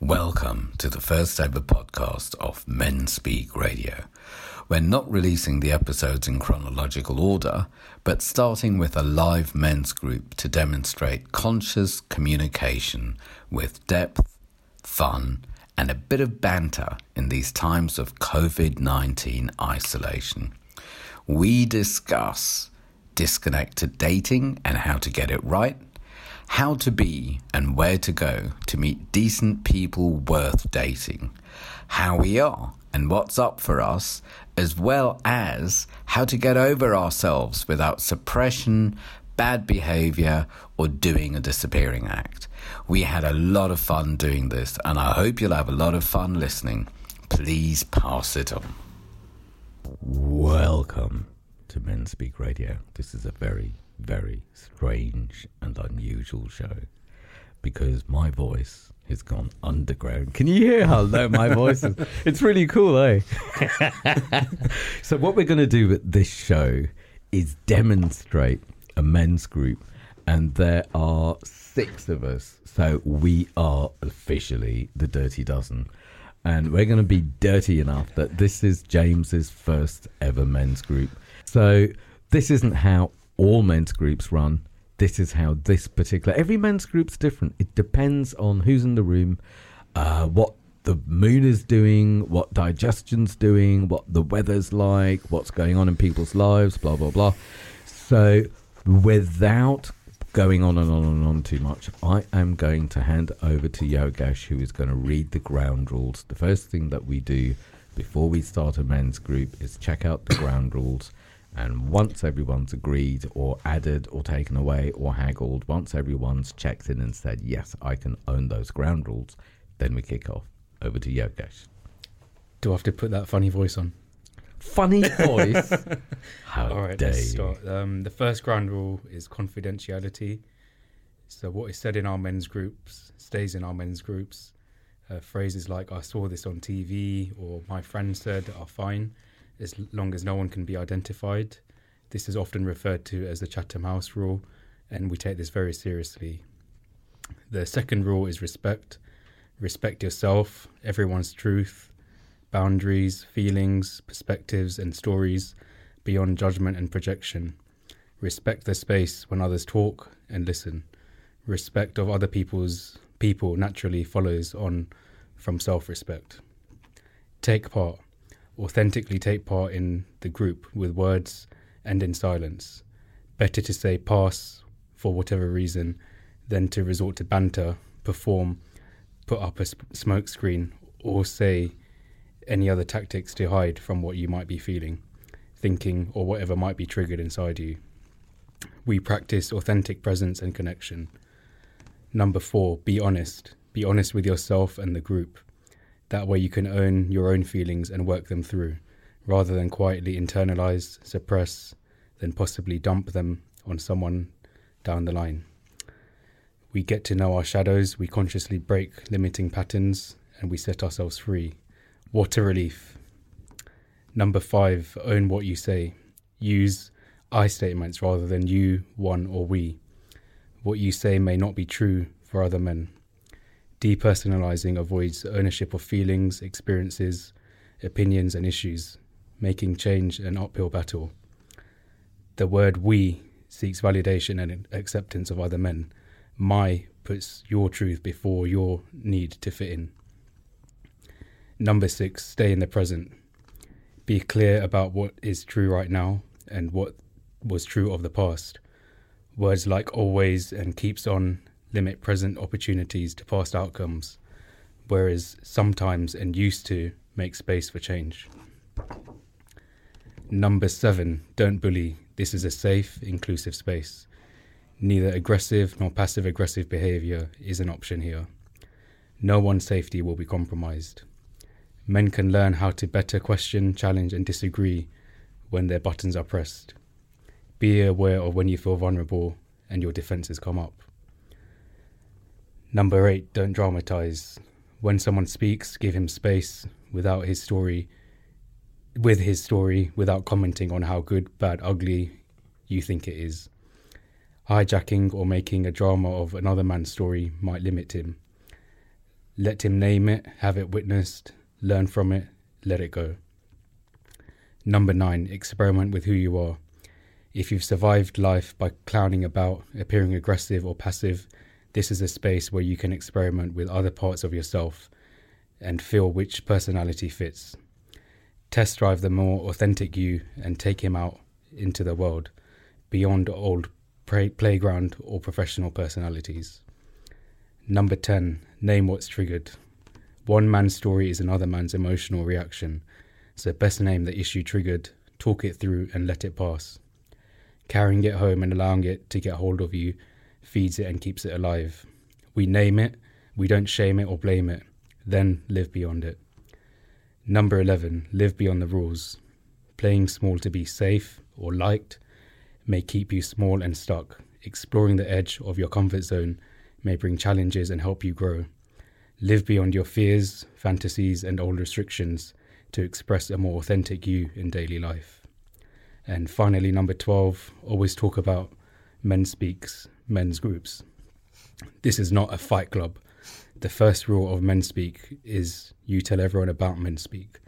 Welcome to the first ever podcast of Men Speak Radio. We're not releasing the episodes in chronological order, but starting with a live men's group to demonstrate conscious communication with depth, fun, and a bit of banter in these times of COVID 19 isolation. We discuss disconnected dating and how to get it right how to be and where to go to meet decent people worth dating, how we are and what's up for us, as well as how to get over ourselves without suppression, bad behavior, or doing a disappearing act. We had a lot of fun doing this, and I hope you'll have a lot of fun listening. Please pass it on. Welcome to Men Speak Radio. This is a very very strange and unusual show because my voice has gone underground. Can you hear how low my voice is? It's really cool, eh? so, what we're going to do with this show is demonstrate a men's group, and there are six of us. So, we are officially the Dirty Dozen. And we're going to be dirty enough that this is James's first ever men's group. So, this isn't how all men's groups run. This is how this particular every men's group's different. It depends on who's in the room, uh, what the moon is doing, what digestion's doing, what the weather's like, what's going on in people's lives, blah blah blah. So, without going on and on and on too much, I am going to hand over to Yogesh, who is going to read the ground rules. The first thing that we do before we start a men's group is check out the ground rules and once everyone's agreed or added or taken away or haggled, once everyone's checked in and said, yes, I can own those ground rules, then we kick off. Over to Yogesh. Do I have to put that funny voice on? Funny voice? How All right, dare let's start. Um, the first ground rule is confidentiality. So what is said in our men's groups stays in our men's groups. Uh, phrases like "I saw this on TV" or "My friend said" are fine as long as no one can be identified. This is often referred to as the Chatham House rule, and we take this very seriously. The second rule is respect. Respect yourself, everyone's truth, boundaries, feelings, perspectives, and stories beyond judgment and projection. Respect the space when others talk and listen. Respect of other people's people naturally follows on from self respect. Take part authentically take part in the group with words and in silence. Better to say pass for whatever reason than to resort to banter, perform, put up a smoke screen, or say any other tactics to hide from what you might be feeling, thinking, or whatever might be triggered inside you. We practice authentic presence and connection. Number four, be honest. Be honest with yourself and the group. That way, you can own your own feelings and work them through, rather than quietly internalize, suppress, then possibly dump them on someone down the line. We get to know our shadows, we consciously break limiting patterns, and we set ourselves free. What a relief. Number five, own what you say. Use I statements rather than you, one, or we. What you say may not be true for other men. Depersonalizing avoids ownership of feelings, experiences, opinions, and issues, making change an uphill battle. The word we seeks validation and acceptance of other men. My puts your truth before your need to fit in. Number six, stay in the present. Be clear about what is true right now and what was true of the past. Words like always and keeps on limit present opportunities to past outcomes, whereas sometimes and used to make space for change. Number seven, don't bully. This is a safe, inclusive space. Neither aggressive nor passive aggressive behavior is an option here. No one's safety will be compromised. Men can learn how to better question, challenge, and disagree when their buttons are pressed. Be aware of when you feel vulnerable and your defenses come up. Number eight, don't dramatize. When someone speaks, give him space without his story, with his story, without commenting on how good, bad, ugly you think it is. Hijacking or making a drama of another man's story might limit him. Let him name it, have it witnessed, learn from it, let it go. Number nine, experiment with who you are. If you've survived life by clowning about, appearing aggressive or passive, this is a space where you can experiment with other parts of yourself and feel which personality fits. Test drive the more authentic you and take him out into the world beyond old play- playground or professional personalities. Number 10, name what's triggered. One man's story is another man's emotional reaction, so best name the issue triggered, talk it through, and let it pass. Carrying it home and allowing it to get hold of you feeds it and keeps it alive. We name it, we don't shame it or blame it, then live beyond it. Number 11, live beyond the rules. Playing small to be safe or liked may keep you small and stuck. Exploring the edge of your comfort zone may bring challenges and help you grow. Live beyond your fears, fantasies, and old restrictions to express a more authentic you in daily life. And finally, number 12, always talk about men speaks, men's groups. This is not a fight club. The first rule of Men Speak is you tell everyone about Men Speak.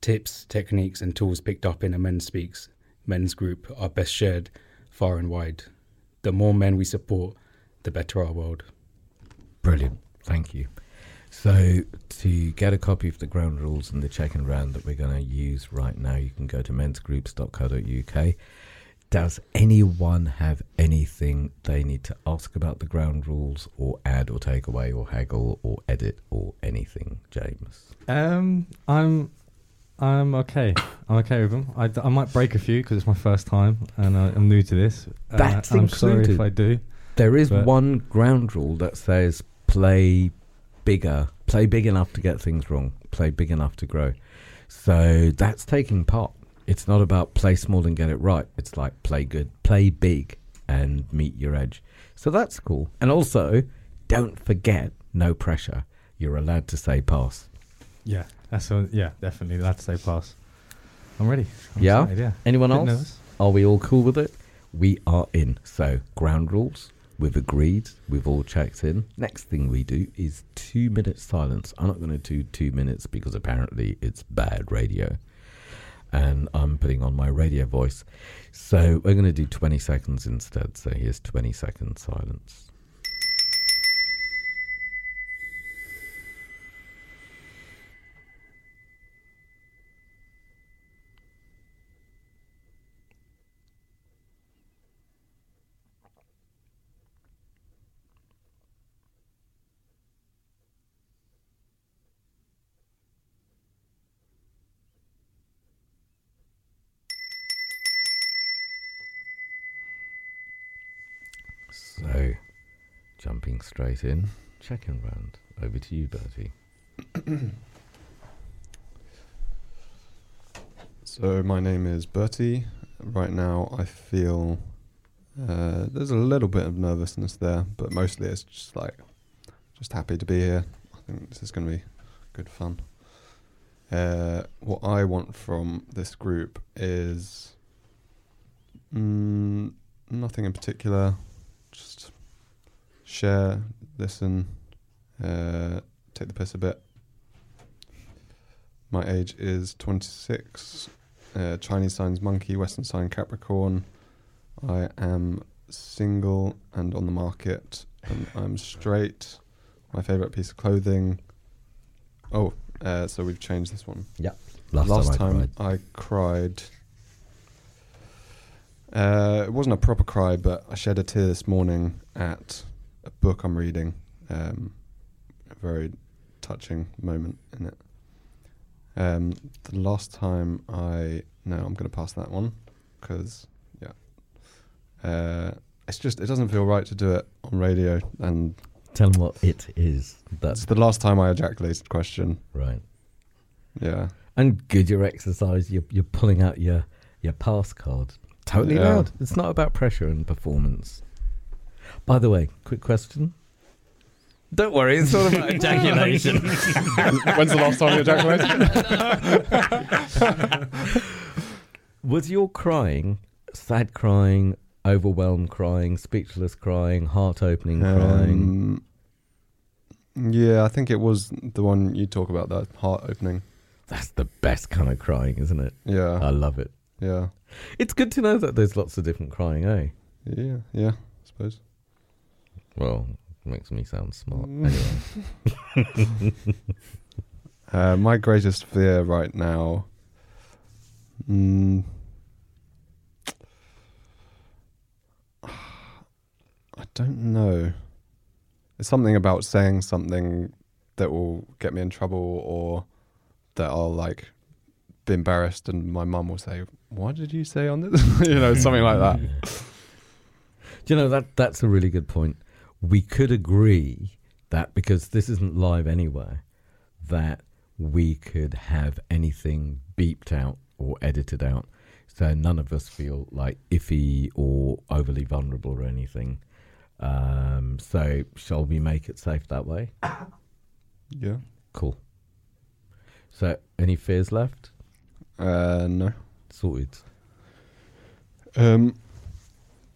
Tips, techniques, and tools picked up in a Men Speaks men's group are best shared far and wide. The more men we support, the better our world. Brilliant. Thank you. So, to get a copy of the ground rules and the check-in round that we're going to use right now, you can go to mensgroups.co.uk. Does anyone have anything they need to ask about the ground rules, or add, or take away, or haggle, or edit, or anything, James? Um, I'm, I'm okay. I'm okay with them. I, I might break a few because it's my first time and I, I'm new to this. Uh, That's I'm sorry included. if I do. There is But- one ground rule that says play bigger, play big enough to get things wrong, play big enough to grow. So that's taking part. It's not about play small and get it right. It's like play good, play big, and meet your edge. So that's cool. And also, don't forget, no pressure. You're allowed to say pass. Yeah, that's a, yeah, definitely. That's say pass. I'm ready. I'm Yeah? excited, yeah. Anyone else? nervous. Are we all cool with it? We are in. So, ground rules. We've agreed. We've all checked in. Next thing we do is two minutes silence. I'm not going to do two minutes because apparently it's bad radio. And I'm putting on my radio voice. So, we're going to do 20 seconds instead. So, here's 20 seconds silence. Jumping straight in, check-in round. Over to you, Bertie. So my name is Bertie. Right now, I feel uh, there's a little bit of nervousness there, but mostly it's just like just happy to be here. I think this is going to be good fun. Uh, what I want from this group is mm, nothing in particular. Just share, listen, uh, take the piss a bit. My age is 26. Uh, Chinese signs monkey, Western sign Capricorn. I am single and on the market, and I'm straight. My favorite piece of clothing. Oh, uh, so we've changed this one. Yeah. Last, time, I cried. I cried. Uh, it wasn't a proper cry, but I shed a tear this morning at a book I'm reading. Um, a very touching moment in it. Um, the last time I no, I'm going to pass that one because yeah, uh, it's just it doesn't feel right to do it on radio, and Tell them what it is. That's the last time I ejaculated. Question, right. yeah. And good your exercise. You're you're pulling out your your pass card. Totally Yeah. loud. It's not about pressure and performance. By the way, quick question. Don't worry, it's not about ejaculation. When's the last time you ejaculated? Was your crying sad crying, overwhelmed crying, speechless crying, heart opening crying? Um, Yeah, I think it was the one you talk about, that heart opening. That's the best kind of crying, isn't it? Yeah. I love it. yeah. It's good to know that there's lots of different crying, eh? Yeah, yeah, I suppose. Well, makes me sound smart. Mm. Anyway. Uh, my greatest fear right now. Mm, I don't know. It's something about saying something that will get me in trouble or that I'll like be embarrassed and my mum will say, What did you say on this? you know, something like that. Do you know that that's a really good point. We could agree that because this isn't live anywhere, that we could have anything beeped out or edited out, so none of us feel like iffy or overly vulnerable or anything. Um, so shall we make it safe that way? Yeah. Cool. So any fears left? Uh, no. Sorted. Um,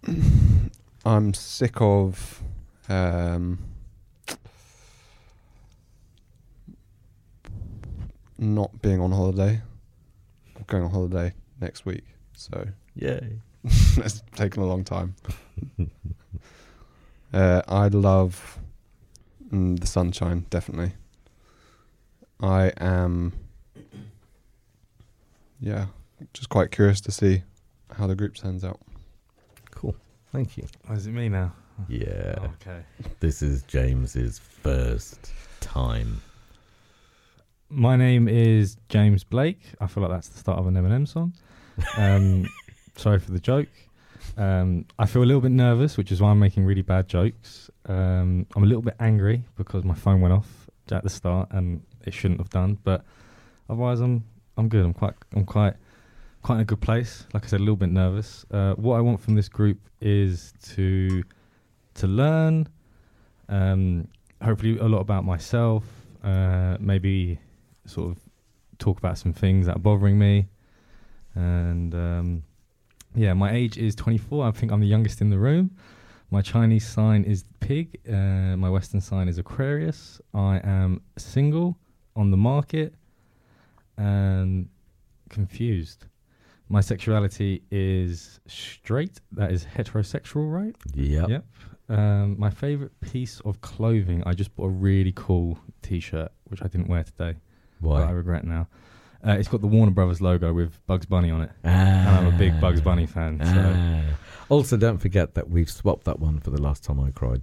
I'm sick of um, not being on holiday. I'm going on holiday next week, so Yay. it's taken a long time. uh, I love mm, the sunshine, definitely. I am, yeah, just quite curious to see how the group turns out. Cool. Thank you. Oh, is it me now? Yeah. Okay. This is James's first time. My name is James Blake. I feel like that's the start of an Eminem song. Um, sorry for the joke. Um, I feel a little bit nervous, which is why I'm making really bad jokes. Um, I'm a little bit angry because my phone went off at the start and it shouldn't have done. But otherwise, I'm I'm good. I'm quite I'm quite quite in a good place. Like I said, a little bit nervous. Uh, what I want from this group is to to learn, um, hopefully a lot about myself. Uh, maybe sort of talk about some things that are bothering me. And um, yeah, my age is 24. I think I'm the youngest in the room. My Chinese sign is pig. Uh, my Western sign is Aquarius. I am single, on the market, and confused. My sexuality is straight. That is heterosexual, right? Yep. Yep. Um, my favorite piece of clothing. I just bought a really cool T-shirt, which I didn't wear today. That I regret now. Uh, it's got the Warner Brothers logo with Bugs Bunny on it, Ah. and I'm a big Bugs Bunny fan. So. Ah. Also, don't forget that we've swapped that one for the last time I cried.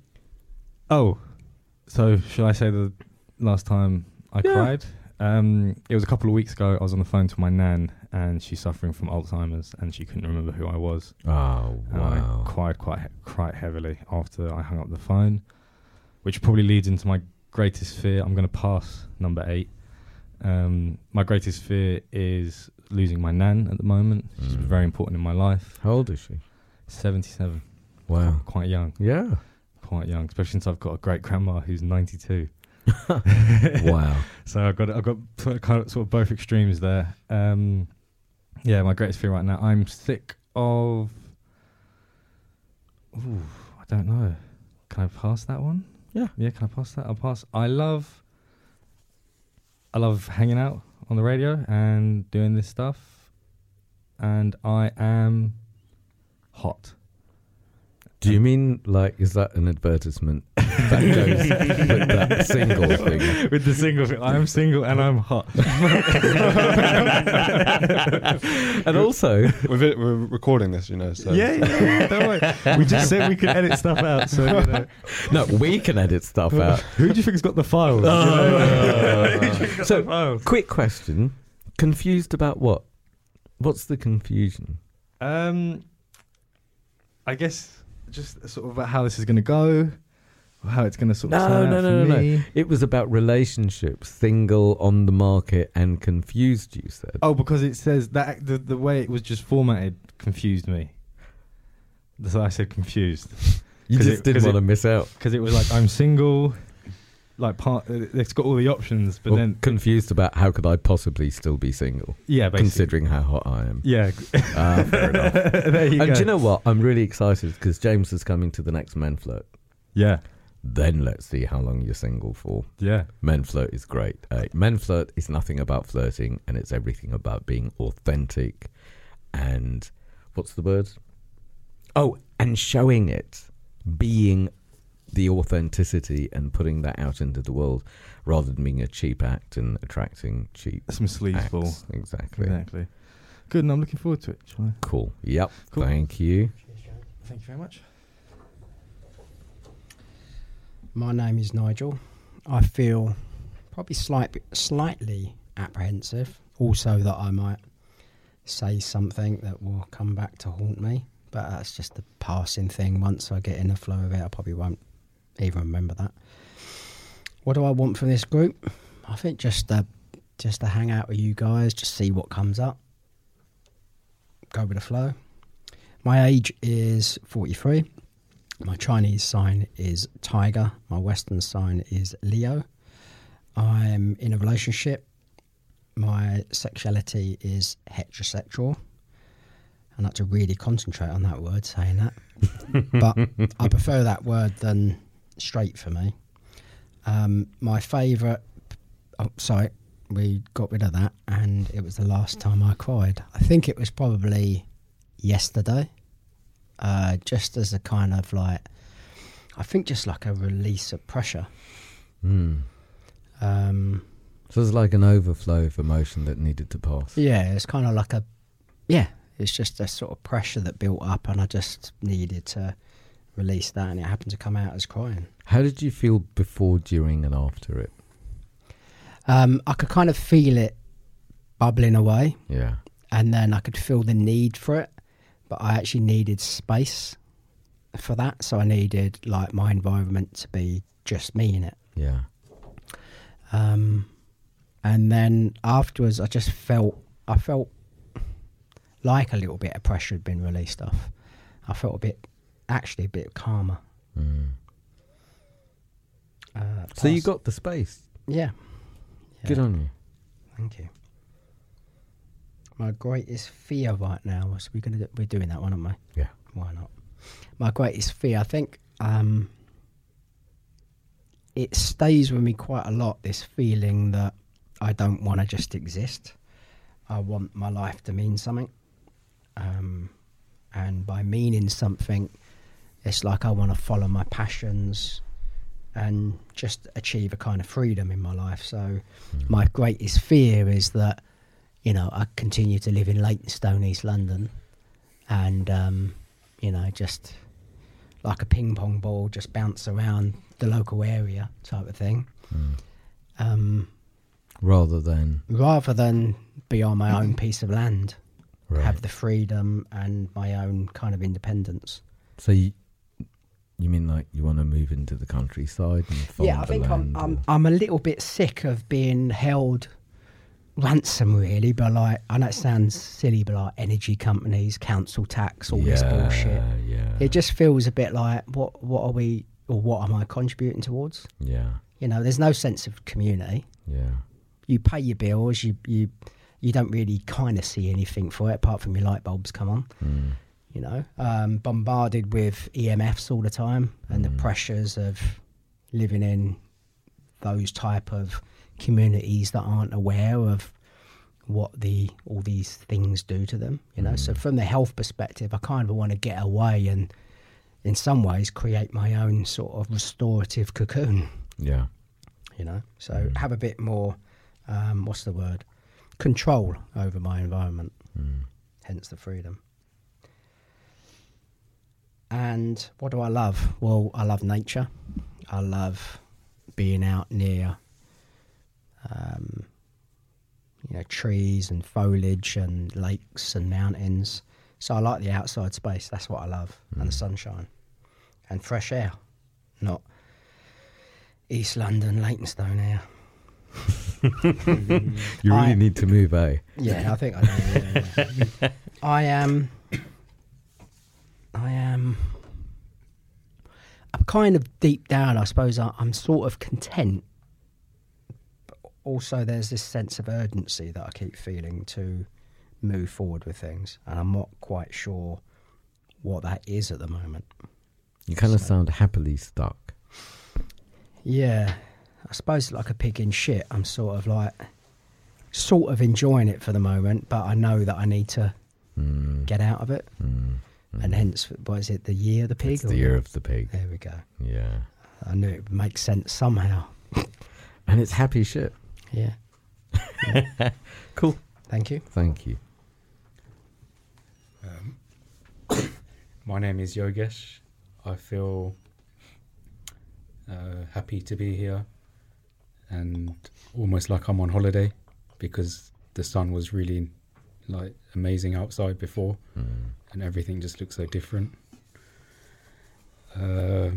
Oh, so should I say the last time I Yeah. cried? Um, it was a couple of weeks ago. I was on the phone to my nan, and she's suffering from Alzheimer's, and she couldn't remember who I was. Oh, And wow. I cried quite he- quite heavily after I hung up the phone, which probably leads into my greatest fear. I'm going to pass number eight. Um, my greatest fear is losing my nan at the moment. She's Mm. very important in my life. How old is she? 77. Wow. Quite young. Yeah. Quite young, especially since I've got a great grandma who's 92. wow. So I've got I've got sort of, sort of both extremes there. Um, yeah, my greatest fear right now. I'm sick of. Ooh, I don't know. Can I pass that one? Yeah. Yeah, can I pass that? I'll pass. I love. I love hanging out on the radio and doing this stuff, and I am hot. Do you mean like is that an advertisement that goes with that single thing? With the single, thing, I am single and I'm hot. And also, We've it, we're recording this, you know. So yeah, yeah, don't worry. We just said we could edit stuff out. So you know. no, we can edit stuff out. Who do you think's got the files? Oh. so, quick question: confused about what? What's the confusion? um, I guess just sort of about how this is going to go, or how it's going to sort of No, no, out no, no, no. It was about relationships, single on the market, and confused. You said. Oh, because it says that the the way it was just formatted confused me. So I said confused you just it- didn't want to miss out. because it was like I'm single, like part. It's got all the options, but Or then confused about how could I possibly still be single, yeah, basically. considering how hot I am. Yeah. Ah, fair enough. there you and go. do you know what? I'm really excited because James is coming to the next Men Flirt. yeah. then let's see how long you're single for. Yeah. Men flirt is great. Uh, men flirt is nothing about flirting, and it's everything about being authentic and what's the word? Oh, and showing it, being the authenticity and putting that out into the world rather than being a cheap act and attracting cheap Some sleazeball. acts. Exactly. Exactly. Good, and I'm looking forward to it. Shall I? Cool. Yep. Cool. Thank you. Thank you very much. My name is Nigel. I feel probably slight, slightly apprehensive. Also, that I might say something that will come back to haunt me. But that's just a passing thing. Once I get in the flow of it, I probably won't even remember that. What do I want from this group? I think just to, just to hang out with you guys, just see what comes up. Go with the flow. My age is 43. My Chinese sign is Tiger. My Western sign is Leo. I'm in a relationship. My sexuality is heterosexual. And I had to really concentrate on that word, saying that. but I prefer that word than straight for me. Um, my favourite. Oh, sorry, we got rid of that, and it was the last time I cried. I think it was probably yesterday uh, just as a kind of like, I think just like a release of pressure. Mm. Um, So it's like an overflow of emotion that needed to pass. yeah, it's kind of like a, yeah, it's just a sort of pressure that built up, and I just needed to release that, and it happened to come out as crying. How did you feel before, during, and after it? Um, I could kind of feel it bubbling away, Yeah. and then I could feel the need for it, but I actually needed space for that, so I needed like my environment to be just me in it. Yeah. Um, and then afterwards, I just felt I felt like a little bit of pressure had been released off. I felt a bit, actually, a bit calmer. Mm. Uh, So you got the space. yeah. Good on you. Thank you. My greatest fear right now is we're gonna do, we're doing that one, aren't we? Yeah. Why not? My greatest fear, I think, um, it stays with me quite a lot. This feeling that I don't want to just exist. I want my life to mean something, um, and by meaning something, it's like I want to follow my passions and just achieve a kind of freedom in my life. So my greatest fear is that you know I continue to live in Leytonstone, East London, and um, you know just like a ping pong ball, just bounce around the local area type of thing, Mm. um, Rather than rather than be on my own piece of land, right. have the freedom and my own kind of independence. So you, you mean like you want to move into the countryside and farm yeah, I think I'm, I'm or- I'm a little bit sick of being held ransom, really. But like, I know it sounds silly, but like energy companies, council tax, all this bullshit. Yeah. It just feels a bit like what what are we or what am I contributing towards? Yeah. You know, there's no sense of community. Yeah. You pay your bills, you you you don't really kind of see anything for it apart from your light bulbs come on. Mm. You know, um, bombarded with EMFs all the time and Mm. the pressures of living in those type of communities that aren't aware of what the all these things do to them. You know, so Mm. from the health perspective, I kind of want to get away and, in some ways, create my own sort of restorative cocoon. Yeah. You know, so Mm. have a bit more, um, what's the word, control over my environment. Mm. Hence the freedom. And what do I love? Well, I love nature. I love being out near, um, you know, trees and foliage and lakes and mountains. So I like the outside space. That's what I love, and the Mm. sunshine, and fresh air, not East London, Leytonstone air. You really I- need to move, eh? Yeah, I think I do. Yeah, yeah. I am. I am. I'm kind of deep down. I suppose I, I'm sort of content. But also, there's this sense of urgency that I keep feeling to move forward with things, and I'm not quite sure what that is at the moment. You kind of sound happily stuck. Yeah, I suppose like a pig in shit. I'm sort of like, sort of enjoying it for the moment, but I know that I need to Mm, get out of it, mm, mm. and hence, what is it? The year of the pig. It's the year of the pig. There we go. Yeah. I knew it would make sense somehow. And it's happy shit. Yeah. Cool. Thank you. Thank you. Um, my name is Yogesh. I feel uh, happy to be here and almost like I'm on holiday because the sun was really like amazing outside before Mm. And everything just looks so different. Uh,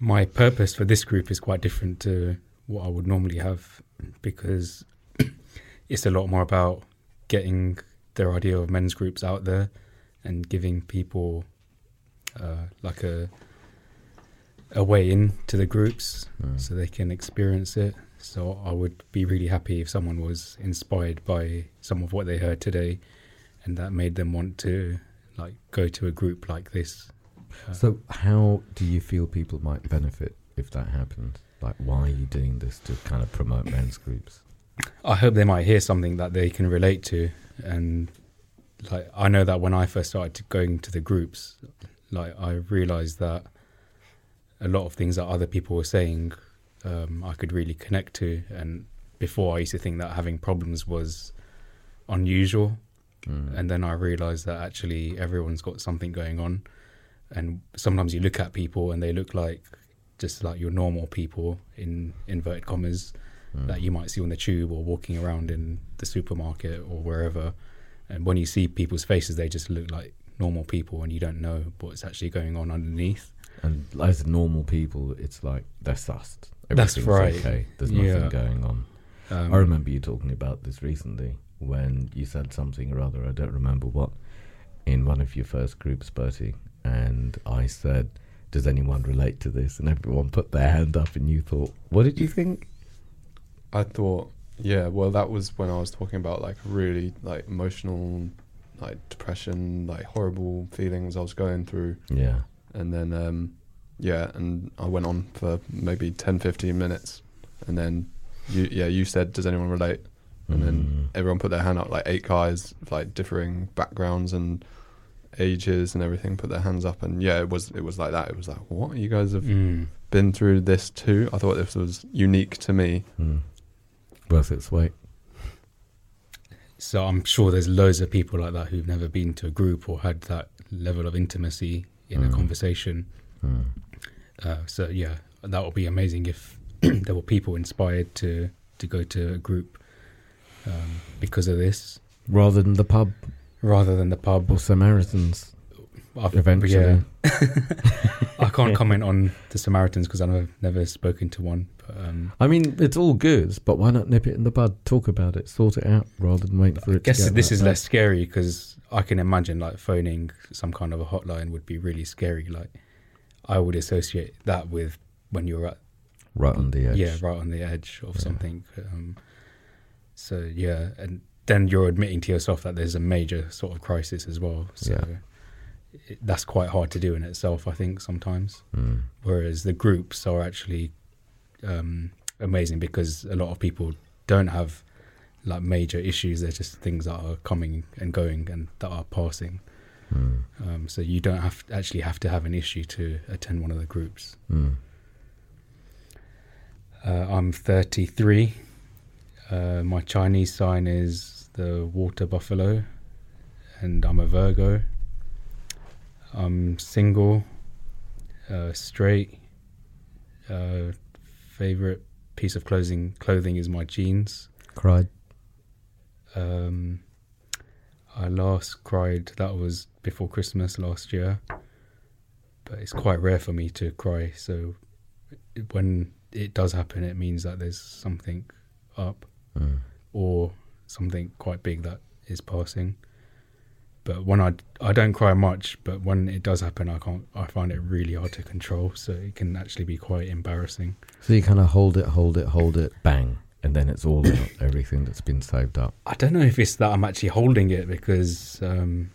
my purpose for this group is quite different to what I would normally have because it's a lot more about getting their idea of men's groups out there and giving people uh, like a a way in to the groups Mm. so they can experience it. So I would be really happy if someone was inspired by some of what they heard today, and that made them want to like go to a group like this. Uh, So, how do you feel people might benefit if that happened? Like, why are you doing this to kind of promote men's groups? I hope they might hear something that they can relate to, and like I know that when I first started to going to the groups, like I realized that a lot of things that other people were saying, um, I could really connect to. And before, I used to think that having problems was unusual, Mm. and then I realized that actually everyone's got something going on, and sometimes you look at people and they look like just like your normal people in inverted commas Mm. that you might see on the tube or walking around in the supermarket or wherever. And when you see people's faces, they just look like normal people, and you don't know what's actually going on underneath. And as normal people, it's like they're sussed. That's right. Okay, there's nothing Yeah. going on. Um, I remember you talking about this recently when you said something or other. I don't remember what in one of your first groups, Bertie, and I said, "Does anyone relate to this?" And everyone put their hand up, and you thought, "What did you think?" I thought, yeah, well, that was when I was talking about like really like emotional, like depression, like horrible feelings I was going through. Yeah, And then, um, yeah, and I went on for maybe 10, 15 minutes. And then, you, yeah, you said, does anyone relate? And then Mm. everyone put their hand up, like eight guys, of, like differing backgrounds and ages and everything, put their hands up. And yeah, it was, it was like that. It was like, what? You guys have mm, been through this too? I thought this was unique to me. Mm. worth its weight. so I'm sure there's loads of people like that who've never been to a group or had that level of intimacy in a Mm. conversation. Mm. Uh, so yeah, that would be amazing if there were people inspired to to go to a group um, because of this, Rather than the pub rather than the pub. or Samaritans, I've, eventually. yeah. I can't comment on the Samaritans because I've never spoken to one. But, um, I mean, it's all good, but why not nip it in the bud? Talk about it, sort it out, rather than wait for I it. guess to get this is less scary because I can imagine like phoning some kind of a hotline would be really scary. Like I would associate that with when you're at right on the edge. yeah right on the edge of Yeah. something. Um, so yeah, and then you're admitting to yourself that there's a major sort of crisis as well. So it, that's quite hard to do in itself, I think sometimes. Mm. Whereas the groups are actually um, amazing because a lot of people don't have like major issues. They're just things that are coming and going and that are passing. Mm. Um, so you don't have actually have to have an issue to attend one of the groups. Mm. Uh, I'm 33. Uh, my Chinese sign is the water buffalo, and I'm a Virgo. I'm single, uh, straight. Uh, favorite piece of clothing clothing is my jeans. Cried. Um, I last cried. That was before Christmas last year, but it's quite rare for me to cry. So when it does happen, it means that there's something up Mm. or something quite big that is passing. But when I I don't cry much, but when it does happen, I can't. I find it really hard to control. So it can actually be quite embarrassing. So you kind of hold it, hold it, hold it, bang, and then it's all out, everything that's been saved up. I don't know if it's that I'm actually holding it because, um,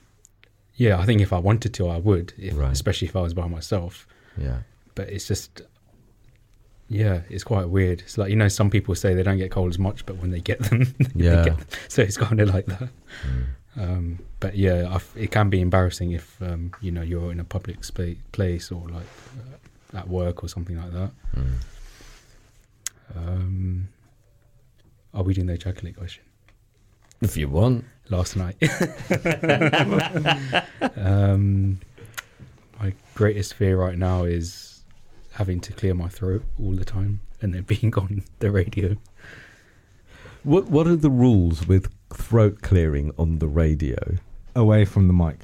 yeah, I think if I wanted to, I would, if, Right. especially if I was by myself. Yeah. But it's just, Yeah, it's quite weird. It's like you know, some people say they don't get cold as much, but when they get them, they Yeah. get them. so it's kind of like that. Mm. Um, but yeah, I f it can be embarrassing if um, you know you're in a public spa- place or like uh, at work or something like that. Mm. Um, are we doing the ejaculate question? If you want. Last night. um, my greatest fear right now is having to clear my throat all the time and then being on the radio. What What are the rules with throat clearing on the radio? Away from the mic.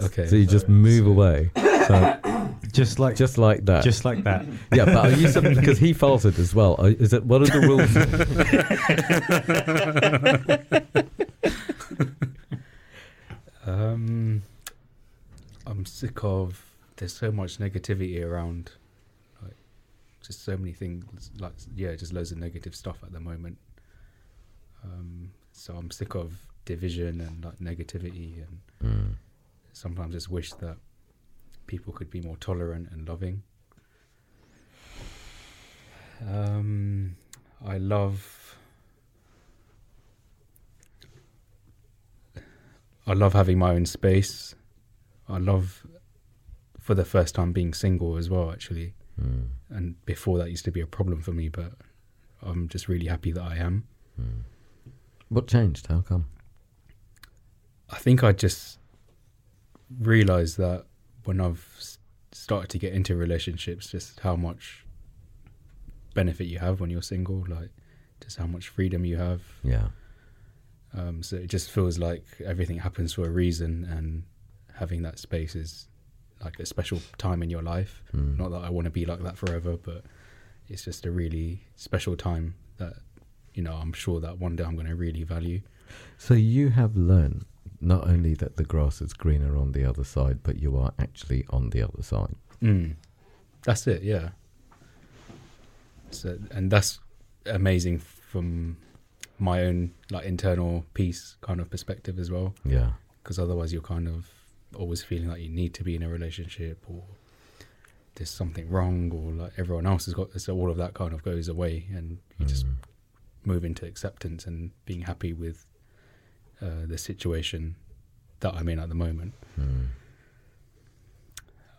Okay. So you just move away, So just like just like that. just like that. yeah, but are you some- because he farted as well? Are, is it what are the rules? Um, I'm sick of. There's so much negativity around, like just so many things. Like yeah, just loads of negative stuff at the moment. Um, so I'm sick of division and like negativity, and Mm. sometimes just wish that people could be more tolerant and loving. Um, I love. I love having my own space. I love, for the first time, being single as well. Actually, Mm. and before that used to be a problem for me, but I'm just really happy that I am. Mm. What changed? How come? I think I just realized that when I've started to get into relationships, just how much benefit you have when you're single, like just how much freedom you have. Yeah. Um, so it just feels like everything happens for a reason, and having that space is like a special time in your life. Mm. Not that I want to be like that forever, but it's just a really special time that you know I'm sure that one day I'm going to really value. So you have learned not only that the grass is greener on the other side, but you are actually on the other side. Mm. That's it, yeah. So, and that's amazing from my own like internal peace kind of perspective as well. Yeah. Because otherwise, you're kind of always feeling like you need to be in a relationship or there's something wrong or like everyone else has got. So all of that kind of goes away, and you just Mm. move into acceptance and being happy with uh, the situation that I'm in at the moment. Mm.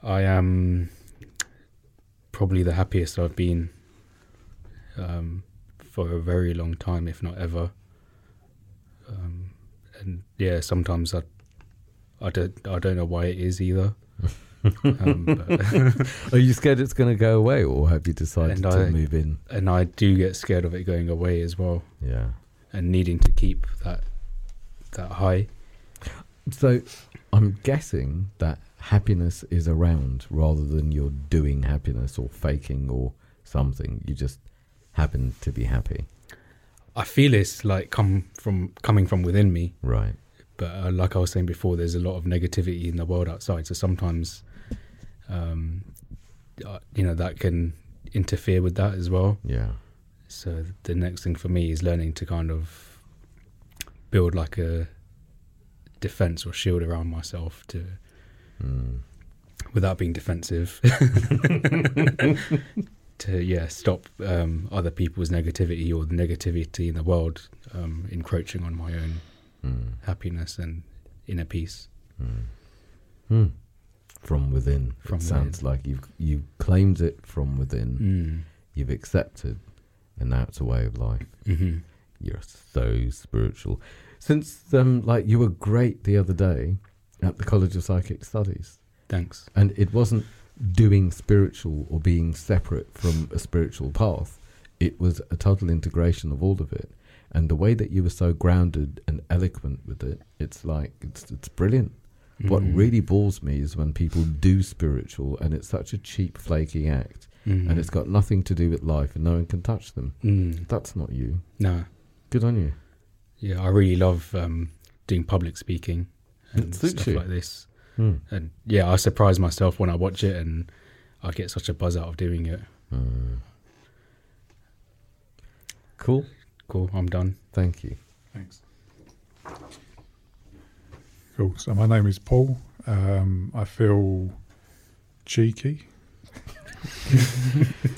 I am probably the happiest I've been um, for a very long time, if not ever. Um, and yeah, sometimes I, I don't, I don't know why it is either. um, Are you scared it's going to go away, or have you decided to I- move in? and I do get scared of it going away as well, Yeah. and needing to keep that that high. So I'm guessing that happiness is around rather than you're doing happiness or faking or something. You just happen to be happy. I feel it's like come from coming from within me. Right. But uh, like I was saying before, there's a lot of negativity in the world outside. So sometimes, um, uh, you know, that can interfere with that as well. Yeah. So the next thing for me is learning to kind of build like a defense or shield around myself to, Mm. without being defensive, to yeah stop um, other people's negativity or the negativity in the world um, encroaching on my own Mm. happiness and inner peace. Mm. Mm. From within. From it sounds like you've you claimed it from within. Mm. You've accepted, and now it's a way of life. hmm You're so spiritual. Since um, like you were great the other day at the College of Psychic Studies, Thanks. and it wasn't doing spiritual or being separate from a spiritual path. It was a total integration of all of it. And the way that you were so grounded and eloquent with it, it's like it's it's brilliant. What Mm. really bores me is when people do spiritual and it's such a cheap, flaky act, Mm. and it's got nothing to do with life, and no one can touch them. Mm. That's not you. No. Good on you. Yeah, I really love um, doing public speaking and stuff you. like this. Hmm. And yeah, I surprise myself when I watch it, and I get such a buzz out of doing it. Mm. Cool. Cool. I'm done. Thank you. Thanks. Cool. So my name is Paul. Um, I feel cheeky.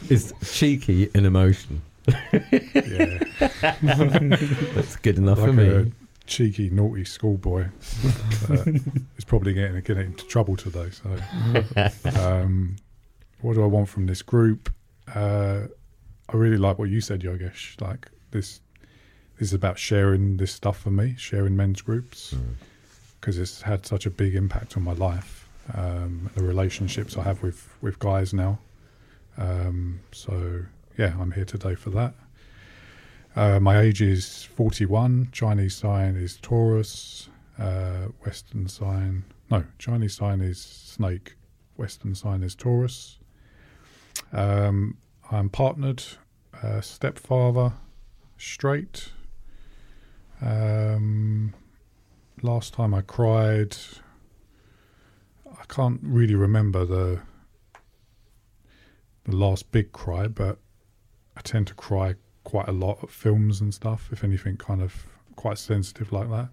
it's cheeky in emotion. yeah, That's good enough like for me. a cheeky, naughty schoolboy. uh, is probably getting getting into trouble today. So, um, what do I want from this group? Uh, I really like what you said, Yogesh. Like this, this is about sharing this stuff for me, sharing men's groups, Mm. because it's had such a big impact on my life, um, the relationships I have with with guys now. Um, so yeah, I'm here today for that. Uh, my age is 41. Chinese sign is Taurus. Uh, Western sign, no, Chinese sign is Snake. Western sign is Taurus. Um, I'm partnered, uh, stepfather, straight. Um, last time I cried, I can't really remember the the last big cry, but I tend to cry quite a lot at films and stuff. If anything, kind of quite sensitive like that.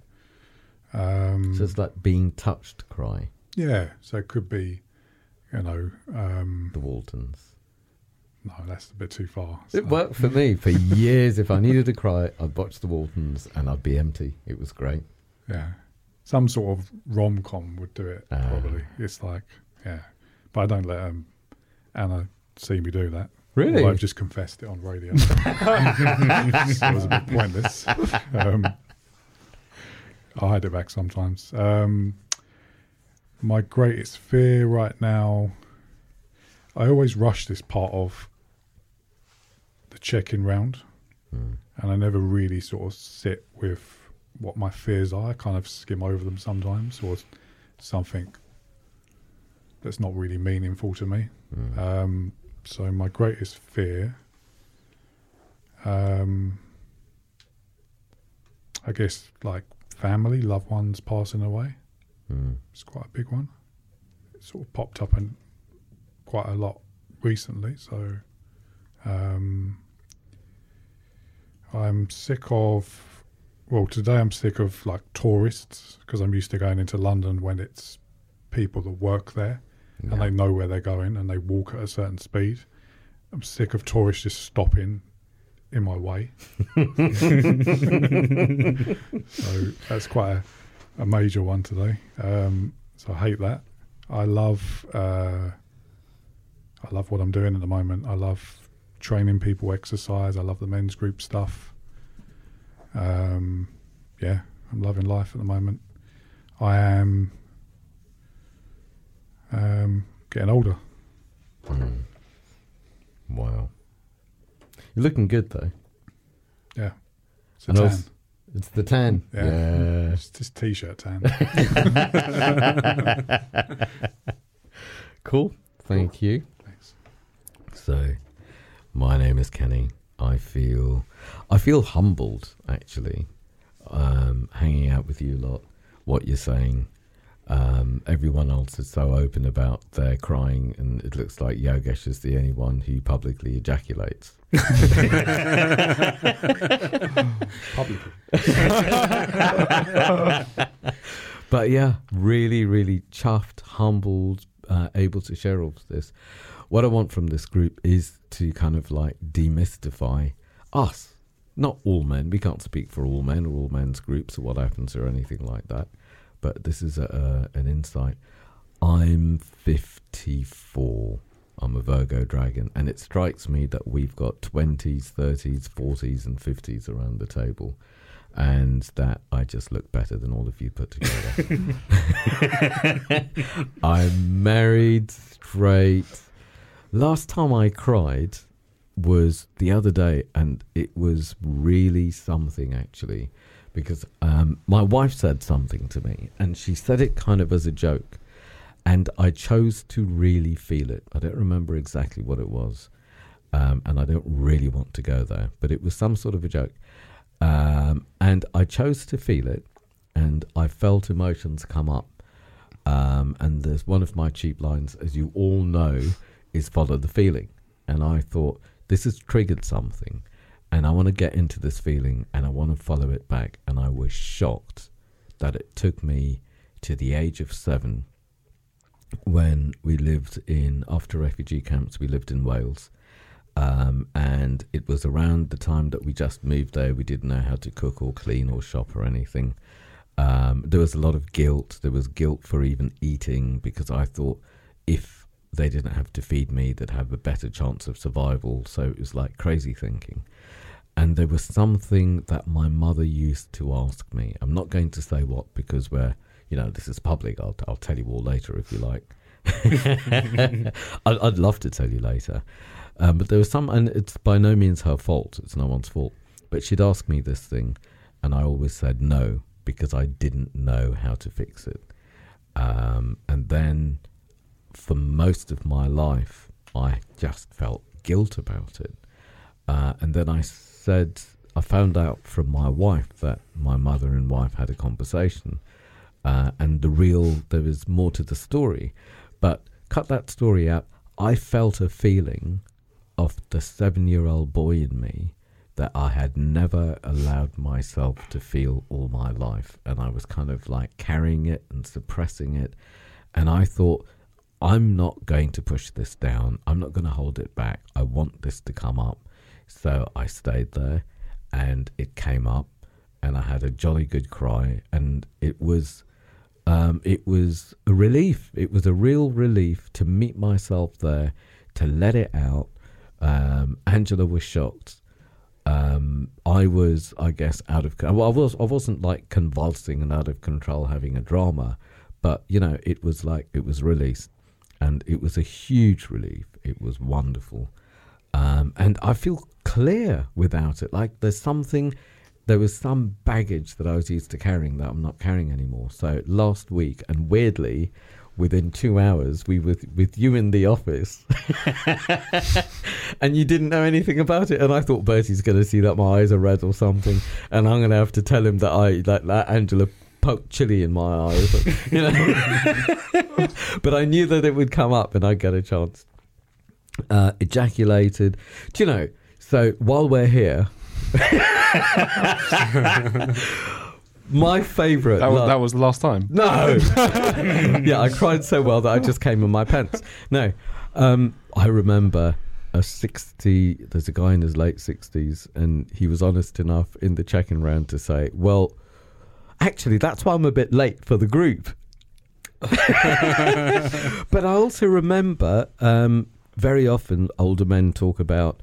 Um, So it's like being touched cry, yeah, so it could be, you know, um, the Waltons. No, that's a bit too far. It worked for me for years. If I needed to cry, I'd watch the Waltons and I'd be empty. It was great. Yeah, some sort of rom com would do it. Ah. Probably, it's like, yeah, but I don't let um, Anna see me do that. Really? I've just confessed it on radio. so it was a bit pointless. Um, I hide it back sometimes. Um, my greatest fear right now, I always rush this part of the check-in round, Mm. and I never really sort of sit with what my fears are. I kind of skim over them sometimes, or something that's not really meaningful to me. Mm. Um, so my greatest fear, um, I guess, like family, loved ones passing away. Mm. It's quite a big one. It sort of popped up and quite a lot recently. So um, I'm sick of. Well, today I'm sick of like tourists because I'm used to going into London when it's people that work there and they know where they're going and they walk at a certain speed. I'm sick of tourists just stopping in my way. so that's quite a, a major one today. Um, so I hate that. I love uh, I love what I'm doing at the moment. I love training people exercise. I love the men's group stuff. Um, yeah, I'm loving life at the moment. I am um, getting older. Mm. Wow. You're looking good though. It's a And tan. also- It's the tan. Yeah. Yeah. It's just t-shirt tan. Cool. Thank you. Thanks. So, my name is Kenny. I feel, I feel humbled actually, um, hanging out with you lot. What you're saying, um, everyone else is so open about their crying, and it looks like Yogesh is the only one who publicly ejaculates. Publicly. But yeah, really, really chuffed, humbled, uh, able to share all of this. What I want from this group is to kind of like demystify us. Not all men. We can't speak for all men or all men's groups or what happens or anything like that. But this is a, a, an insight. I'm 54. I'm a Virgo dragon, and it strikes me that we've got 20s, 30s, 40s, and 50s around the table and that I just look better than all of you put together. I'm married, straight. Last time I cried was the other day, and it was really something actually, because um, my wife said something to me, and she said it kind of as a joke, and I chose to really feel it. I don't remember exactly what it was, um, and I don't really want to go there, but it was some sort of a joke. Um, and I chose to feel it, and I felt emotions come up. Um, and there's one of my cheap lines, as you all know, is follow the feeling. And I thought, this has triggered something, and I want to get into this feeling and I want to follow it back. And I was shocked that it took me to the age of seven when we lived in after refugee camps. We lived in Wales, um, and it was around the time that we just moved there. We didn't know how to cook or clean or shop or anything. Um, there was a lot of guilt. There was guilt for even eating because I thought if they didn't have to feed me, they'd have a better chance of survival. So it was like crazy thinking. And there was something that my mother used to ask me. I'm not going to say what because we're, you know, this is public. I'll, I'll tell you all later if you like. I'd, I'd love to tell you later. Um, but there was some, and it's by no means her fault. It's no one's fault. But she'd ask me this thing, and I always said no because I didn't know how to fix it. Um, and then for most of my life, I just felt guilt about it. Uh, and then I said, I found out from my wife that my mother and wife had a conversation. Uh, and the real, there is more to the story. But cut that story out. I felt a feeling of the seven year old boy in me that I had never allowed myself to feel all my life. And I was kind of like carrying it and suppressing it. And I thought, I'm not going to push this down. I'm not going to hold it back. I want this to come up. So I stayed there and it came up and I had a jolly good cry and it was um, it was a relief. It was a real relief to meet myself there, to let it out, um, Angela was shocked. Um, I was, I guess, out of. Well, I was. I wasn't like convulsing and out of control, having a drama, but you know, it was like it was released, and it was a huge relief. It was wonderful, um, and I feel clear without it. Like there's something, there was some baggage that I was used to carrying that I'm not carrying anymore. So last week, and weirdly, within two hours we were with you in the office and you didn't know anything about it and i thought bertie's going to see that my eyes are red or something and i'm going to have to tell him that i that, that angela poked chili in my eyes you know but i knew that it would come up and i'd get a chance uh, ejaculated do you know so while we're here my favourite. That was, that was the last time. No. yeah, I cried so well that I just came in my pants. No, um, I remember a 60. There's a guy in his late 60s, and he was honest enough in the checking round to say, "Well, actually, that's why I'm a bit late for the group." but I also remember um, very often older men talk about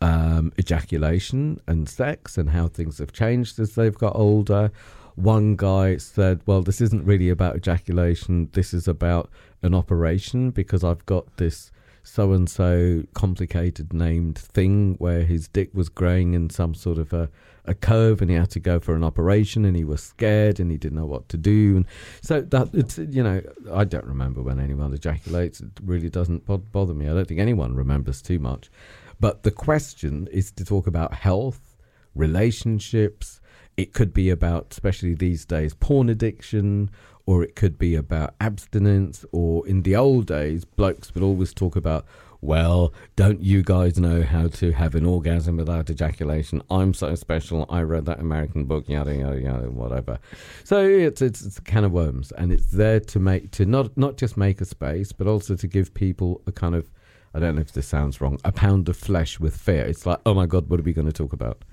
um, ejaculation and sex and how things have changed as they've got older. One guy said, Well, this isn't really about ejaculation, this is about an operation because I've got this so and so complicated named thing where his dick was growing in some sort of a, a curve and he had to go for an operation and he was scared and he didn't know what to do. And so that it's, you know, I don't remember when anyone ejaculates. It really doesn't bother me. I don't think anyone remembers too much. But the question is to talk about health, relationships. It could be about, especially these days, porn addiction, or it could be about abstinence, or in the old days, blokes would always talk about, well, don't you guys know how to have an orgasm without ejaculation? I'm so special. I read that American book, yada yada yada, whatever. So it's it's, it's a can of worms, and it's there to make to not not just make a space, but also to give people a kind of I don't know if this sounds wrong, a pound of flesh with fear. It's like, oh my God, what are we going to talk about?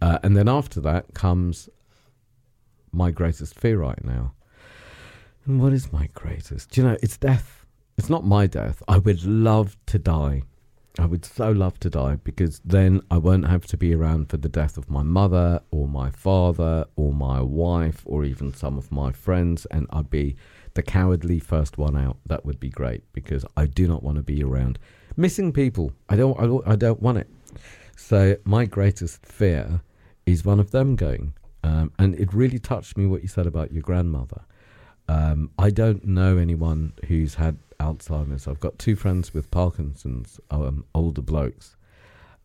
Uh, and then after that comes my greatest fear right now. And what is my greatest? Do you know, it's death. It's not my death. I would love to die. I would so love to die because then I won't have to be around for the death of my mother or my father or my wife or even some of my friends, and I'd be the cowardly first one out. That would be great because I do not want to be around missing people. I don't. I don't, I don't want it. So my greatest fear is one of them going. Um, and it really touched me what you said about your grandmother. Um, I don't know anyone who's had Alzheimer's. I've got two friends with Parkinson's, um, older blokes,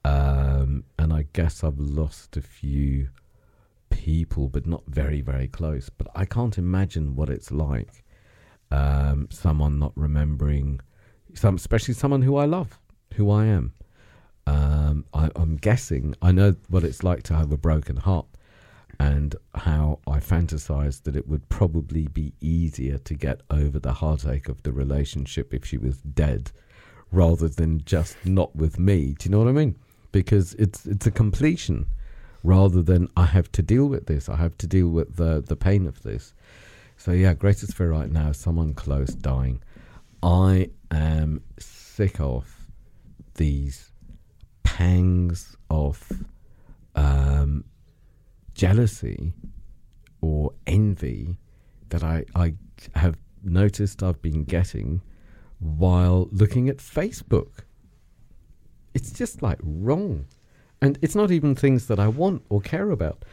um, and I guess I've lost a few people, but not very, very close. But I can't imagine what it's like. Um, someone not remembering some, especially someone who I love, who I am. Um, I, am guessing I know what it's like to have a broken heart. And how I fantasized that it would probably be easier to get over the heartache of the relationship if she was dead rather than just not with me. Do you know what I mean? Because it's it's a completion rather than I have to deal with this. I have to deal with the the pain of this. So yeah, greatest fear right now is someone close dying. I am sick of these pangs of um, jealousy or envy that I, I have noticed I've been getting while looking at Facebook. It's just like wrong. And it's not even things that I want or care about.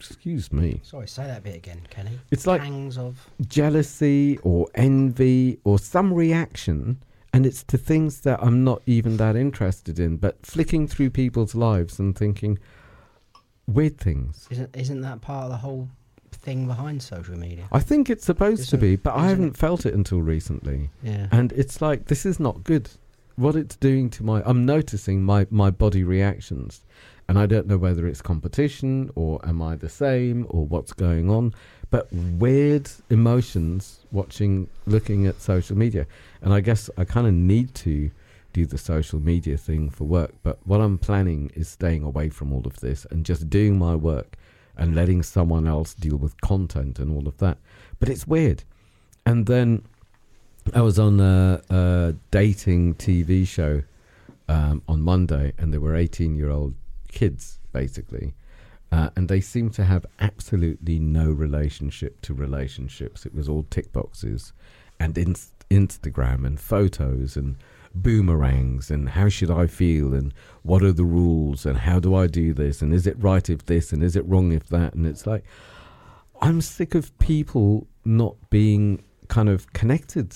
Excuse me. Sorry, say that bit again, Kenny. It's like pangs of jealousy or envy or some reaction, and it's to things that I'm not even that interested in, but flicking through people's lives and thinking weird things. Isn't isn't that part of the whole thing behind social media? I think it's supposed Isn't- to be, but I haven't it- felt it until recently. Yeah. And it's like this is not good. What it's doing to my I'm noticing my my body reactions. And I don't know whether it's competition or am I the same or what's going on, but weird emotions watching looking at social media. And I guess I kind of need to do the social media thing for work, but what I'm planning is staying away from all of this and just doing my work and letting someone else deal with content and all of that. But it's weird. And then I was on a, a dating TV show um, on Monday, and there were 18 year old kids, basically. Uh, and they seemed to have absolutely no relationship to relationships. It was all tick boxes and inst- Instagram and photos and boomerangs and how should I feel and what are the rules and how do I do this and is it right if this and is it wrong if that. And it's like, I'm sick of people not being kind of connected,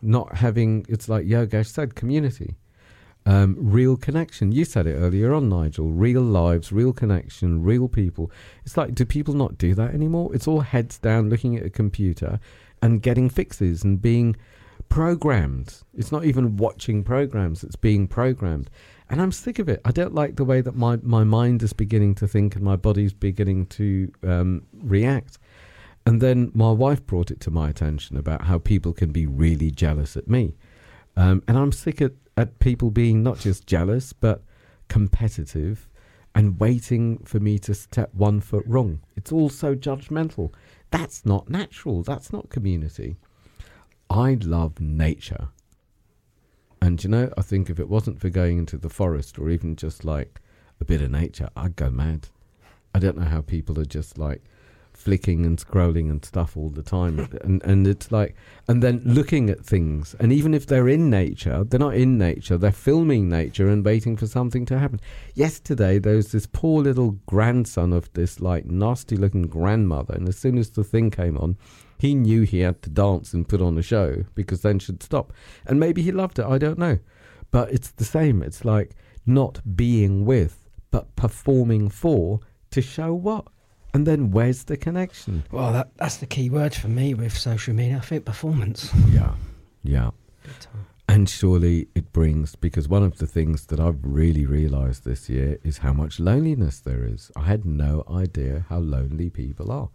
not having, it's like Yogesh said, community. Um, real connection. You said it earlier on, Nigel. Real lives, real connection, real people. It's like, do people not do that anymore? It's all heads down looking at a computer and getting fixes and being programmed. It's not even watching programs, it's being programmed. And I'm sick of it. I don't like the way that my, my mind is beginning to think and my body's beginning to um, react. And then my wife brought it to my attention about how people can be really jealous at me. Um, and I'm sick at, at people being not just jealous, but competitive and waiting for me to step one foot wrong. It's all so judgmental. That's not natural. That's not community. I love nature. And you know, I think if it wasn't for going into the forest or even just like a bit of nature, I'd go mad. I don't know how people are just like flicking and scrolling and stuff all the time. And and it's like and then looking at things. And even if they're in nature they're not in nature they're filming nature and waiting for something to happen. Yesterday there was this poor little grandson of this like nasty looking grandmother and as soon as the thing came on he knew he had to dance and put on a show because then she'd stop. And maybe he loved it i don't know. But it's the same it's like not being with but performing for to show what and then where's the connection? Well, that that's the key word for me with social media. I think performance. Yeah, yeah. And surely it brings, because one of the things that I've really realized this year is how much loneliness there is. I had no idea how lonely people are.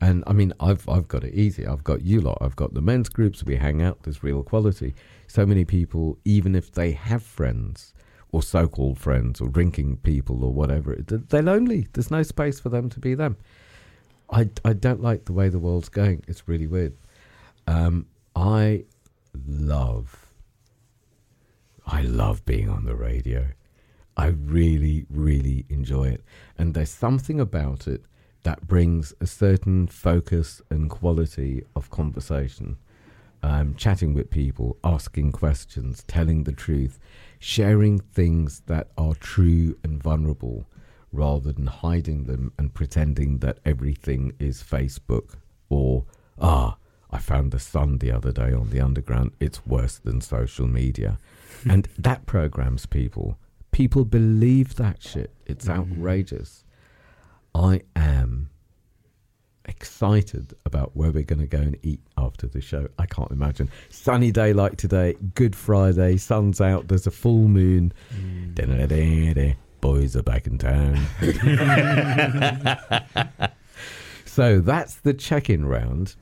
And I mean, I've, I've got it easy. I've got you lot. I've got the men's groups. We hang out. There's real quality. So many people, even if they have friends, or so-called friends or drinking people or whatever they're lonely there's no space for them to be them. I, I don't like the way the world's going. It's really weird. Um, i love i love being on the radio. I really really enjoy it. And there's something about it that brings a certain focus and quality of conversation. Um, chatting with people asking questions telling the truth sharing things that are true and vulnerable rather than hiding them and pretending that everything is Facebook or, ah, I found the sun the other day on the underground. It's worse than social media. and that programs people. People believe that shit. It's outrageous. I am excited about where we're going to go and eat after the show. I can't imagine. Sunny day like today, Good Friday, sun's out, there's a full moon. Da-da-da-da-da. boys are back in town. so that's the check-in round,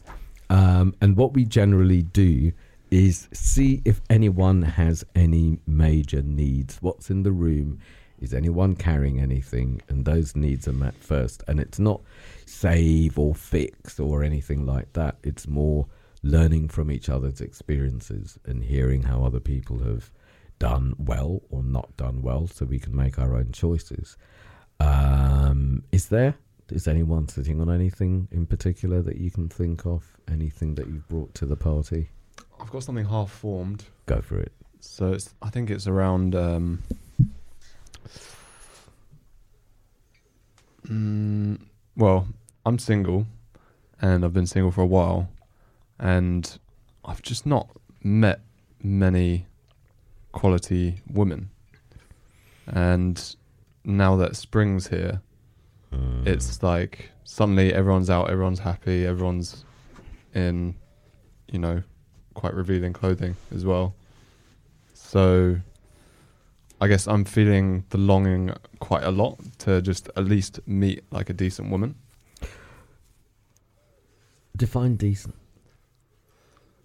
um, and what we generally do is see if anyone has any major needs. What's in the room? Is anyone carrying anything? And those needs are met first. And it's not save or fix or anything like that. It's more learning from each other's experiences and hearing how other people have done well or not done well so we can make our own choices. Um, is there? Is anyone sitting on anything in particular that you can think of? Anything that you've brought to the party? I've got something half formed. Go for it. So it's, I think it's around. Um, mm, well, I'm single, and I've been single for a while, and I've just not met many quality women. And now that spring's here, Mm. it's like suddenly everyone's out, everyone's happy, everyone's in, you know, quite revealing clothing as well. So I guess I'm feeling the longing quite a lot to just at least meet like a decent woman. define decent.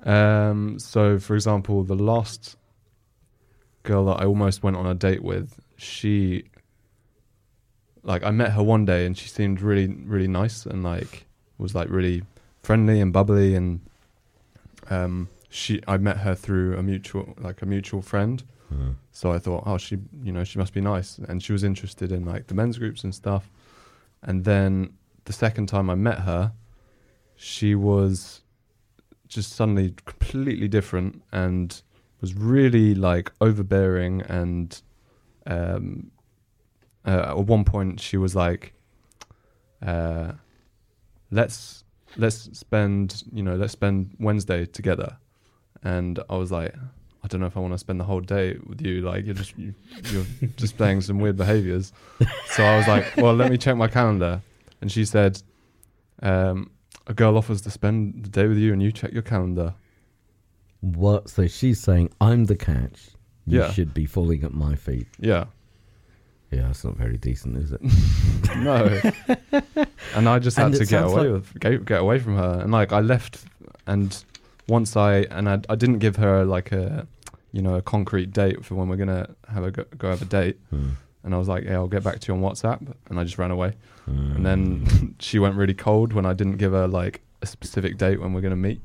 Um, so, for example, the last girl that I almost went on a date with, she, like, I met her one day and she seemed really, really nice and like was like really friendly and bubbly and um, she, I met her through a mutual, like a mutual friend. So I thought, oh, she, you know, she must be nice, and she was interested in like the men's groups and stuff. And then the second time I met her, she was just suddenly completely different and was really like overbearing. And um uh, at one point she was like uh let's let's spend you know let's spend wednesday together. And i was like i don't know if i want to spend the whole day with you like you're just you, you're displaying some weird behaviors so i was like well let me check my calendar and she said um a girl offers to spend the day with you and you check your calendar What? So she's saying, I'm the catch. You Yeah. should be falling at my feet. yeah Yeah, that's not very decent, is it? no and i just had And to get away like- with get, get away from her and like i left and once i and I, I didn't give her like a you know a concrete date for when we're gonna have a go, go have a date Hmm. and i was like yeah i'll get back to you on whatsapp and i just ran away Hmm. and then she went really cold when i didn't give her like a specific date when we're gonna meet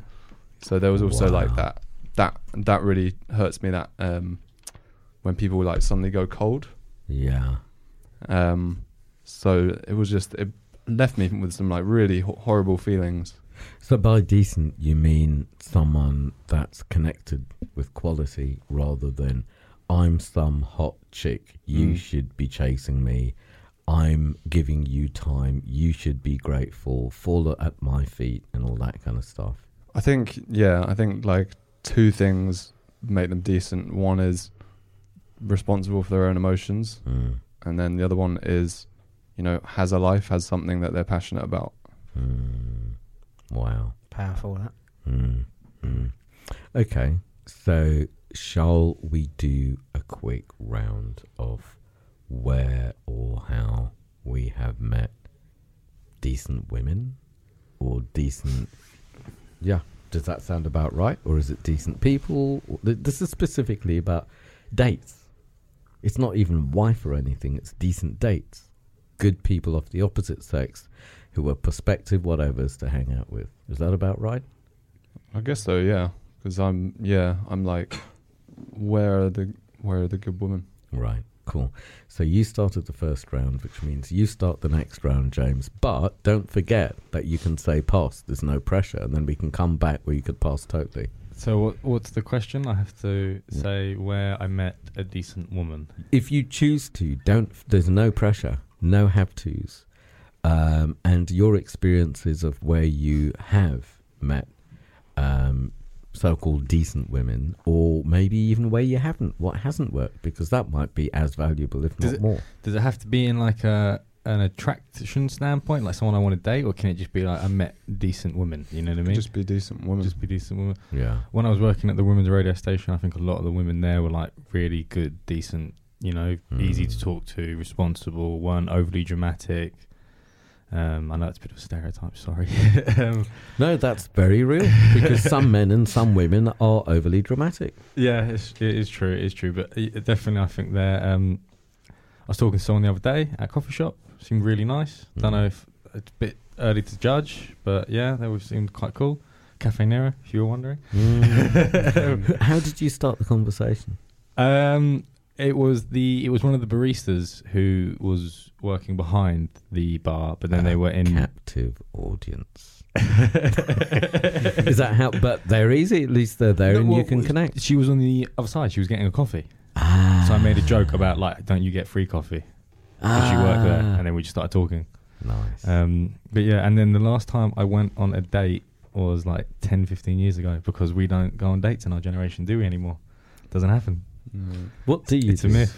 so there was also like that that that really hurts me that um when people like suddenly go cold yeah. um, so it was just it left me with some like really ho- horrible feelings. So by decent, you mean someone that's connected with quality rather than I'm some hot chick. You Mm. should be chasing me. I'm giving you time. You should be grateful. Fall at my feet and all that kind of stuff. I think yeah, I think like two things make them decent. One is responsible for their own emotions, Mm. and then the other one is, you know, has a life, has something that they're passionate about. Mm. Wow. Powerful, that. Mm. Mm. Okay. So shall we do a quick round of where or how we have met decent women or decent yeah does that sound about right or is it decent people this is specifically about dates it's not even wife or anything it's decent dates good people of the opposite sex who are prospective whatevers to hang out with is that about right I guess so, yeah, because I'm yeah, I'm like, where are the where are the good women? Right, cool. So you started the first round, which means you start the next round, James. But don't forget that you can say pass. There's no pressure, and then we can come back where you could pass totally. So what, what's the question? I have to Yeah. say where I met a decent woman. If you choose to, don't. There's no pressure, no have tos, um, and your experiences of where you have met um, so-called decent women, or maybe even where you haven't, what hasn't worked, because that might be as valuable, if Does not it- more. Does it have to be in like a an attraction standpoint, like someone I want to date, or can it just be like I met decent women? You know what I mean? Just be decent women. Just be decent women. Yeah. When I was working at the women's radio station, I think a lot of the women there were like really good, decent you know, easy to Mm. talk to, responsible, weren't overly dramatic. Um, I know it's a bit of a stereotype. Sorry. um, No, that's very real because some men and some women are overly dramatic. Yeah, it's, it is true. It is true. But it, definitely, I think they're. Um, I was talking to someone the other day at a coffee shop. Seemed really nice. Don't Mm. know if it's a bit early to judge, but yeah, they were seemed quite cool. Caffè Nero, if you were wondering. Mm. How did you start the conversation? Um, it was the it was one of the baristas who was working behind the bar, but then they were in. captive audience. Is that how? But they're easy. At least they're there, No, and you can connect. She was on the other side. She was getting a coffee, Ah. so I made a joke about like, "Don't you get free coffee?" Because she worked there, Ah. and then we just started talking. nice. Um, but yeah, and then the last time I went on a date was like 10, 15 years ago because we don't go on dates in our generation, do we anymore? Doesn't happen. Mm. what do you? it's a do? myth.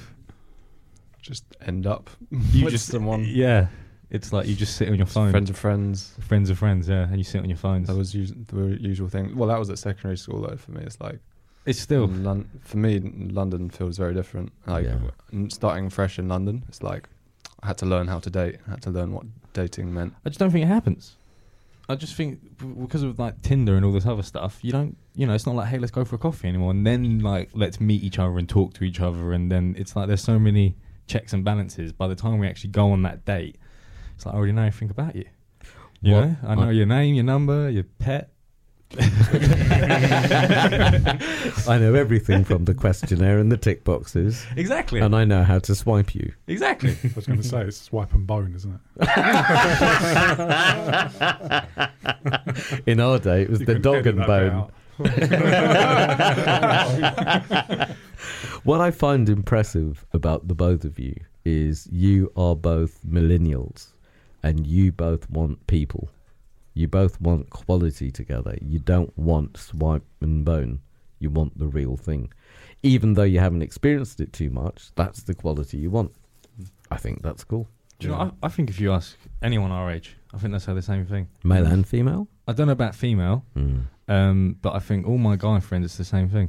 Just end up You with just someone. Yeah, it's like you just sit on your phone. Friends of friends. friends of friends, yeah, and you sit on your phones. That was us- the usual thing. Well, that was at secondary school though. For me, it's like it's still Lon- for me, London feels very different. Like Yeah. starting fresh in London, it's like I had to learn how to date. I had to learn what dating meant. I just don't think it happens. I just think because of like Tinder and all this other stuff, you don't, you know, it's not like hey, let's go for a coffee anymore, and then like let's meet each other and talk to each other, and then it's like there's so many checks and balances. By the time we actually go on that date, it's like I already know everything about you. You What- know, I know I- your name, your number, your pet. I know everything from the questionnaire and the tick boxes, Exactly. and I know how to swipe you. exactly. I was going to say it's swipe and bone, isn't it? In our day, it was You the dog and bone. What I find impressive about the both of you is you are both millennials and you both want people. You both want quality together. You don't want swipe and bone. You want the real thing. Even though you haven't experienced it too much, that's the quality you want. I think that's cool. Do you know? I, I think if you ask anyone our age, I think they say the same thing. Male and female? I don't know about female, Mm. um, but I think all my guy friends it's the same thing.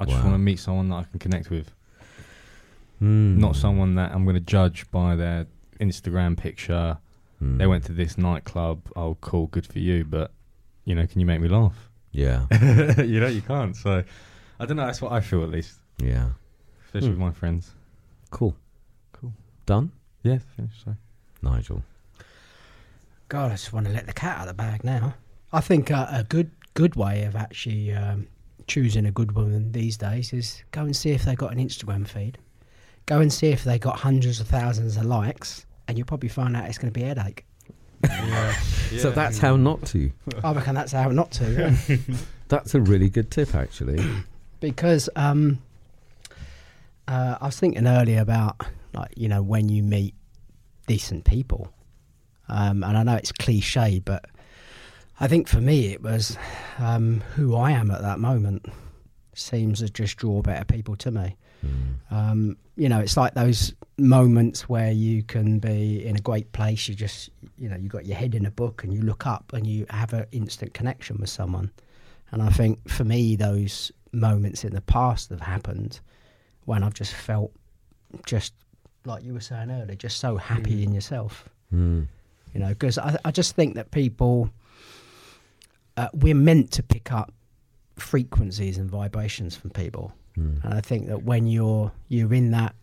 I just Wow. want to meet someone that I can connect with, Mm. not someone that I'm going to judge by their Instagram picture. Mm. They went to this nightclub. Oh, cool, good for you. But you know, can you make me laugh? Yeah, you know, you can't. So I don't know. That's what I feel at least, yeah. especially Hmm. with my friends. Cool. Cool. Done? Yeah, finished. So. Nigel. God, I just want to let the cat out of the bag now. I think uh, a good good way of actually um, choosing a good woman these days is go and see if they got an Instagram feed. Go and see if they got hundreds of thousands of likes, and you'll probably find out it's going to be a headache. So that's how not to. I reckon that's how not to. yeah. That's a really good tip, actually. because um, uh, I was thinking earlier about like you know when you meet decent people, um, and I know it's cliche, but I think for me it was um, who I am at that moment seems to just draw better people to me. Mm. Um, you know, it's like those moments where you can be in a great place. You just, you know, you got your head in a book and you look up and you have an instant connection with someone. And I think for me, those moments in the past have happened when I've just felt just like you were saying earlier, just so happy Mm. in yourself. Mm. You know, because I, I just think that people, uh, we're meant to pick up frequencies and vibrations from people. Mm. And I think that when you're you're in that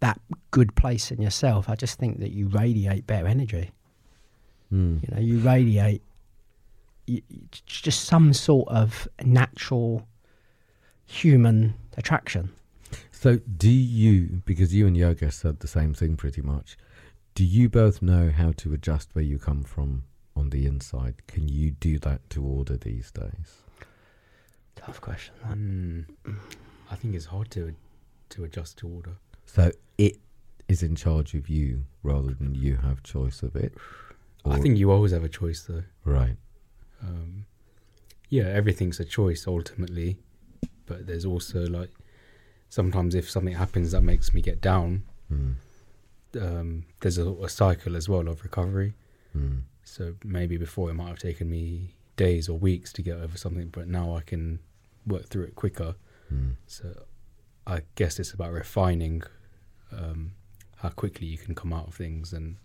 that good place in yourself, I just think that you radiate better energy. Mm. You know, you radiate you, just some sort of natural human attraction. So, do you, because you and Yogesh said the same thing pretty much, do you both know how to adjust where you come from on the inside? Can you do that to order these days? Tough question. Mm, I think it's hard to to adjust to order. So, it is in charge of you rather than you have choice of it? I think you always have a choice, though. Right. Um, yeah, everything's a choice ultimately, but there's also like sometimes if something happens that makes me get down, Mm. um, there's a, a cycle as well of recovery. Mm. So maybe before it might have taken me days or weeks to get over something, but now I can work through it quicker. Mm. So I guess it's about refining um, how quickly you can come out of things and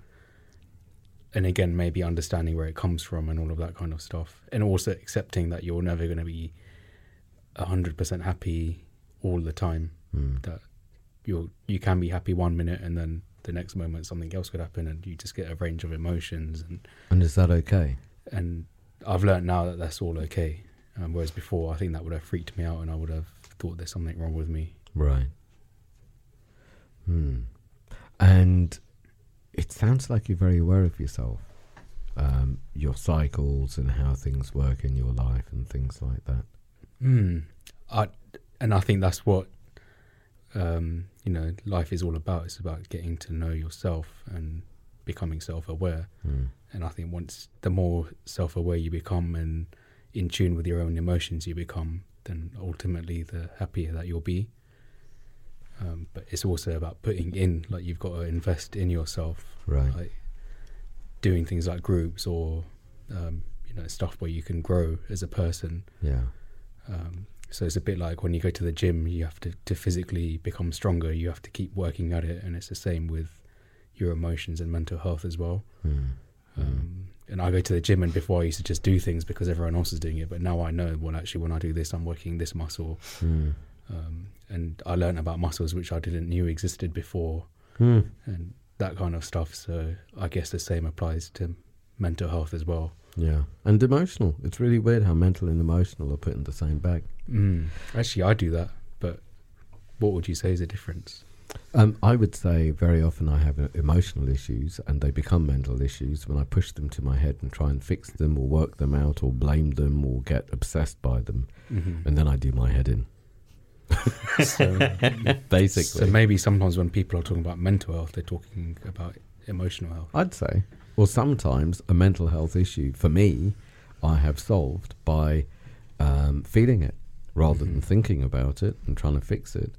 and again maybe understanding where it comes from and all of that kind of stuff and also accepting that you're never going to be 100% happy all the time Mm. that you you can be happy one minute and then the next moment something else could happen and you just get a range of emotions and And is that okay? and I've learned now that that's all okay um, whereas before I think that would have freaked me out and I would have thought there's something wrong with me Right. Hmm. And it sounds like you're very aware of yourself, um, your cycles and how things work in your life and things like that. Mm. I, and I think that's what um, you know life is all about. It's about getting to know yourself and becoming self-aware. Hmm. And I think once the more self-aware you become and in tune with your own emotions you become, then ultimately the happier that you'll be. Um, but it's also about putting in, like you've got to invest in yourself, Right. like doing things like groups or um, you know stuff where you can grow as a person. Yeah. Um, so it's a bit like when you go to the gym, you have to, to physically become stronger. You have to keep working at it, and it's the same with your emotions and mental health as well. Hmm. Um, and I go to the gym, and before I used to just do things because everyone else is doing it, but now I know. Well, actually, when I do this, I'm working this muscle, Hmm. um, and I learned about muscles which I didn't knew existed before, Hmm. and that kind of stuff. So I guess the same applies to mental health as well. Yeah. And emotional. It's really weird how mental and emotional are put in the same bag. Mm. Actually, I do that, but what would you say is the difference? Um, I would say very often I have uh, emotional issues and they become mental issues when I push them to my head and try and fix them or work them out or blame them or get obsessed by them. Mm-hmm. And then I do my head in. so, Basically. so maybe sometimes when people are talking about mental health, they're talking about emotional health. I'd say. Or sometimes a mental health issue, for me, I have solved by um, feeling it rather than Mhm. thinking about it and trying to fix it,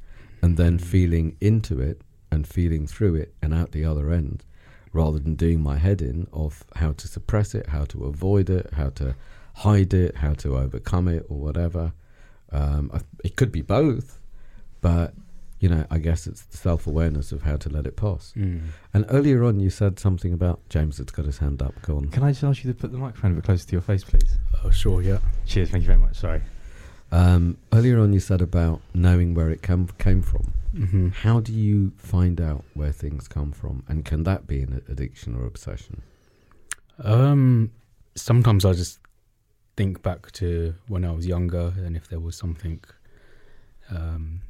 and then feeling into it and feeling through it and out the other end, rather than doing my head in of how to suppress it, how to avoid it, how to hide it, how to overcome it, or whatever. Um, I- it could be both, but you know, I guess it's the self awareness of how to let it pass. Mm. And earlier on, you said something about James that's got his hand up. Go on. Can I just ask you to put the microphone a bit closer to your face, please? Oh, sure, yeah. Cheers. Thank you very much. Sorry. Um, earlier on, you said about knowing where it come, came from. Mm-hmm. How do you find out where things come from? And can that be an addiction or obsession? Um, sometimes I just think back to when I was younger, and if there was something um,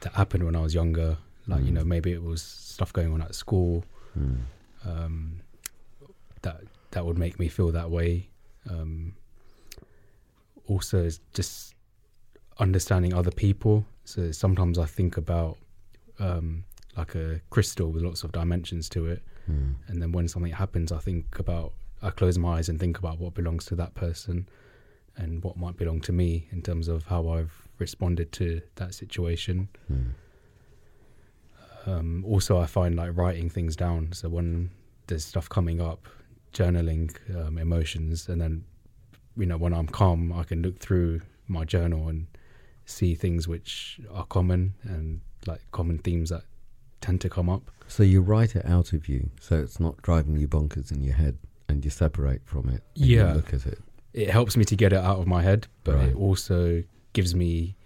that happened when I was younger, like you Mm. know, maybe it was stuff going on at school Hmm. um, that that would make me feel that way. Um, also, is just understanding other people. So sometimes I think about um, like a crystal with lots of dimensions to it, Hmm. and then when something happens, I think about I close my eyes and think about what belongs to that person and what might belong to me in terms of how I've responded to that situation. Hmm. Um, also, I find like writing things down. So when there's stuff coming up, journaling um, emotions, and then you know when I'm calm, I can look through my journal and see things which are common and like common themes that tend to come up. So you write it out of you, so it's not driving you bonkers in your head, and you separate from it. Yeah. look at it. It helps me to get it out of my head, but Right. it also gives me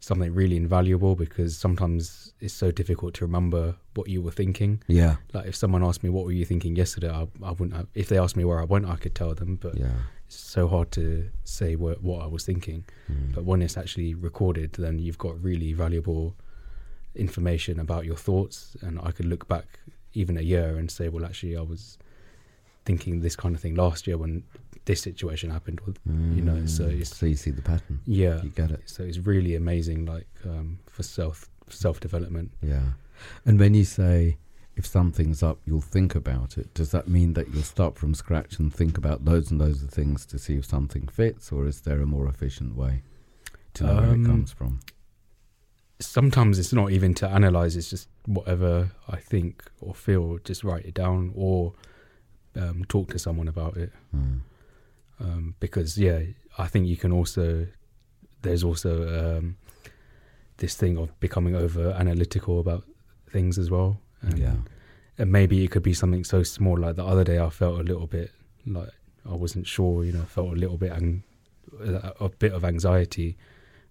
something really invaluable because sometimes it's so difficult to remember what you were thinking. Yeah. Like if someone asked me what were you thinking yesterday, I, I wouldn't. Have, if they asked me where I went, I could tell them. But Yeah. It's so hard to say what, what I was thinking. Hmm. But when it's actually recorded, then you've got really valuable information about your thoughts, and I could look back even a year and say, well, actually, I was thinking this kind of thing last year when this situation happened. With you know, so Hmm. it's- so you see the pattern. yeah, You get it. so it's really amazing, like um, for self self development. Yeah. And when you say if something's up, you'll think about it, does that mean that you'll start from scratch and think about loads and loads of things to see if something fits, or is there a more efficient way to know where Um, it comes from? sometimes it's not even to analyze it's just whatever i think or feel just write it down or um, talk to someone about it Hmm. um, because yeah i think you can also there's also um, this thing of becoming over analytical about things as well. And, yeah. and maybe it could be something so small. Like the other day, I felt a little bit like I wasn't sure. You know, felt a little bit ang- a bit of anxiety.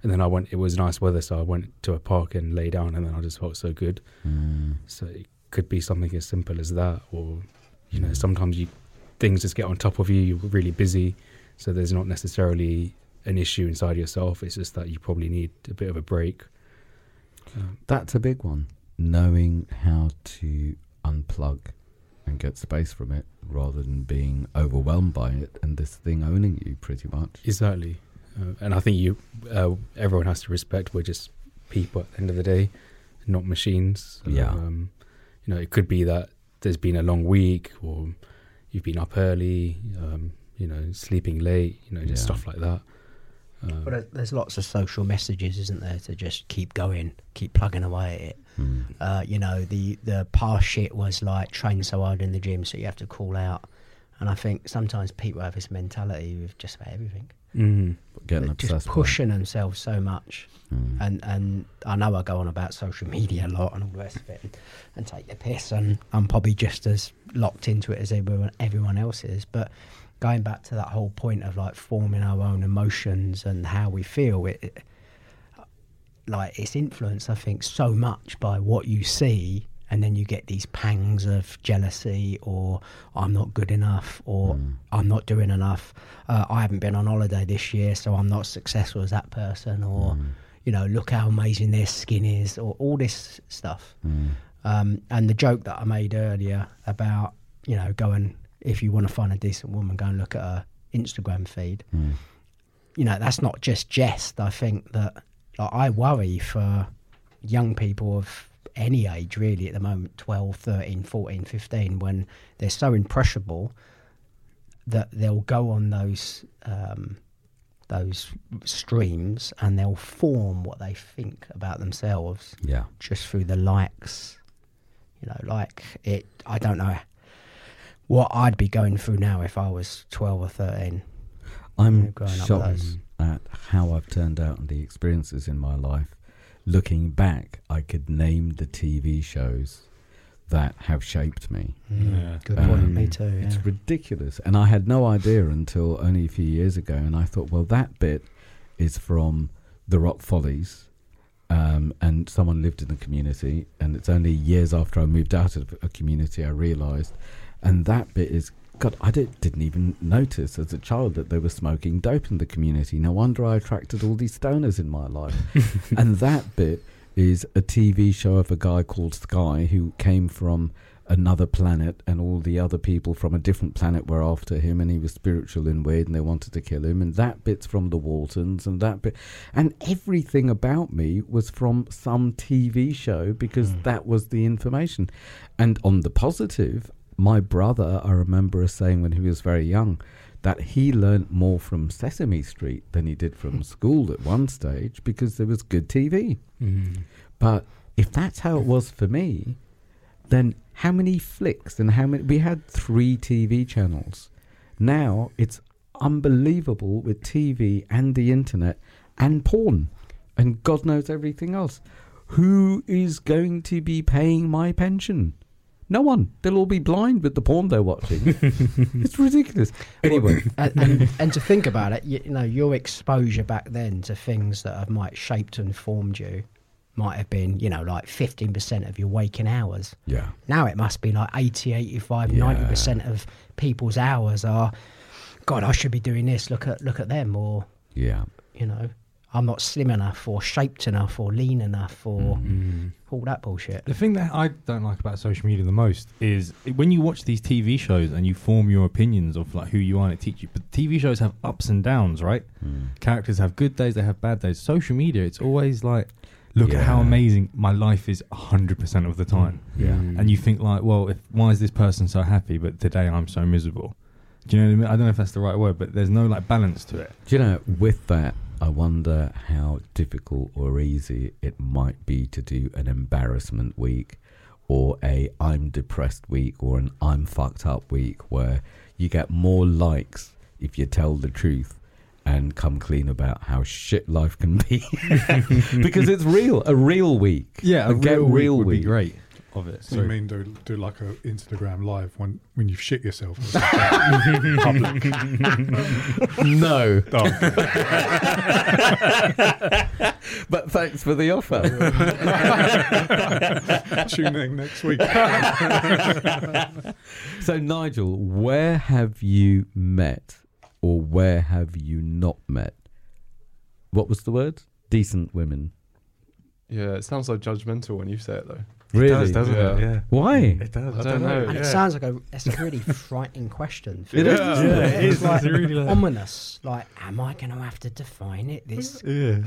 And then I went. It was nice weather, so I went to a park and lay down, and then I just felt so good. Mm. So it could be something as simple as that, or you know, sometimes you things just get on top of you. You're really busy, so there's not necessarily an issue inside yourself. It's just that you probably need a bit of a break. Um, That's a big one. Knowing how to unplug and get space from it rather than being overwhelmed by it and this thing owning you pretty much. Exactly. Uh, and I think you, uh, everyone has to respect we're just people at the end of the day, not machines. Yeah. Um, you know, it could be that there's been a long week or you've been up early, um, you know, sleeping late, you know, just Yeah. stuff like that. Um, But there's lots of social messages, isn't there, to just keep going, keep plugging away at it. Mm. Uh, you know, the the past shit was like train so hard in the gym, so you have to call out. And I think sometimes people have this mentality with just about everything, mm, Getting obsessed just by it. pushing themselves so much. Mm. And and I know I go on about social media a lot and all the rest of it, and, and take the piss, and I'm probably just as locked into it as everyone everyone else is. But going back to that whole point of like forming our own emotions and how we feel, it, it like it's influenced, I think, so much by what you see, and then you get these pangs of jealousy, or I'm not good enough, or Mm. I'm not doing enough. Uh, I haven't been on holiday this year, so I'm not successful as that person, or Mm. you know, look how amazing their skin is, or all this stuff. Mm. Um, and the joke that I made earlier about, you know, going if you want to find a decent woman, go and look at her Instagram feed. Mm. You know, that's not just jest. I think that like, I worry for young people of any age really at the moment 12 13 14 15 when they're so impressionable that they'll go on those um, those streams and they'll form what they think about themselves Yeah. just through the likes. You know, like it. I don't know what I'd be going through now if I was twelve or thirteen. I'm Yeah, growing up with those. At how I've turned out and the experiences in my life. Looking back, I could name the TV shows that have shaped me. Yeah. Good Um, point. Me too. Yeah. It's ridiculous. And I had no idea until only a few years ago. And I thought, well, that bit is from the Rock Follies. Um, and someone lived in the community. And it's only years after I moved out of a community I realised. And that bit is, God, I did, didn't even notice as a child that they were smoking dope in the community. No wonder I attracted all these stoners in my life. and that bit is a TV show of a guy called Sky who came from another planet and all the other people from a different planet were after him and he was spiritual and weird and they wanted to kill him and that bit's from the Waltons and that bit and everything about me was from some TV show because Mm. that was the information and on the positive my brother I remember us saying when he was very young that he learnt more from Sesame Street than he did from school at one stage because there was good TV mm, but if that's how it was for me, then how many flicks and how many? We had three TV channels. Now it's unbelievable with TV and the internet and porn and God knows everything else. Who is going to be paying my pension? No one. They'll all be blind with the porn they're watching. it's ridiculous. Anyway, and, and, and to think about it, you, you know, your exposure back then to things that have might shaped and formed you might have been, you know, like 15% of your waking hours. yeah, Now it must be like 80, 85, Yeah. 90% of people's hours are, God, I should be doing this. Look at look at them, or yeah, you know, I'm not slim enough, or shaped enough, or lean enough, or mm, all that bullshit. The thing that I don't like about social media the most is when you watch these TV shows and you form your opinions of like who you are and it teaches you. But TV shows have ups and downs, right? Mm. Characters have good days, they have bad days. Social media, it's always like, look at how amazing my life is 100% of the time. Yeah. mm. And you think like, well, if why is this person so happy, but today I'm so miserable? Do you know what I mean? I don't know if that's the right word, but there's no like balance to it. Do you know, with that, I wonder how difficult or easy it might be to do an embarrassment week or a I'm depressed week or an I'm fucked up week where you get more likes if you tell the truth and come clean about how shit life can be. because it's real, a real week. Yeah, a get real would be week. great. Of it. So you mean do do like a Instagram live when when you've shit yourself? public? no, Oh, but thanks for the offer. tune in next week. so, Nigel, where have you met, or where have you not met? What was the word? Decent women. Yeah, it sounds so judgmental when you say it though. Really? It does, doesn't Yeah. it? Yeah. Why? It does. I don't know. And it sounds like a it's a really frightening question. It is. Yeah, Yeah, it is. It's like It's really like- ominous. Like, am I going to have to define it? This, Yeah.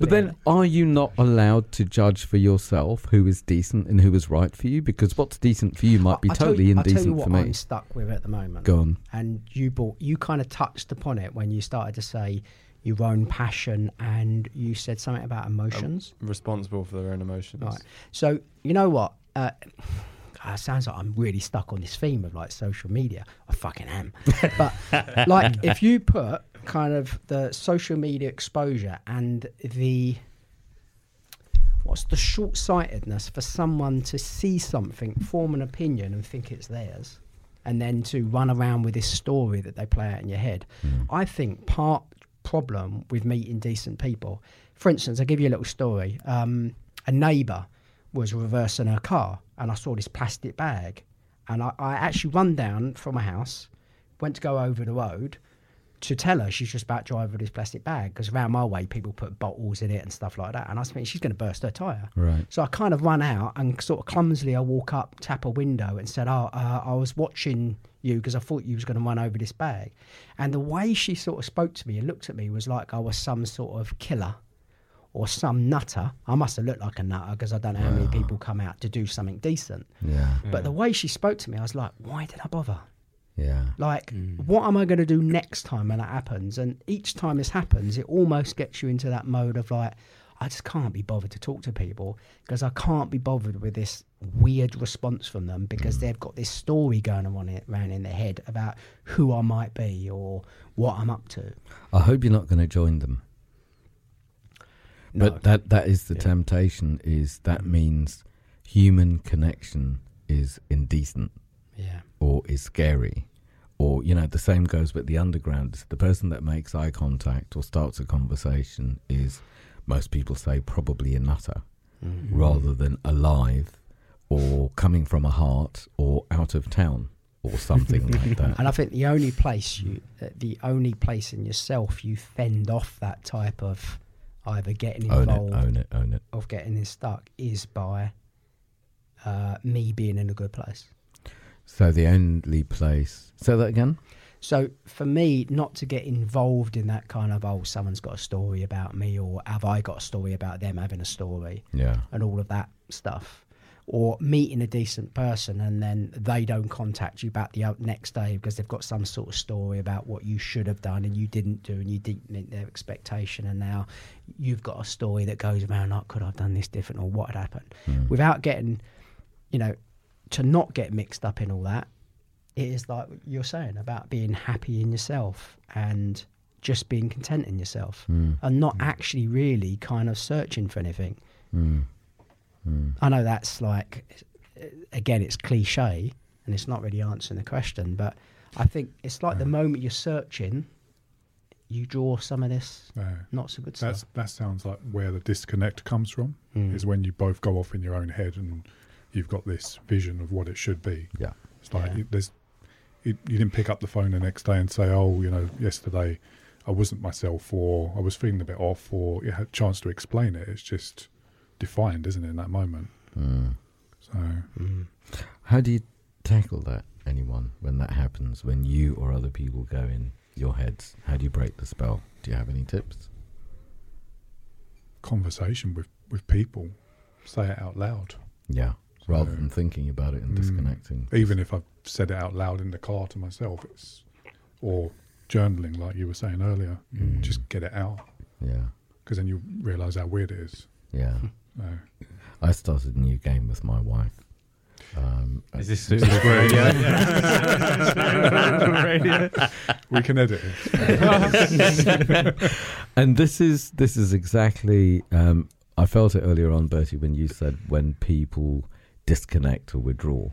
But then, are you not allowed to judge for yourself who is decent and who is right for you? Because what's decent for you might be I- I totally you- I tell you indecent what for me. I'm stuck with at the moment. Go on. and you brought you kind of touched upon it when you started to say your own passion and you said something about emotions. Responsible for their own emotions. right. So you know what? Uh, it sounds like i'm really stuck on this theme of like social media. I fucking am. But like if you put kind of the social media exposure and the what's the short-sightedness for someone to see something form an opinion and think it's theirs and then to run around with this story that they play out in your head Mm. i think part problem with meeting decent people. For instance i'll give you a little story. Um, a neighbour was reversing her car and i saw this plastic bag and I, I actually run down from my house went to go over the road to tell her she's just about to drive with this plastic bag because around my way people put bottles in it and stuff like that and i was thinking she's going to burst her tyre. Right. so I kind of run out and sort of clumsily I walk up, tap a window, and said, "Oh, uh, I was watching you because I thought you was going to run over this bag." And the way she sort of spoke to me and looked at me was like I was some sort of killer or some nutter. I must have looked like a nutter because I don't know how many people come out to do something decent. Yeah. But the way she spoke to me, I was like, "Why did I bother?" Yeah. Like, mm. what am I going to do next time when that happens? And each time this happens, it almost gets you into that mode of like, I just can't be bothered to talk to people because I can't be bothered with this weird response from them because mm. they've got this story going on it around in their head about who I might be or what I'm up to. I hope you're not going to join them. No. But that that is the Yeah. temptation. Is that mm. means human connection is indecent yeah, or is scary, or you know the same goes with the underground. The person that makes eye contact or starts a conversation is most people say probably a nutter Mm-hmm. rather than alive or coming from a heart or out of town or something like that. And I think the only place you, uh, the only place in yourself you fend off that type of either getting Own involved it, own it, own it. of getting in stuck is by uh, me being in a good place. So the only place. Say that again. So for me, not to get involved in that kind of oh, someone's got a story about me, or have I got a story about them having a story, Yeah. and all of that stuff, or meeting a decent person and then they don't contact you back the next day because they've got some sort of story about what you should have done and you didn't do, and you didn't meet their expectation, and now you've got a story that goes around like, could I have done this different, or what had happened, Mm. without getting, you know, to not get mixed up in all that it is like you're saying about being happy in yourself and just being content in yourself Mm. and not actually really kind of searching for anything. Mm. Mm. I know that's like, again, it's cliche and it's not really answering the question, but I think it's like the moment you're searching, you draw some of this No, not so good that's stuff. that sounds like where the disconnect comes from. Mm. Is when you both go off in your own head and you've got this vision of what it should be. Yeah. It's like Yeah. there's you, you didn't pick up the phone the next day and say, "Oh, you know, yesterday I wasn't myself," or "I was feeling a bit off," or you had a chance to explain it. It's just defined, isn't it, in that moment? Mm. So Mm. How do you tackle that, anyone, when that happens, when you or other people go in your heads? How do you break the spell? Do you have any tips? conversation with with people, say it out loud. Yeah. Rather So- than thinking about it and Mm. disconnecting. Even if I've said it out loud in the car to myself, it's or journaling, like you were saying earlier. Mm. Just get it out Yeah. because then you realise how weird it is. Yeah. So, I started a new game with my wife. Um, Is this suitable for radio? radio? we can edit it. and this is this is exactly um, I felt it earlier on, Bertie, when you said when people disconnect or withdraw.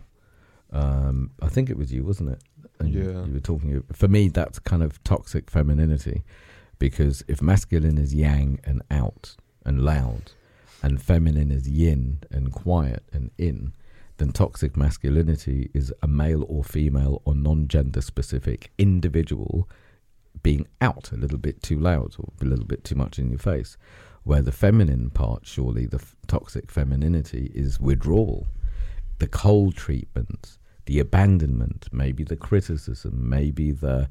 Um, I think it was you, wasn't it? And you- Yeah. You were talking. For me, that's kind of toxic femininity, because if masculine is yang and out and loud, and feminine is yin and quiet and in, then toxic masculinity is a male or female or non-gender specific individual being out a little bit too loud or a little bit too much in your face. Where the feminine part, surely the f- toxic femininity is withdrawal, the cold treatment, the abandonment, maybe the criticism, maybe the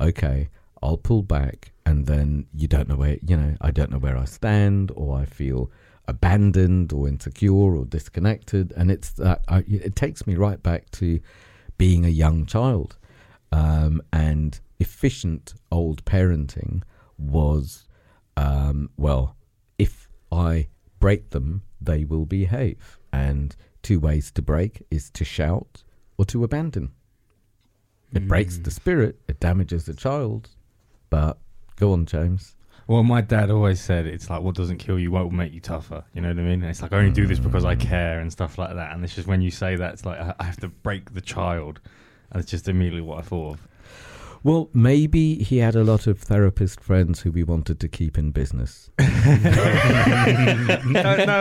okay, I'll pull back, and then you don't know where you know I don't know where I stand, or I feel abandoned or insecure or disconnected, and it's that it takes me right back to being a young child, um, and efficient old parenting was um, well, if I break them, they will behave, and two ways to break is to shout or to abandon. It breaks Mm. the spirit, it damages the child, but go on, James. Well, my dad always said it's like what doesn't kill you won't make you tougher. You know what I mean? It's like I only do this because I care and stuff like that. And it's just when you say that, it's like I I have to break the child, and it's just immediately what I thought of. Well, maybe he had a lot of therapist friends who we wanted to keep in business. don't know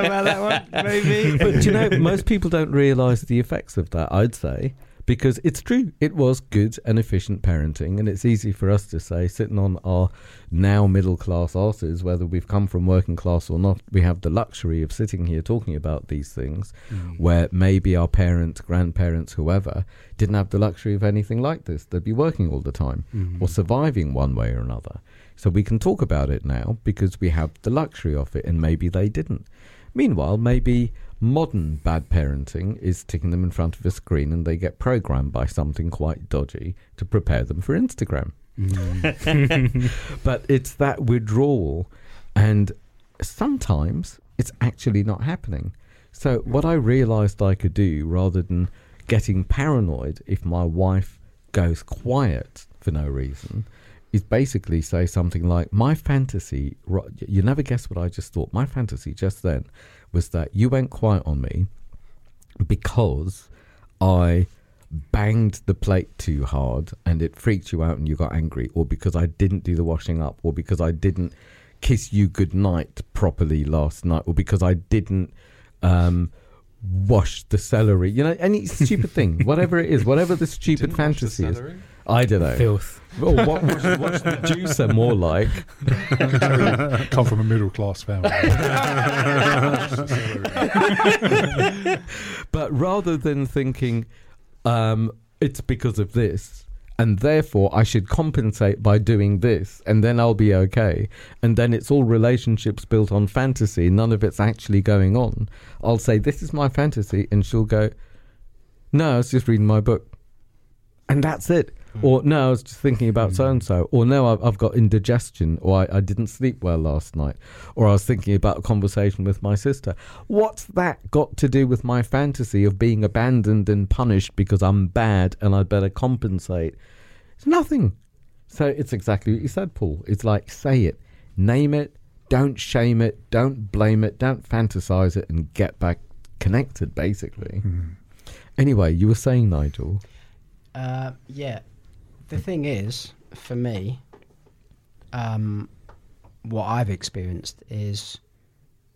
about that one. Maybe, but do you know, most people don't realise the effects of that, I'd say, because it's true. It was good and efficient parenting, and it's easy for us to say, sitting on our now middle class asses, whether we've come from working class or not, we have the luxury of sitting here talking about these things, Mm. where maybe our parents, grandparents, whoever, didn't have the luxury of anything like this. They'd be working all the time Mm. or surviving one way or another. So we can talk about it now because we have the luxury of it, and maybe they didn't. Meanwhile, maybe modern bad parenting is sticking them in front of a screen and they get programmed by something quite dodgy to prepare them for Instagram. Mm. But it's that withdrawal, and sometimes it's actually not happening. So, what I realized I could do rather than getting paranoid if my wife goes quiet for no reason is basically say something like, My fantasy, you never guess what I just thought. My fantasy just then was that you went quiet on me because I banged the plate too hard and it freaked you out and you got angry, or because I didn't do the washing up, or because I didn't kiss you goodnight properly last night, or because I didn't um, wash the celery. You know, any stupid thing, whatever it is, whatever the stupid fantasy is. Celery? I don't know. Filth. Well, what, what's, what's the juicer more like? Come from a middle class family. But rather than thinking um, it's because of this, and therefore I should compensate by doing this, and then I'll be okay, and then it's all relationships built on fantasy, none of it's actually going on. I'll say, This is my fantasy, and she'll go, No, I was just reading my book. And that's it. Or no, I was just thinking about so and so. Or no, I've, I've got indigestion. Or I, I didn't sleep well last night. Or I was thinking about a conversation with my sister. What's that got to do with my fantasy of being abandoned and punished because I'm bad and I'd better compensate? It's nothing. So it's exactly what you said, Paul. It's like say it, name it, don't shame it, don't blame it, don't fantasize it, and get back connected, basically. Mm. Anyway, you were saying, Nigel. Uh, yeah. The thing is, for me, um, what I've experienced is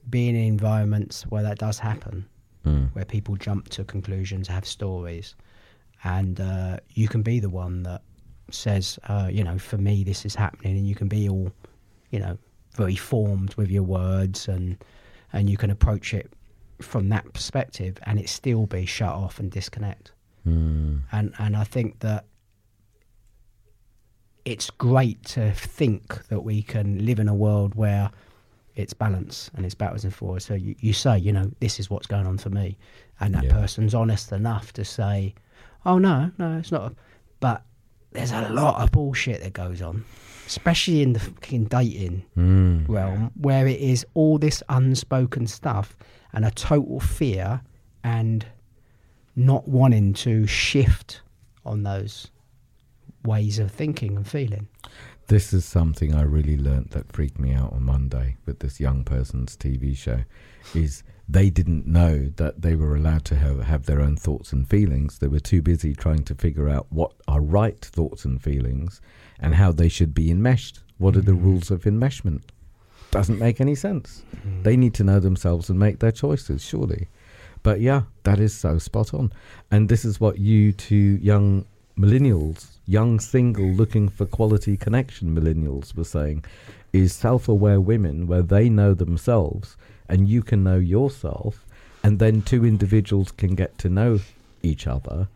being in environments where that does happen, Mm. where people jump to conclusions, have stories, and uh, you can be the one that says, uh, you know, for me this is happening, and you can be all, you know, very formed with your words, and and you can approach it from that perspective, and it still be shut off and disconnect Mm. and and I think that it's great to think that we can live in a world where it's balance and it's backwards and forwards. So you, you say, you know, this is what's going on for me, and that Yeah. person's honest enough to say, oh no, no, it's not. But there's a lot of bullshit that goes on, especially in the fucking dating Mm. realm where it is all this unspoken stuff and a total fear and not wanting to shift on those ways of thinking and feeling. This is something I really learnt that freaked me out on Monday with this young person's TV show. Is they didn't know that they were allowed to have, have their own thoughts and feelings. They were too busy trying to figure out what are right thoughts and feelings and how they should be enmeshed. What are the Mm. rules of enmeshment? Doesn't make any sense. Mm. They need to know themselves and make their choices, surely. But yeah, that is so spot on. And this is what you two young millennials, young single looking for quality connection millennials were saying is self-aware women where they know themselves and you can know yourself and then two individuals can get to know each other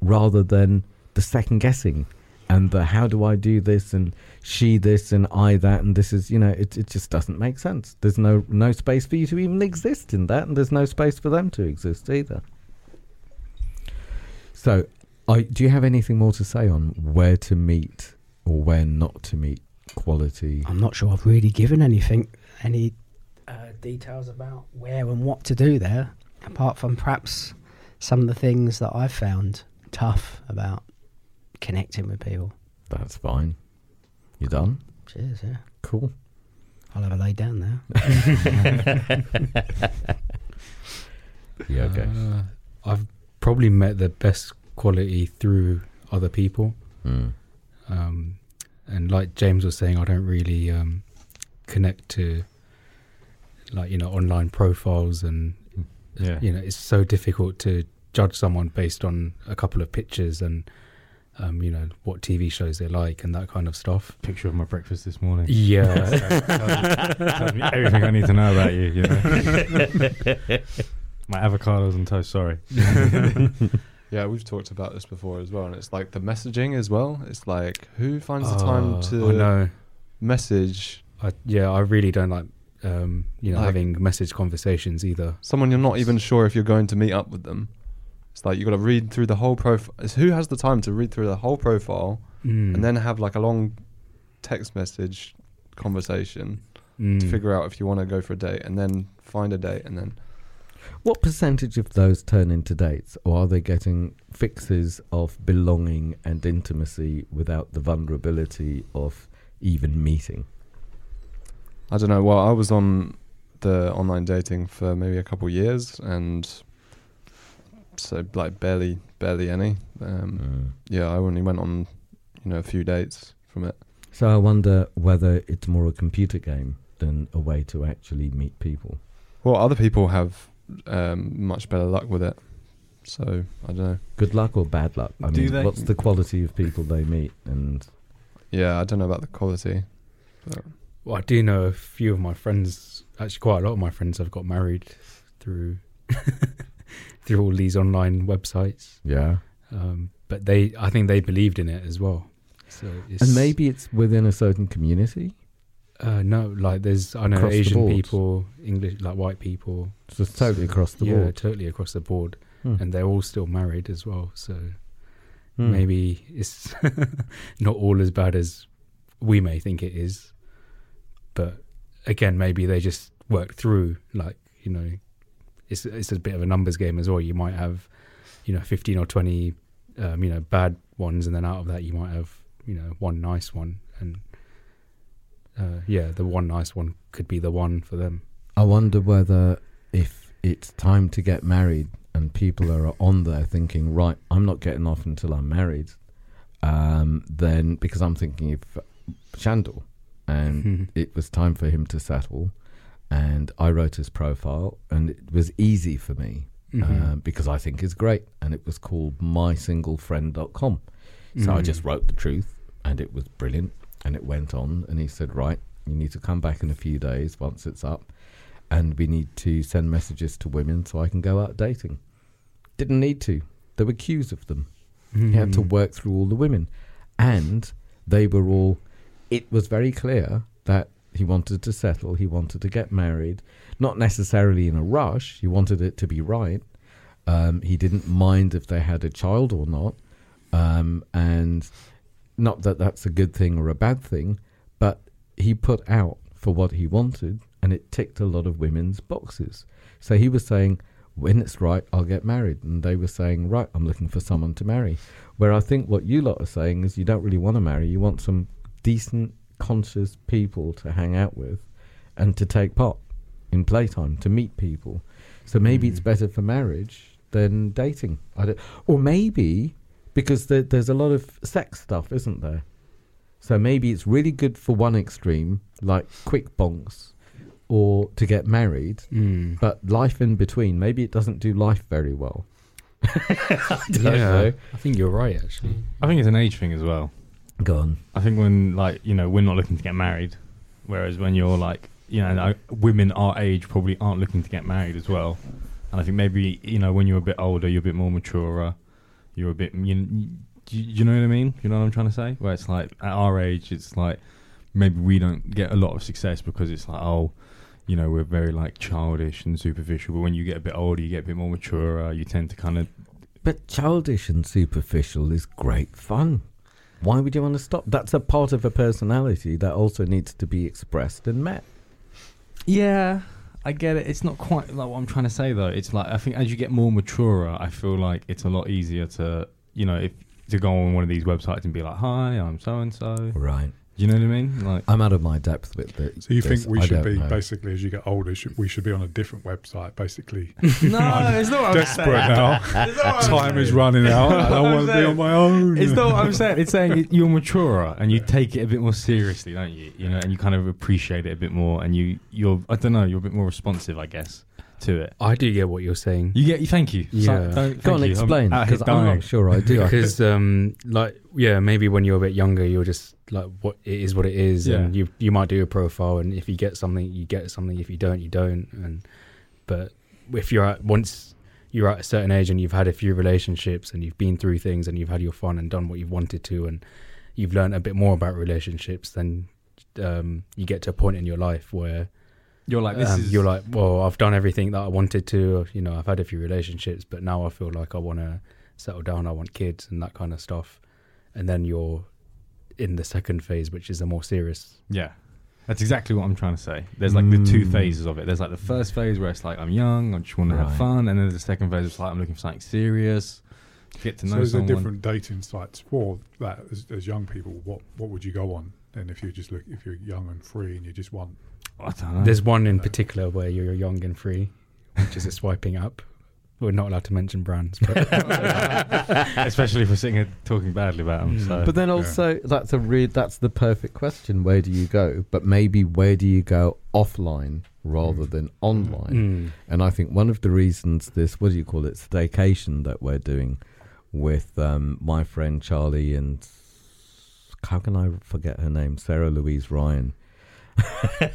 rather than the second guessing and the how do I do this and she this and I that and this is you know it it just doesn't make sense. There's no no space for you to even exist in that and there's no space for them to exist either. So, I, do you have anything more to say on where to meet or where not to meet quality? I'm not sure I've really given anything, any uh, details about where and what to do there, apart from perhaps some of the things that I've found tough about connecting with people. That's fine. You done? Cheers, yeah. Cool. I'll have a lay down now. Yeah, okay. Uh, I've probably met the best quality through other people. Mm. Um, and like James was saying, I don't really um, connect to like you know online profiles, and Yeah. you know it's so difficult to judge someone based on a couple of pictures and um, you know what TV shows they like and that kind of stuff. Picture of my breakfast this morning. Yeah, Tells me everything I need to know about you. You know. my avocados and toast. Sorry. Yeah, we've talked about this before as well, and it's like the messaging as well. It's like who finds the time Oh, to I know. message I, yeah, I really don't like um, you know Like- having message conversations either. someone you're not even sure if you're going to meet up with them. It's like you got to read through the whole profile. Who has the time to read through the whole profile Mm. and then have like a long text message conversation Mm. to figure out if you want to go for a date, and then find a date, and then What percentage of those turn into dates, or are they getting fixes of belonging and intimacy without the vulnerability of even meeting? I don't know. Well, I was on the online dating for maybe a couple of years, and so like barely, barely any. Um, Mm. yeah, I only went on, you know, a few dates from it. So I wonder whether it's more a computer game than a way to actually meet people. Well, other people have um, much better luck with it. So I don't know. Good luck or bad luck? I Do mean, they- what's the quality of people they meet? And Yeah, I don't know about the quality. But Well, I do know a few of my friends. Actually, quite a lot of my friends have got married through through all these online websites. yeah, Um, but they, I think they believed in it as well. So it's, and maybe it's within a certain community. Uh, no, like there's I know Across Asian people, English, like white people, So it's totally across the yeah, board. totally across the board, Hmm. and they're all still married as well. So Hmm. maybe it's not all as bad as we may think it is. But again, maybe they just work through like you know, it's it's a bit of a numbers game as well. You might have you know fifteen or twenty um, you know bad ones, and then out of that you might have you know one nice one, and uh, yeah, the one nice one could be the one for them. I wonder whether if it's time to get married and people are on there thinking, right, I'm not getting off until I'm married, um, then because I'm thinking of Shandor and it was time for him to settle. And I wrote his profile, and it was easy for me Mhm. um, because I think it's great. And it was called mysinglefriend.com. So I Mm. just wrote the truth, and it was brilliant. And it went on, and he said, "Right, you need to come back in a few days once it's up, and we need to send messages to women so I can go out dating." Didn't need to. There were queues of them. He had to Mhm. work through all the women, and they were all. It was very clear that he wanted to settle. He wanted to get married, not necessarily in a rush. He wanted it to be right. Um, he didn't mind if they had a child or not, um, and not that that's a good thing or a bad thing, but he put out for what he wanted, and it ticked a lot of women's boxes. So he was saying, when it's right, I'll get married. And they were saying, right, I'm looking for someone to marry. Where I think what you lot are saying is you don't really want to marry, you want some decent, conscious people to hang out with and to take part in playtime, to meet people. So maybe it's Mm. better for marriage than dating. Or maybe because there, there's a lot of sex stuff, isn't there? So maybe it's really good for one extreme, like quick bonks, or to get married, Mm. but life in between, maybe it doesn't do life very well. I don't yeah, know. I think you're right. Actually, I think it's an age thing as well. Go on. I think when like you know we're not looking to get married, whereas when you're like you know like, women our age probably aren't looking to get married as well, and I think maybe you know when you're a bit older, you're a bit more mature, you're a bit you, you, you know what I mean? You know what I'm trying to say? Where it's like at our age, it's like maybe we don't get a lot of success because it's like oh. You know, we're very like childish and superficial, but when you get a bit older, you get a bit more mature. Uh, you tend to kind of But childish and superficial is great fun. Why would you want to stop? That's a part of a personality that also needs to be expressed and met. Yeah, I get it. It's not quite like what I'm trying to say though. It's like I think as you get more mature, I feel like it's a lot easier to you know if to go on one of these websites and be like, "Hi, I'm so and so." Right. You know what I mean? Like, I'm out of my depth with it. So you this. think we I should be know. basically, as you get older, should, we should be on a different website, basically. no, it's not. What I'm Desperate now. It's not what I'm Time is running out. I don't want to be on my own. It's not what I'm saying. It's saying you- you're maturer and you take it a bit more seriously, don't you? You know, and you kind of appreciate it a bit more, and you you're I don't know, you're a bit more responsive, I guess, to it. I do get what you're saying. You get. Thank you. So- Yeah. don't- Go on, you. Explain out here because I'm not sure I do. Because um like yeah maybe when you're a bit younger you're just like what it is what it is and you you might do a profile and if you get something you get something if you don't you don't and but if you're at once you're at a certain age and you've had a few relationships and you've been through things and you've had your fun and done what you've wanted to and you've learned a bit more about relationships then um you get to a point in your life where You're like this um, is. you're like, well, I've done everything that I wanted to. You know, I've had a few relationships, but now I feel like I want to settle down. I want kids and that kind of stuff. And then you're in the second phase, which is a more serious. Yeah. That's exactly what I'm trying to say. There's like the two Mm. phases of it. There's like the first phase where it's like I'm young, I just want to have fun, and then there's the second phase it's like I'm looking for something serious, get to know is there someone. different dating sites for that as, as young people? What what would you go on? And if you just look, if you're young and free and you just want, I don't know. There's one in particular where you're young and free, which is a swiping up. We're not allowed to mention brands, but especially if we're sitting here talking badly about them. Mm. So. But then also, that's a re- that's the perfect question. Where do you go? But maybe where do you go offline rather Mm. than online? Mm. And I think one of the reasons this, what do you call it, staycation that we're doing with um, my friend Charlie and how can I forget her name? Sarah Louise Ryan.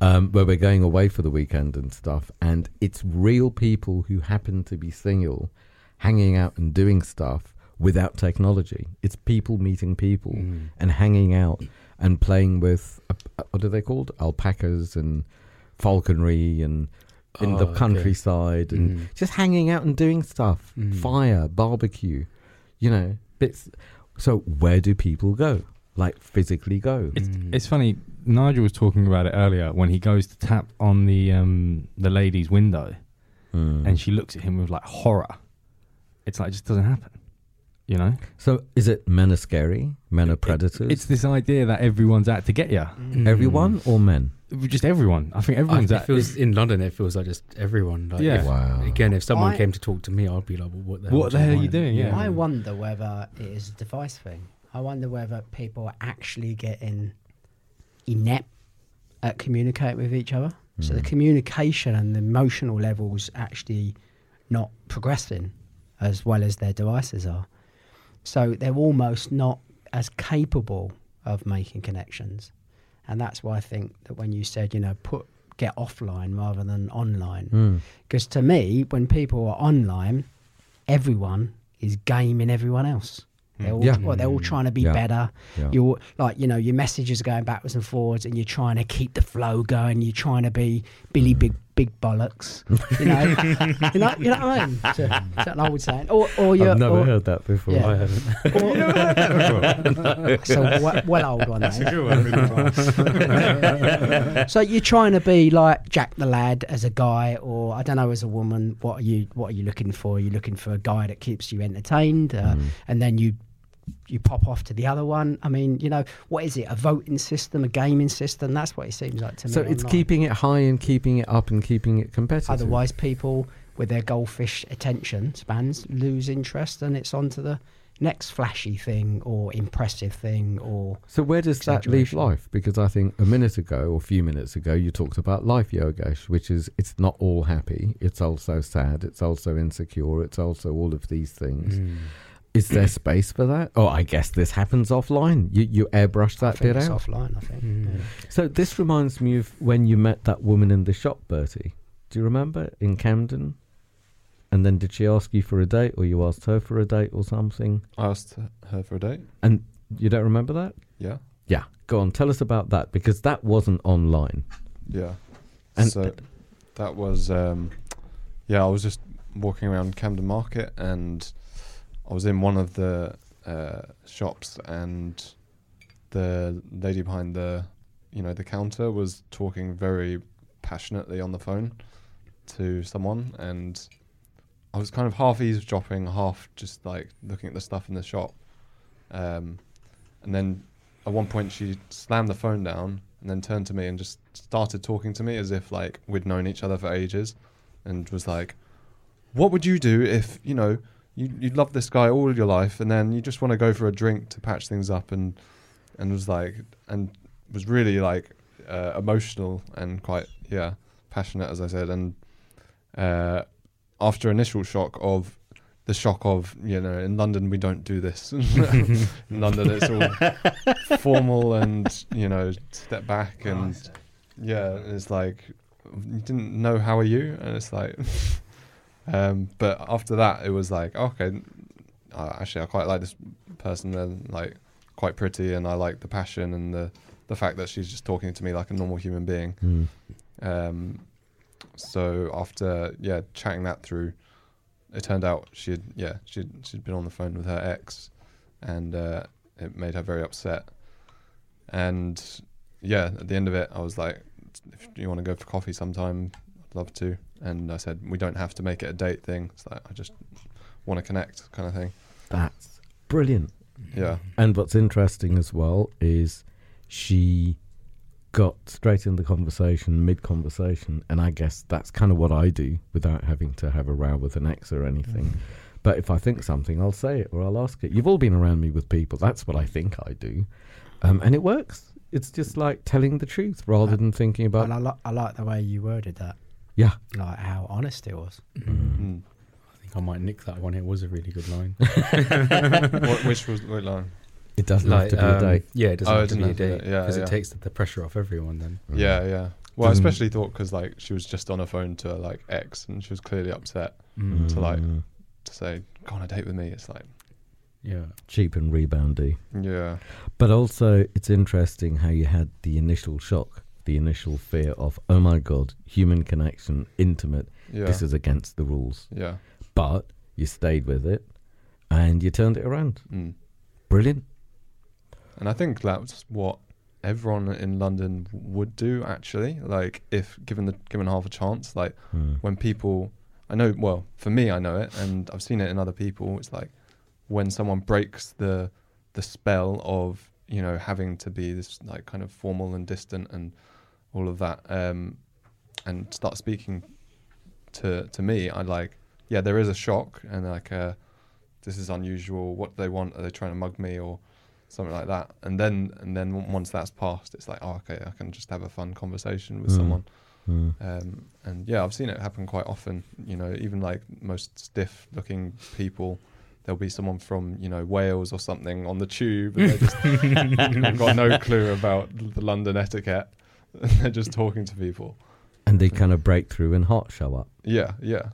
um, where we're going away for the weekend and stuff, and it's real people who happen to be single, hanging out and doing stuff without technology. It's people meeting people Mm. and hanging out and playing with uh, what are they called? Alpacas and falconry and in Oh, the okay. countryside and Mm. just hanging out and doing stuff. Mm. Fire, barbecue, you know, bits. So where do people go? Like physically go? It's, it's funny. Nigel was talking about it earlier when he goes to tap on the um, the lady's window, Mm. and she looks at him with like horror. It's like it just doesn't happen, you know. so is it men are scary? Men are predators? It's this idea that everyone's out to get you. Mm. everyone or men? Just everyone. I think I, everyone's it out. feels in London. It feels like just everyone. Like, Yeah. if- Wow. Again, if someone I- came to talk to me, I'd be like, well, "What the hell? What do the hell are you doing? Yeah. I wonder whether it is a device thing. I wonder whether people are actually getting inept at communicating with each other. So the Mm. communication and the emotional levels actually not progressing as well as their devices are. So they're almost not as capable of making connections. And that's why I think that when you said, you know, put get offline rather than online, Mm. because to me, when people are online, everyone is gaming everyone else. They're all, Yeah. well, they're all trying to be Yeah. better. Yeah. You're like, you know, your messages are going backwards and forwards, and you're trying to keep the flow going. You're trying to be Billy Big Big Bollocks. You know, you know, you know what I mean? Is that an old saying? Or, or you're, I've never or, heard that before. Yeah. I haven't. or, it's a well, well old one. That is. good one, so you're trying to be like Jack the Lad as a guy, or I don't know, as a woman. What are you? What are you looking for? You're looking for a guy that keeps you entertained, uh, Mm. and then you you pop off to the other one. I mean, you know, what is it? A voting system, a gaming system? That's what it seems like to me. So it's online. keeping it high and keeping it up and keeping it competitive. Otherwise, people with their goldfish attention spans lose interest, and it's on to the next flashy thing or impressive thing or So where does that leave life? Because I think a minute ago or a few minutes ago you talked about life, Yogesh, which is it's not all happy. It's also sad. It's also insecure. It's also all of these things. Mm. Is there space for that? Oh, I guess this happens offline. You you airbrush that bit out. offline. I think. Mm. Yeah. So this reminds me of when you met that woman in the shop, Bertie. Do you remember in Camden? And then did she ask you for a date, or you asked her for a date, or something? I asked her for a date. And you don't remember that? Yeah, Yeah, go on. Tell us about that because that wasn't online. yeah. And so that was, um, yeah. I was just walking around Camden Market, and I was in one of the uh, shops, and the lady behind the, you know, the counter was talking very passionately on the phone to someone, and I was kind of half eavesdropping, half just like looking at the stuff in the shop. Um, and then at one point she slammed the phone down and then turned to me and just started talking to me as if like we'd known each other for ages and was like, What would you do if, you know, you you love this guy all your life and then you just want to go for a drink to patch things up and and was like and was really like uh, emotional and quite yeah passionate as I said and uh, after initial shock of the shock of you know in London we don't do this. In London it's all formal and you know step back and yeah it's like you didn't know how are you? And it's like um but after that it was like okay uh, actually I quite like this person they're like quite pretty and I like the passion and the the fact that she's just talking to me like a normal human being Hmm. um, so after yeah chatting that through, it turned out she had yeah she'd she'd been on the phone with her ex, and uh, it made her very upset. And yeah, at the end of it, I was like, if you want to go for coffee sometime, I'd love to. And I said we don't have to make it a date thing. It's like I just want to connect, kind of thing. That's brilliant. Yeah, And what's interesting as well is she got straight in the conversation, mid conversation, and I guess that's kind of what I do without having to have a row with an ex or anything. But if I think something, I'll say it or I'll ask it. You've all been around me with people. That's what I think I do, um, and it works. It's just like telling the truth rather than thinking about. and I, li- I like the way you worded that. Yeah. Like how honest it was. Mm. I think I might nick that one. It was a really good line. what, which was what line? It doesn't like, have to be a um, date. Yeah, it doesn't Oh, it have to be a doesn't date be- yeah, because yeah. it takes the, the pressure off everyone. Then Yeah, yeah. Well, I Doesn't- especially thought because like she was just on her phone to her like ex, and she was clearly upset Mm. to, like, Mm. to say go on a date with me. It's like yeah, cheap and reboundy. yeah, But also, it's interesting how you had the initial shock, the initial fear of, oh my god, human connection, intimate. yeah, This is against the rules. yeah. But you stayed with it, and you turned it around. Mm. Brilliant. And I think that's what everyone in London would do actually. Like if given the given half a chance, like Hmm. when people I know well, for me I know it and I've seen it in other people, it's like when someone breaks the the spell of, you know, having to be this like kind of formal and distant and all of that, um and start speaking to to me, I like yeah, there is a shock and like uh this is unusual, what do they want? Are they trying to mug me or something like that? And then and then once that's passed, it's like, oh okay, I can just have a fun conversation with Mm. someone. Hmm. Um, and yeah, I've seen it happen quite often. You know, even like most stiff-looking people, there'll be someone from you know Wales or something on the tube, and they just got no clue about the London etiquette. They're just talking to people. And they kind of break through and hot show up. Yeah, yeah,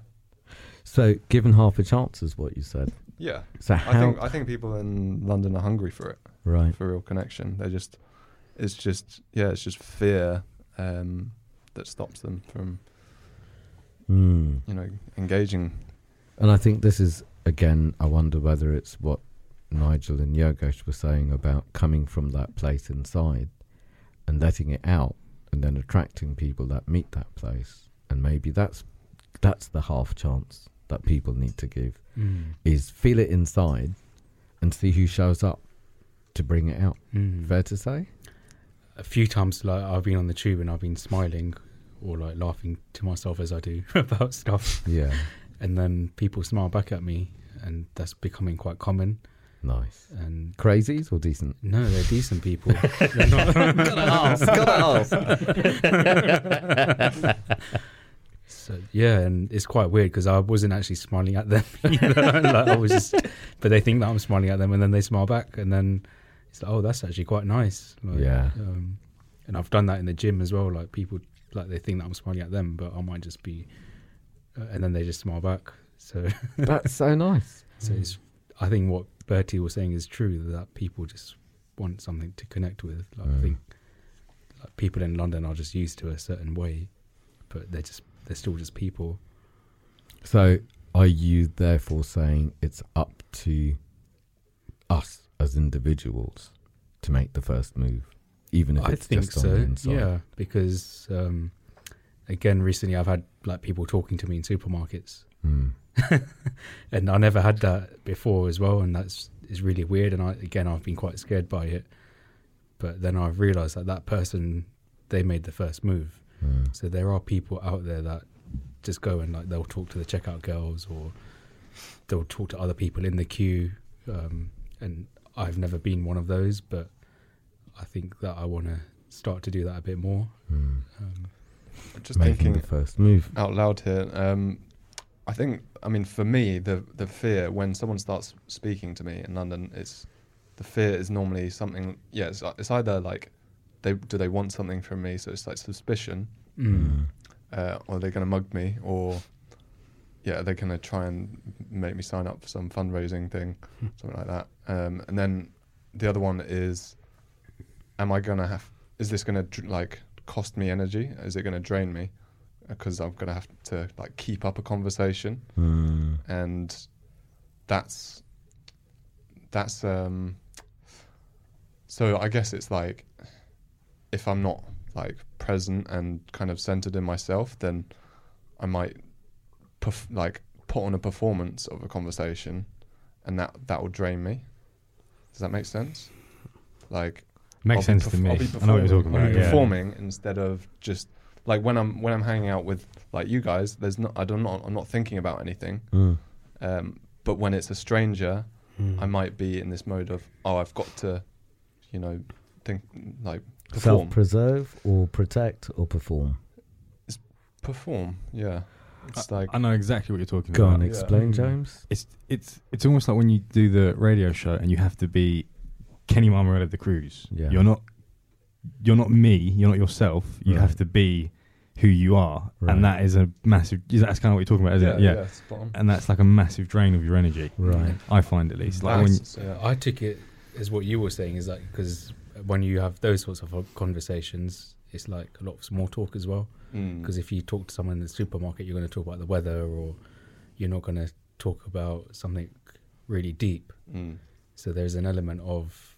So, given half a chance is what you said. yeah. So I think I think people in London are hungry for it, right. for real connection. They just, it's just yeah, it's just fear um, that stops them from Hmm. you know engaging. And I think this is again. I wonder whether it's what Nigel and Yogesh were saying about coming from that place inside and letting it out, and then attracting people that meet that place. And maybe that's that's the half chance that people need to give Mm. is feel it inside, and see who shows up to bring it out. Mm. Fair to say? A few times, like I've been on the tube and I've been smiling or like laughing to myself as I do about stuff, Yeah. and then people smile back at me, and that's becoming quite common. Nice. And Crazies or decent? no, they're decent people. they're not. gotta ask. Gotta ask. So yeah, and it's quite weird because I wasn't actually smiling at them. like, I was just, but they think that I'm smiling at them, and then they smile back, and then it's like, oh, that's actually quite nice. Like, Yeah. Um, and I've done that in the gym as well. Like people, like they think that I'm smiling at them, but I might just be, uh, and then they just smile back. So, That's so nice. so it's. I think what Bertie was saying is true that people just want something to connect with. Like, Mm. I think like people in London are just used to a certain way, but they're just they're still just people. So, are you therefore saying it's up to us as individuals to make the first move, even if I it's think just so. on the inside? Yeah, because um, again, recently I've had like people talking to me in supermarkets, Hmm. and I never had that before as well, and that's is really weird. And I again, I've been quite scared by it, but then I've realised that that person they made the first move. Hmm. So there are people out there that just go and like they'll talk to the checkout girls or they'll talk to other people in the queue. Um, and I've never been one of those, but I think that I want to start to do that a bit more. Hmm. Um, Just Making thinking the first move. out loud here. Um, I think, I mean, for me, the the fear when someone starts speaking to me in London, it's the fear is normally something. Yeah, it's, it's either like they do they want something from me, so it's like suspicion, mm, uh, or they're going to mug me, or yeah, they're going to try and make me sign up for some fundraising thing, something like that. Um, and then the other one is, am I going to have? Is this going to like cost me energy? Is it going to drain me? Because I'm going to have to like keep up a conversation, Hmm. and that's that's um. So I guess it's like, if I'm not like present and kind of centered in myself, then I might perf- like put on a performance of a conversation, and that that will drain me. Does that make sense? Like Makes I'll sense perf- to me. I'll be I know what you're talking performing- I'll about. be Yeah. performing instead of just like when I'm when I'm hanging out with like you guys. There's not I don't not I'm not thinking about anything. Hmm. Um, but when it's a stranger, Mm. I might be in this mode of oh I've got to, you know, think like perform Self-preserve or protect or perform. perform. Yeah, it's like I know exactly what you're talking Go about. on, Yeah. explain, Mm. James. It's it's it's almost like when you do the radio show and you have to be Kenny Marmorato of the Cruise. Yeah. You're not you're not me. You're not yourself. You Right. have to be who you are, Right. and that is a massive. That's kind of what you're talking about, isn't yeah, it? yeah, spot on. And that's like a massive drain of your energy. Right. I find at least. Like when That's- yeah. I took it as what you were saying is like because when you have those sorts of conversations, it's like a lot of small talk as well. Mm. Because if you talk to someone in the supermarket, you're going to talk about the weather, or you're not going to talk about something really deep. Mm. So there's an element of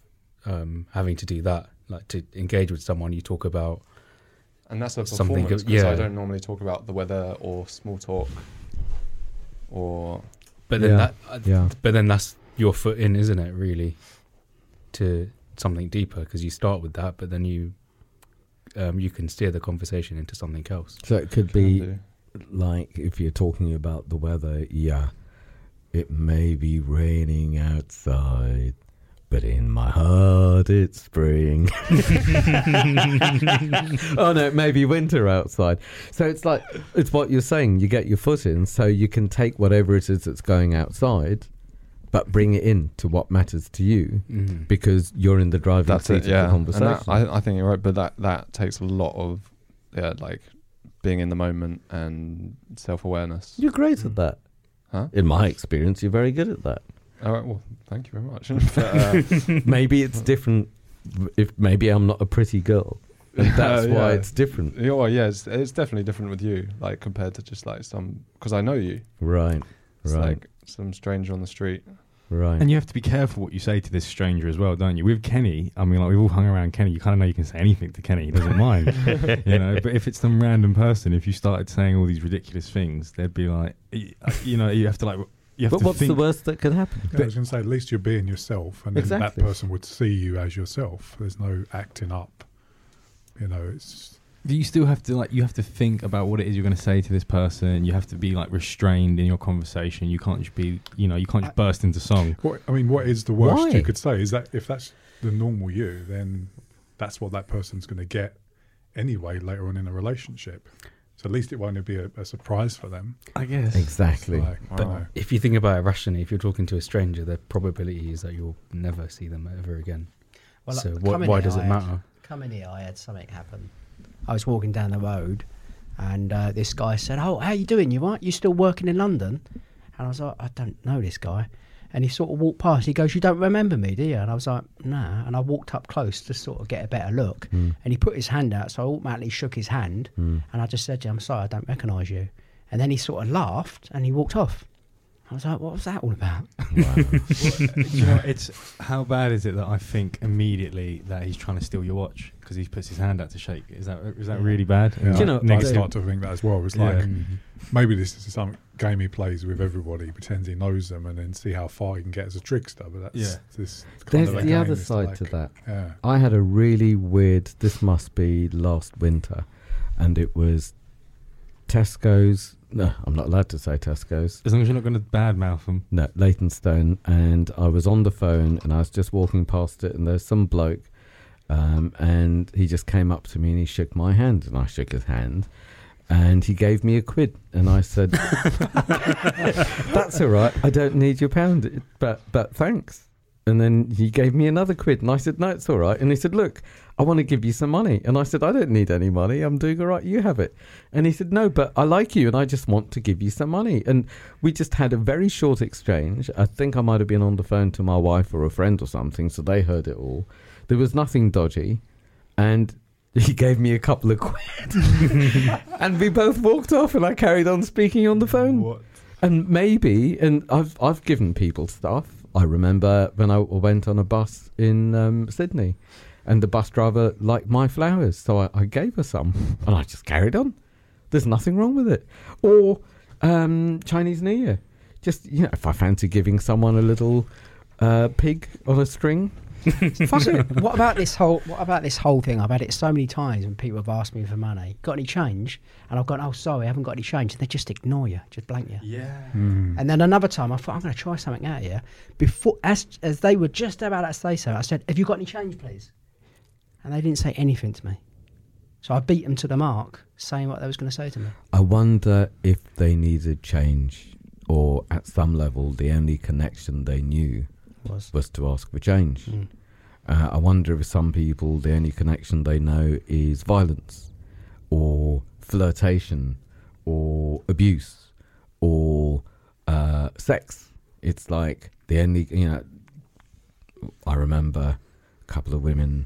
um, having to do that, like to engage with someone. You talk about And that's a Something performance go- because I don't normally talk about the weather or small talk or But then Yeah, that, uh, yeah. but then that's your foot in, isn't it? Really, to something deeper because you start with that, but then you, um, you can steer the conversation into something else. So it could be do. like if you're talking about the weather, yeah, it may be raining outside, but in my heart it's spring. oh no, it may be winter outside. So it's like it's what you're saying. You get your foot in, so you can take whatever it is that's going outside, but bring it in to what matters to you Mm-hmm. because you're in the driving That's seat it, yeah. of the And conversation. that, I, I think you're right, but that that takes a lot of yeah, like being in the moment and self awareness. you're great at that. Huh? In my experience, you're very good at that. All right, well, thank you very much. But, uh, maybe it's different. If maybe I'm not a pretty girl, and that's Uh, why it's different. yeah, well, yeah, it's, it's definitely different with you, like compared to just like some because I know you. Right, It's right, like some stranger on the street. right. And you have to be careful what you say to this stranger as well, don't you? With Kenny, I mean, like we've all hung around Kenny. You kind of know you can say anything to Kenny; he doesn't mind, you know. But if it's some random person, if you started saying all these ridiculous things, they'd be like, you know, you have to like You have But to what's think, the worst that could happen? Yeah, I was going to say, at least you're being yourself, and then Exactly. that person would see you as yourself. There's no acting up. You know, it's you still have to like you have to think about what it is you're going to say to this person. You have to be like restrained in your conversation. You can't just be you know you can't just burst into song. what I mean. What is the worst Why? you could say? Is that if that's the normal you, then that's what that person's going to get anyway later on in a relationship. So at least it won't be a, a surprise for them. I guess Exactly. Like, I don't. If you think about it rationally, if you're talking to a stranger, the probability is that you'll never see them ever again. Well, so like, wh- coming why here, does it I had- matter? Coming here, I had something happen. I was walking down the road, and uh, this guy said, "Oh, how you doing? You right? You still working in London?" And I was like, "I don't know this guy." And he sort of walked past. He goes, "You don't remember me, do you?" And I was like, "Nah." And I walked up close to sort of get a better look. Mm. And he put his hand out, so I automatically shook his hand. Mm. And I just said I'm sorry, I don't recognise you. And then he sort of laughed and he walked off. I was like, what was that all about? Wow. You know, it's how bad is it that I think immediately that he's trying to steal your watch because he puts his hand out to shake. Is that is that Yeah. really bad? Yeah, Do you know- I next start to think that as well. It's Yeah. like Mhm. maybe this is some game he plays with everybody, pretends he knows them, and then see how far he can get as a trickster. But that's Yeah. this. Kind There's of the game. other It's side like, to that. Yeah. I had a really weird. This must be last winter, and it was Tesco's. No, I'm not allowed to say Tesco's. As long as you're not going to badmouth them. No, Leytonstone, and I was on the phone, and I was just walking past it, and there's some bloke, um, and he just came up to me and he shook my hand, and I shook his hand, and he gave me a quid, and I said, "That's all right. I don't need your pound, but but thanks." And then he gave me another quid, and I said, "No, it's all right." And he said, "Look, I want to give you some money," and I said, "I don't need any money. I'm doing all right. You have it." And he said, "No, but I like you, and I just want to give you some money." And we just had a very short exchange. I think I might have been on the phone to my wife or a friend or something, so they heard it all. There was nothing dodgy, and he gave me a couple of quid, and we both walked off, and I carried on speaking on the phone. What? And maybe, and I've I've given people stuff. I remember when I went on a bus in um, Sydney, and the bus driver liked my flowers, so I, I gave her some, and I just carried on. There's nothing wrong with it. Or um, Chinese New Year, just you know, if I fancy giving someone a little uh, pig on a string, fuck it. what about this whole what about this whole thing? I've had it so many times when people have asked me for money. Got any change? And I've gone, Oh sorry, I haven't got any change. And they just ignore you, just blank you. Yeah. Mm. And then another time I thought I'm gonna try something out here. Before as as they were just about to say so, I said, Have you got any change, please? And they didn't say anything to me. So I beat them to the mark, saying what they was gonna say to me. I wonder if they needed change, or at some level, the only connection they knew Was was to ask for change. Mm. Uh, I wonder if some people, the only connection they know is violence, or flirtation, or abuse, or uh, sex. It's like the only, you know. I remember a couple of women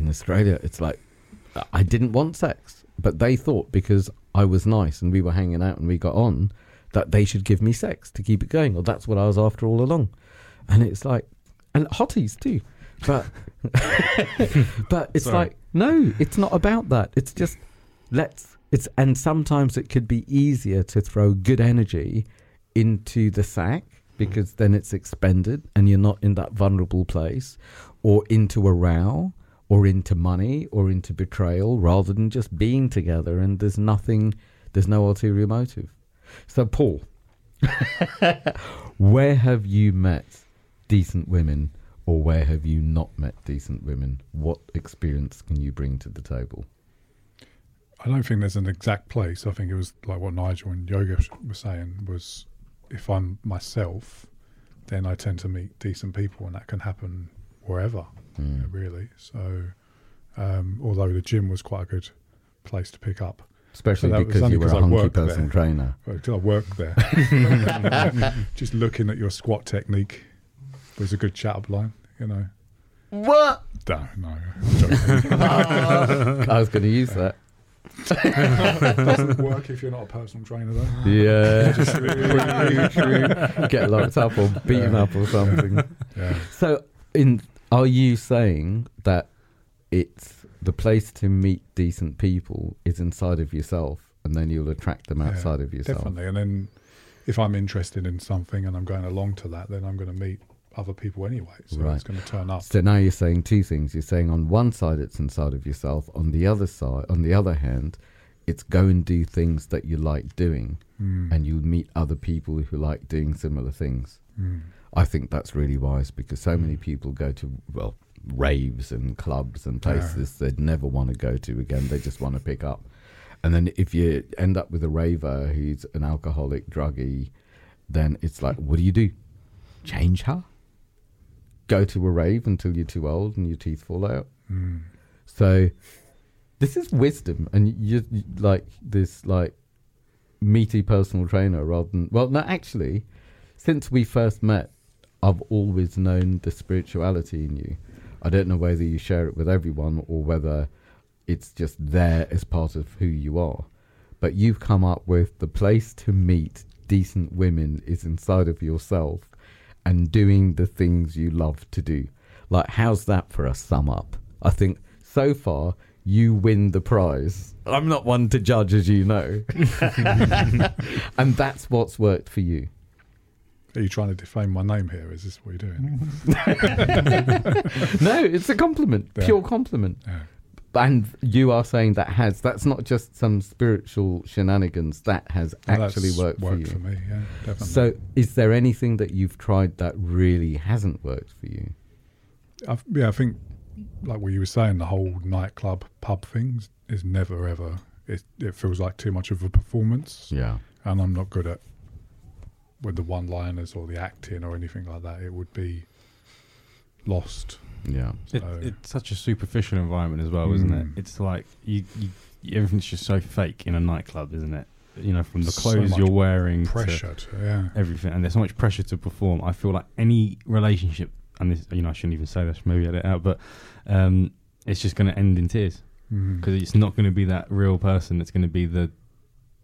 in Australia. It's like I didn't want sex, but they thought because I was nice and we were hanging out and we got on, that they should give me sex to keep it going, or that's what I was after all along. And it's like, and hotties too, but but it's Sorry. like no, it's not about that. It's just let's. It's and sometimes it could be easier to throw good energy into the sack because then it's expended and you're not in that vulnerable place, or into a row, or into money, or into betrayal, rather than just being together and there's nothing, there's no ulterior motive. So, Paul, where have you met decent women, or where have you not met decent women? What experience can you bring to the table? I don't think there's an exact place. I think it was like what Nigel and Yoga was saying was if I'm myself, then I tend to meet decent people, and that can happen wherever, Hmm. really. So, um, although the gym was quite a good place to pick up, Especially So because you were a hunky worked person there. trainer. because I worked there, just looking at your squat technique was a good chat up line, you know. What? No, no. I was going to use that. doesn't work if you're not a personal trainer, though. Yeah. Get locked up or beaten up or something. Yeah. So, in are you saying that it's the place to meet decent people is inside of yourself, and then you'll attract them Yeah, outside of yourself? Definitely. And then if I'm interested in something and I'm going along to that, then I'm going to meet other people anyway. So Right. it's going to turn up. So now you're saying two things. You're saying on one side it's inside of yourself. On the other side, on the other hand, it's go and do things that you like doing, Mm, and you'll meet other people who like doing similar things. mm, I think that's really wise because so many people go to well raves and clubs and places they'd never want to go to again. They just want to pick up, and then if you end up with a raver who's an alcoholic druggie, then it's like, what do you do? Change her? Go to a rave until you're too old and your teeth fall out? mm. So this is wisdom, and you- like this like meaty personal trainer rather than well, no, actually, since we first met, I've always known the spirituality in you. I don't know whether you share it with everyone or whether it's just there as part of who you are, but you've come up with the place to meet decent women is inside of yourself, and doing the things you love to do. Like, how's that for a sum up? I think so far you win the prize. I'm not one to judge, as you know. and that's what's worked for you. Are you trying to defame my name here? Is this what you're doing? No, it's a compliment, Yeah. pure compliment. Yeah. And you are saying that has, that's not just some spiritual shenanigans, that has Well, actually that's worked, for you. for me. Yeah, definitely. So, is there anything that you've tried that really hasn't worked for you? I've, yeah, I think like what you were saying, the whole nightclub pub things is never ever. It it feels like too much of a performance, Yeah. and I'm not good at with the one-liners or the acting or anything like that. It would be lost. Yeah. It, it's such a superficial environment as well, isn't it? Mm. It's like you, you, everything's just so fake in a nightclub, isn't it? You know, from the clothes much you're wearing Pressure, to, yeah. everything, and there's so much pressure to perform. I feel like any relationship, and this, you know, I shouldn't even say this, maybe edit it out, but um, it's just going to end in tears Mm. because it's not going to be that real person. It's going to be the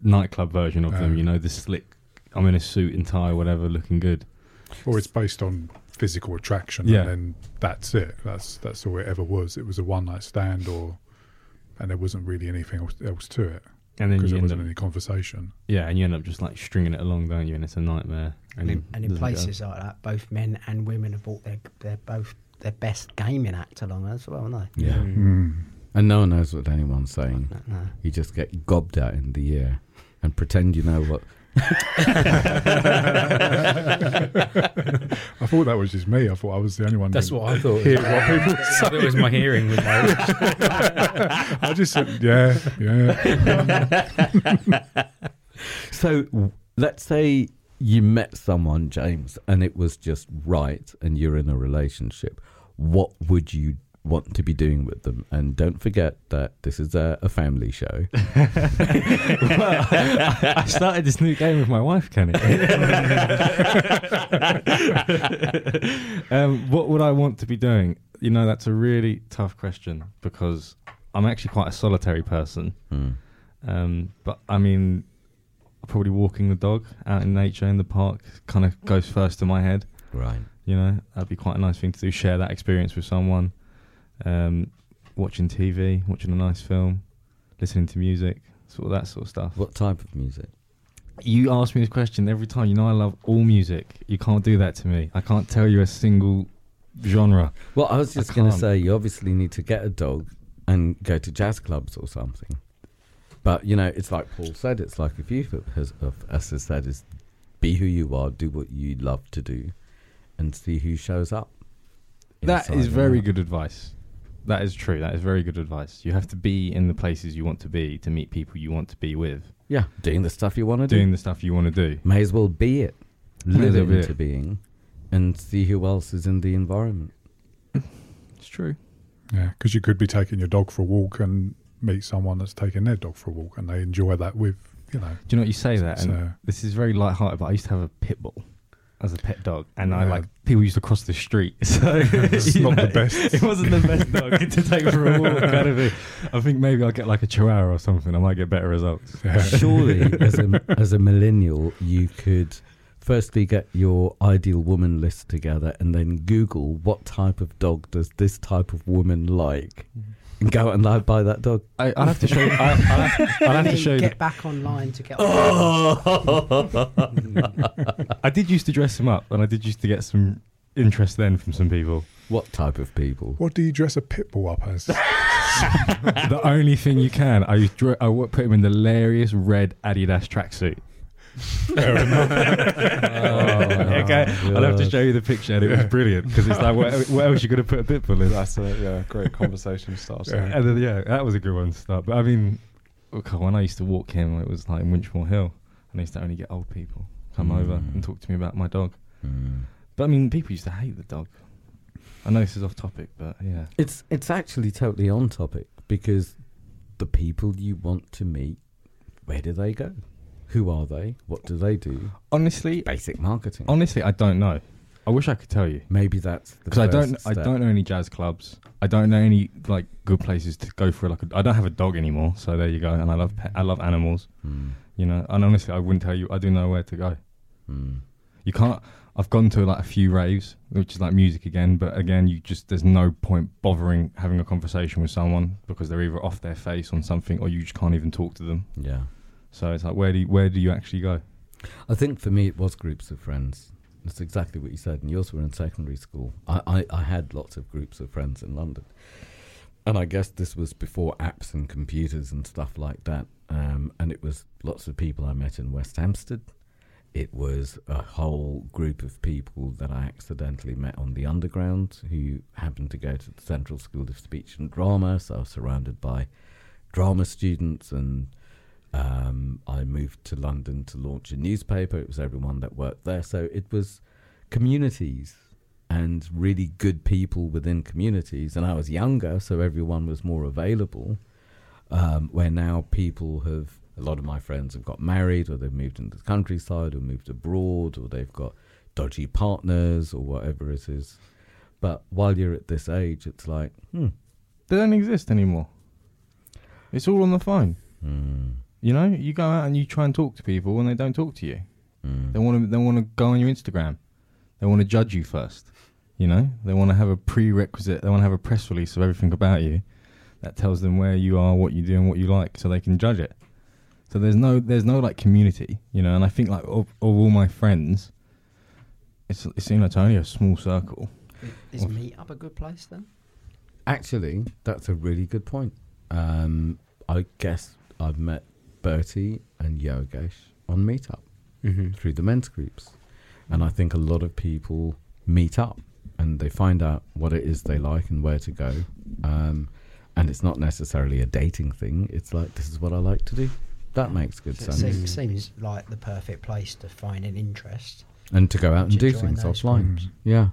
nightclub version of them. You know, the slick. I'm in a suit and tie, whatever, looking good. Or it's based on physical attraction, Yeah. and then that's it. That's that's all it ever was. It was a one-night stand, or and there wasn't really anything else, else to it And then because you there end up, wasn't any conversation. yeah, and you end up just like stringing it along, don't you? And it's a nightmare. And in, and in doesn't go. places like that, both men and women have brought their their both their best gaming act along as well, haven't they? Yeah. Mm. And no one knows what anyone's saying. No, no. You just get gobbed out in the ear and pretend you know what. I thought that was just me. I thought I was the only one. That's that what I thought. hear what people I thought it was my hearing with my I just said, yeah, yeah. So let's say you met someone, James, and it was just right, and you're in a relationship. What would you want to be doing with them? And don't forget that this is a, a family show. well, I, I started this new game with my wife, Kenny. um, what would I want to be doing? You know, that's a really tough question because I'm actually quite a solitary person. Hmm. Um, but I mean, probably walking the dog out in nature in the park kind of goes first to my head. Right. You know, that'd be quite a nice thing to do. Share that experience with someone. Um, watching TV, watching a nice film, listening to music, sort of that sort of stuff. What type of music? You ask me this question every time. You know, I love all music. You can't do that to me. I can't tell you a single genre. Well, I was just going to say you obviously need to get a dog and go to jazz clubs or something. But you know, it's like Paul said. It's like if you has, of us has said is be who you are, do what you love to do, and see who shows up. That is very good advice. That is true. That is very good advice. You have to be in the places you want to be to meet people you want to be with. Yeah, doing the stuff you want to do. Doing the stuff you want to do. May as well be it. Live it well into being, and see who else is in the environment. It's true. Yeah, because you could be taking your dog for a walk and meet someone that's taking their dog for a walk, and they enjoy that with you know. Do you know what you say that? So- And this is very light-hearted, but I used to have a pit bull as a pet dog, and I like people used to cross the street. So It's you not the best. It wasn't the best dog to take for a walk, kind of thing. I think maybe I'll get like a chihuahua or something. I might get better results. Yeah. Surely, as a as a millennial, you could firstly get your ideal woman list together, and then Google what type of dog does this type of woman like, mm-hmm. And go out and buy that dog. I, will have to show you. I, will have, I'll have to show you. Get back online to get. Oh! I did used to dress him up, and I did used to get some interest then from some people. What type of people? What do you dress a pit bull up as? the only thing you can, I, used, I put him in the hilarious red Adidas tracksuit. Fair enough. oh, okay, God. I'll have to show you the picture, and it was brilliant because it's like, what, what else you going to put a pit bull in? That's a yeah, great conversation starter. Yeah. And then, yeah, that was a good one to start. But I mean, when I used to walk him, it was like in Winchmore Hill, and I used to only get old people come mm. over and talk to me about my dog. Mm. But I mean, people used to hate the dog. I know this is off topic, but yeah, it's it's actually totally on topic because the people you want to meet, where do they go? Who are they? What do they do? Honestly, basic marketing. Honestly, I don't know. I wish I could tell you. Maybe that's because I don't. I don't know any jazz clubs. I don't know any like good places to go for. Like, I don't have a dog anymore, so there you go. And I love pet, I love animals. Mm. You know, and honestly, I wouldn't tell you. I do know where to go. Mm. You can't. I've gone to like a few raves, which is like music again, but again, you just there's no point bothering having a conversation with someone because they're either off their face on something or you just can't even talk to them. Yeah. So it's like where do you, where do you actually go? I think for me it was groups of friends. That's exactly what you said. And yours were in secondary school. I, I, I had lots of groups of friends in London. And I guess this was before apps and computers and stuff like that. Um, and it was lots of people I met in West Hampstead it was a whole group of people that I accidentally met on the underground who happened to go to the Central School of Speech and Drama. So I was surrounded by drama students, and um, I moved to London to launch a newspaper. It was everyone that worked there. So it was communities and really good people within communities. And I was younger, so everyone was more available. Um, where now people have a lot of my friends have got married or they've moved into the countryside or moved abroad or they've got dodgy partners or whatever it is. But while you're at this age, it's like, hmm. They don't exist anymore. It's all on the phone. Mm. You know, you go out and you try and talk to people and they don't talk to you. Mm. They want to. They want to go on your Instagram. They want to judge you first. You know, they want to have a prerequisite. They want to have a press release of everything about you that tells them where you are, what you do, and what you like, so they can judge it. So there's no there's no like community, you know. And I think like of, of all my friends, it's it's you know it's only a small circle. Is Meetup a good place then? Actually, that's a really good point. Um, I guess I've met Bertie and Yogesh on Meetup mm-hmm. through the men's groups, and I think a lot of people meet up and they find out what it is they like and where to go. Um, and it's not necessarily a dating thing. It's like this is what I like to do. That makes good so sense. It seems like the perfect place to find an interest and to go out and do things offline. Groups. Yeah.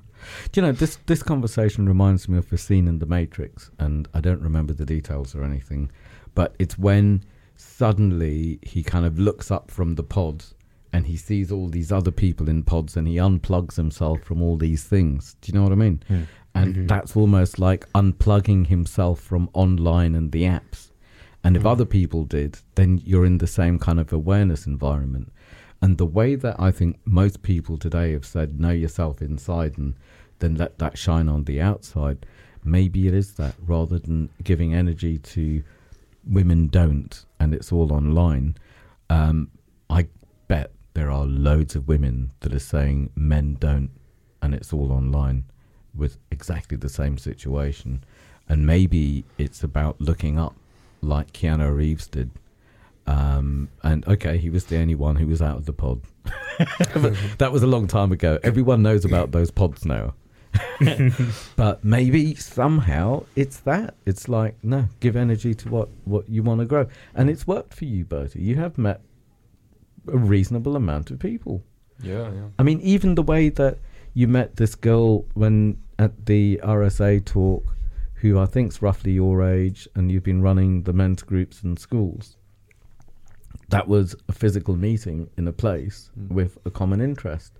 Do you know this this conversation reminds me of a scene in The Matrix, and I don't remember the details or anything, but it's when suddenly he kind of looks up from the pods and he sees all these other people in pods and he unplugs himself from all these things. Do you know what I mean? Hmm. And mm-hmm. that's almost like unplugging himself from online and the apps and if mm. other people did, then you're in the same kind of awareness environment. And the way that I think most people today have said, know yourself inside and then let that shine on the outside, maybe it is that rather than giving energy to women don't and it's all online. Um, I bet there are loads of women that are saying men don't and it's all online with exactly the same situation. And maybe it's about looking up like Keanu Reeves did. Um, and okay, he was the only one who was out of the pod. that was a long time ago. Everyone knows about those pods now. but maybe somehow it's that. It's like no, give energy to what what you want to grow, and it's worked for you, Bertie. You have met a reasonable amount of people. Yeah, yeah. I mean, even the way that you met this girl when at the RSA talk who I think's roughly your age, and you've been running the men's groups in schools. That was a physical meeting in a place mm. with a common interest.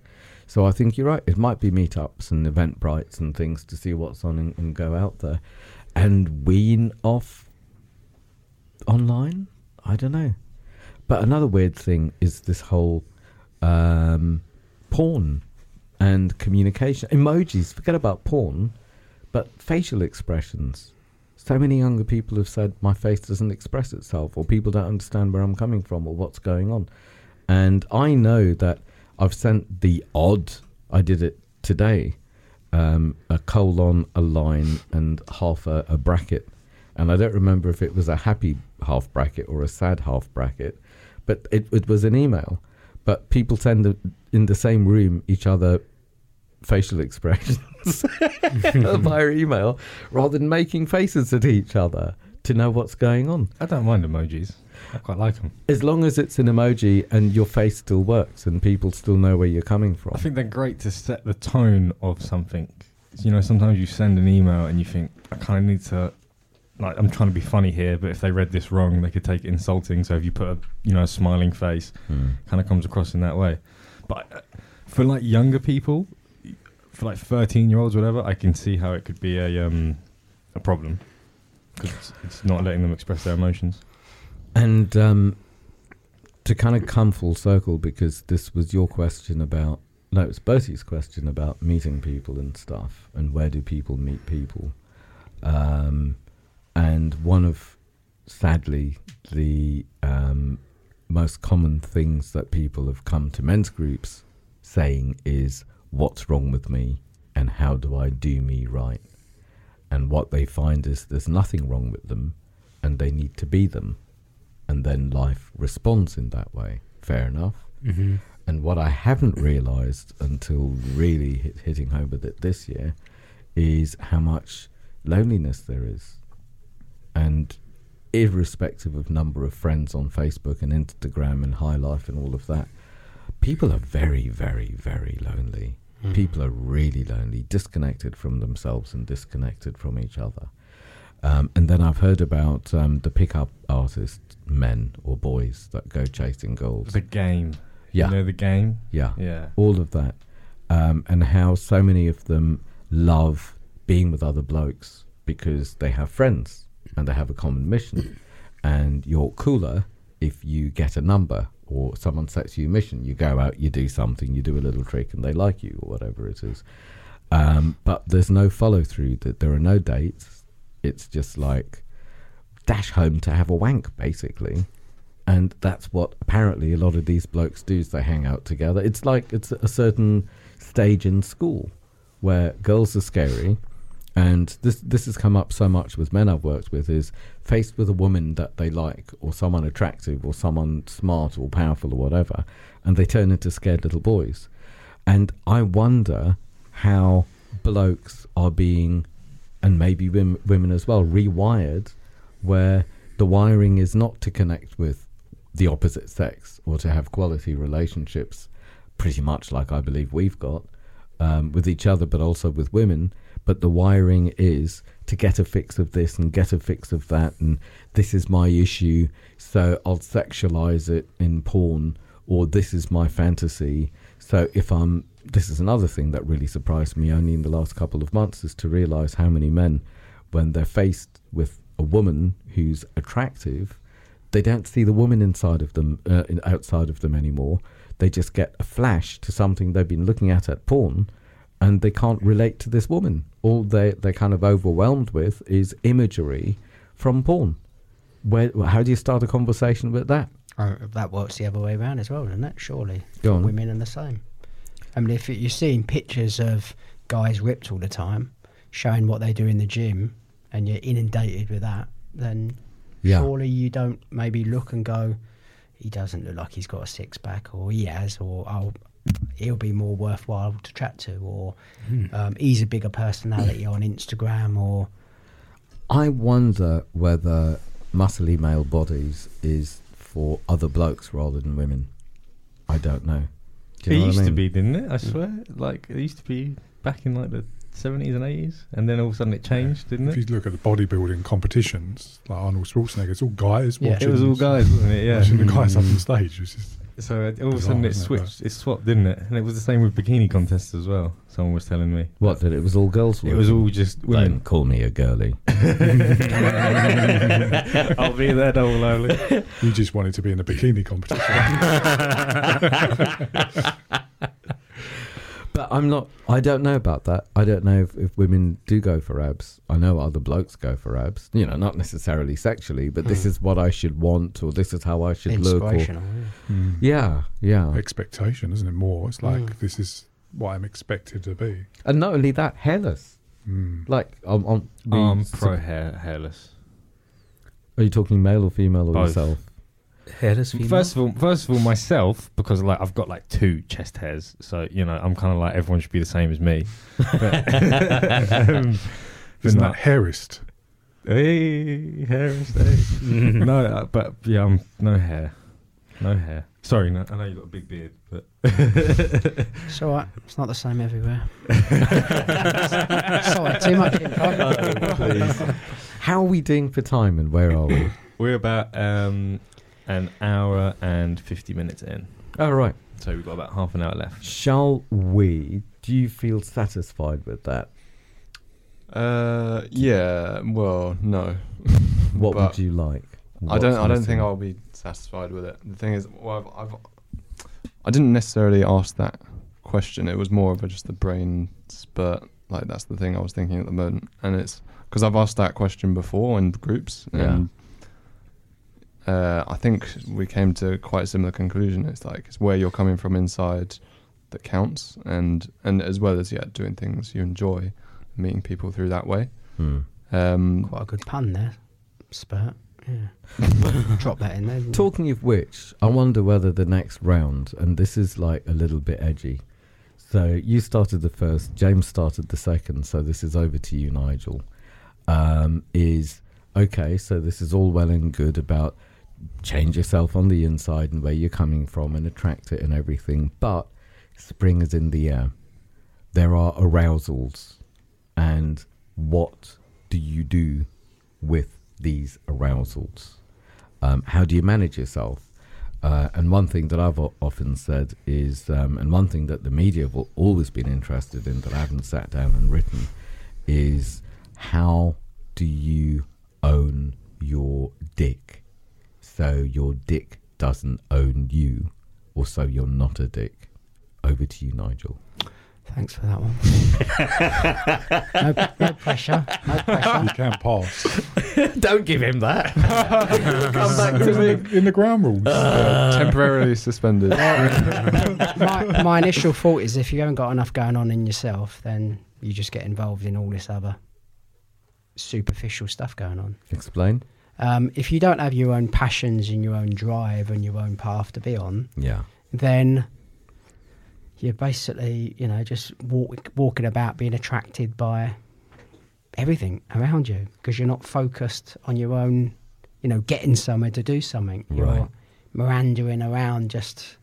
So I think you're right. It might be meetups and Eventbrites and things to see what's on and, and go out there, and wean off online. I don't know. But another weird thing is this whole um, porn and communication emojis. Forget about porn but facial expressions. So many younger people have said my face doesn't express itself, or people don't understand where I'm coming from, or what's going on. And I know that I've sent the odd. I did it today. Um, a colon, a line, and half a, a bracket. And I don't remember if it was a happy half bracket or a sad half bracket, but it, it was an email. But people send in the same room each other facial expressions via email rather than making faces at each other to know what's going on. I don't mind emojis. I quite like them. As long as it's an emoji and your face still works and people still know where you're coming from. I think they're great to set the tone of something. You know, sometimes you send an email and you think, I kind of need to, like, I'm trying to be funny here, but if they read this wrong, they could take it insulting. So if you put a, you know, a smiling face, Hmm. kind of comes across in that way. But uh, for like younger people, for like 13 year olds, whatever, I can see how it could be a um a problem because it's, it's not letting them express their emotions. And um, to kind of come full circle, because this was your question about, no, it was Bertie's question about meeting people and stuff, and where do people meet people. Um, and one of, sadly, the um, most common things that people have come to men's groups saying is, What's wrong with me? And how do I do me right? And what they find is there's nothing wrong with them, and they need to be them and then life responds in that way. Fair enough. Mm-hmm. And what I haven't realized until really hit, hitting home with it this year is how much loneliness there is. And irrespective of number of friends on Facebook and Instagram and High Life and all of that, people are very, very, very lonely. Mm. People are really lonely, disconnected from themselves and disconnected from each other. Um, and then I've heard about um, the pickup artist men or boys that go chasing girls. The game, yeah, you know, the game, yeah, yeah. all of that, um, and how so many of them love being with other blokes because they have friends and they have a common mission. and you're cooler if you get a number or someone sets you a mission. You go out, you do something, you do a little trick, and they like you or whatever it is. Um, but there's no follow through. That there are no dates. It's just like dash home to have a wank, basically. And that's what apparently a lot of these blokes do is they hang out together. It's like it's a certain stage in school where girls are scary. And this this has come up so much with men I've worked with is faced with a woman that they like or someone attractive or someone smart or powerful or whatever, and they turn into scared little boys. And I wonder how blokes are being, and maybe women, women as well, rewired where the wiring is not to connect with the opposite sex or to have quality relationships, pretty much like I believe we've got um, with each other, but also with women. But the wiring is to get a fix of this and get a fix of that, and this is my issue, so I'll sexualize it in porn, or this is my fantasy. So if I'm, this is another thing that really surprised me only in the last couple of months is to realize how many men, when they're faced with a woman who's attractive, they don't see the woman inside of them, uh, in- outside of them anymore. They just get a flash to something they've been looking at at porn, and they can't relate to this woman. All they they're kind of overwhelmed with is imagery from porn. Where how do you start a conversation with that? Oh, that works the other way around as well, doesn't it? Surely. Go on. Women are the same. I mean, if you're seeing pictures of guys ripped all the time, showing what they do in the gym, and you're inundated with that, then Yeah. surely you don't maybe look and go, he doesn't look like he's got a six pack, or he has, or oh, he'll be more worthwhile to chat to, or um, he's a bigger personality on Instagram, or I wonder whether muscly male bodies is for other blokes rather than women. I don't know. Do you it know what I used to be, didn't it? I swear. Like it used to be back in like the seventies and eighties, and then all of a sudden it changed, didn't it? If you look at the bodybuilding competitions, like Arnold Schwarzenegger, it's all guys Yeah. watching. It was all guys, wasn't it? Yeah. watching the guys up on stage. Which is, So uh, all of a sudden it, switched. It swapped, didn't it? And it was the same with bikini contests as well. Someone was telling me. What that it was all girls? It was all just Don't women. call me a girly. I'll be there, double lovely. you just wanted to be in a bikini competition. But I'm not. I don't know about that. I don't know if, if women do go for abs. I know other blokes go for abs. You know, not necessarily sexually, but this Hmm. is what I should want, or this is how I should look. Or, Inspirational. yeah. Mm. yeah, yeah. Expectation, isn't it? More. It's like Mm. this is what I'm expected to be. And not only that, hairless. Mm. Like, on, on the, I'm pro hair, hairless. Are you talking male or female or Both. yourself? Hairless female. First of all, first of all, myself because like I've got like two chest hairs, so you know I'm kind of like everyone should be the same as me. But, um, Isn't that hairist? Hey, hair is hey. no, uh, but yeah, I'm no hair, no hair. Sorry, no, I know you've got a big beard, but It's all right. It's not the same everywhere. Sorry, too much info. How are we doing for time and where are we? we're about um, an hour and fifty minutes in, oh, right. so we've got about half an hour left. Shall we? Do you feel satisfied with that? Uh, yeah. Well, no. What But would you like? I don't. I don't missing? think I'll be satisfied with it. The thing is, well, I've, I've I didn't necessarily ask that question. It was more of a, just a brain spurt. Like that's the thing I was thinking at the moment, and it's because I've asked that question before in groups, Yeah. and uh, I think we came to quite a similar conclusion. It's like it's where you're coming from inside that counts, and and as well as yeah, doing things you enjoy, meeting people through that way. Hmm. Um, Quite a good pun there. Spurt. Yeah. Drop that in there. Talking of which, I wonder whether the next round, and this is like a little bit edgy. So you started the first, James started the second, so this is over to you, Nigel. Um, is okay, so this is all well and good about change yourself on the inside and where you're coming from and attract it and everything, but spring is in the air. There are arousals, and what do you do with these arousals? Um, how do you manage yourself? Uh, and one thing that I've o- often said is, um, and one thing that the media have always been interested in that I haven't sat down and written, is how do you own your dick so your dick doesn't own you, or so you're not a dick? Over to you, Nigel. Thanks for that one. no, no pressure. No pressure. You can't pass. Don't give him that. Come back to me. in the ground rules. uh, temporarily suspended. my, my initial thought is if you haven't got enough going on in yourself, then you just get involved in all this other superficial stuff going on. Explain. Um, if you don't have your own passions and your own drive and your own path to be on, Yeah. then you're basically, you know, just walk, walking about being attracted by everything around you because you're not focused on your own, you know, getting somewhere to do something. You're Right. meandering around just,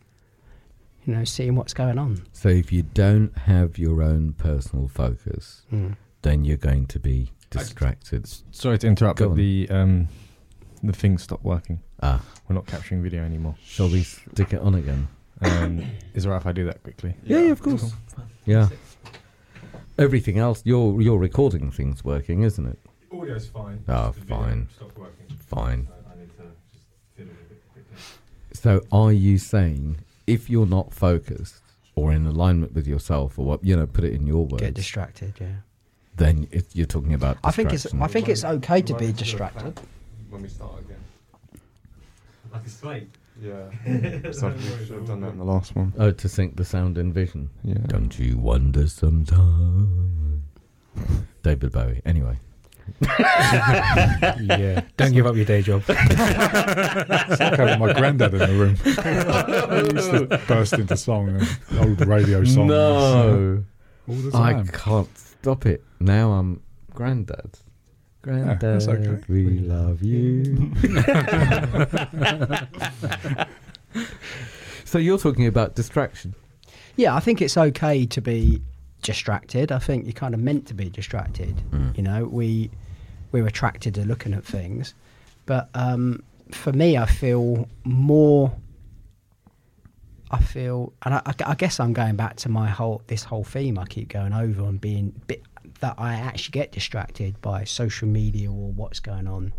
you know, seeing what's going on. So if you don't have your own personal focus, Mm. then you're going to be distracted. Sorry to interrupt, Go but on. the um, the thing stopped working. Ah, We're not capturing video anymore. shall we stick it on again? Um, is it right if I do that quickly? Yeah, yeah, of course. Yeah. Everything else, your your recording thing's working, isn't it? Audio's fine. Oh, Just the video fine. Stopped working. Fine. I, need to just fiddle with it quickly. So are you saying if you're not focused or in alignment with yourself, or what you know, put it in your words, Get distracted, yeah. then it, you're talking about. I think it's. I think it's okay to be distracted. When we start again. Like a slate. Yeah. so we should have done that in the last one. Oh, to sync the sound and vision. Yeah. Don't you wonder sometimes? David Bowie. Anyway. yeah. Don't give up your day job. It's like having my granddad in the room. he used to burst into song, and old radio songs. No, all the I can't stop it. Now I'm granddad. Granddad, that's okay. we love you. so you're talking about distraction. Yeah, I think it's okay to be distracted. I think you're kind of meant to be distracted. Mm. You know, we we're attracted to looking at things, but um, for me, I feel more. I feel, and I, I- I guess I'm going back to my whole this whole theme I keep going over and being bit that I actually get distracted by social media or what's going on,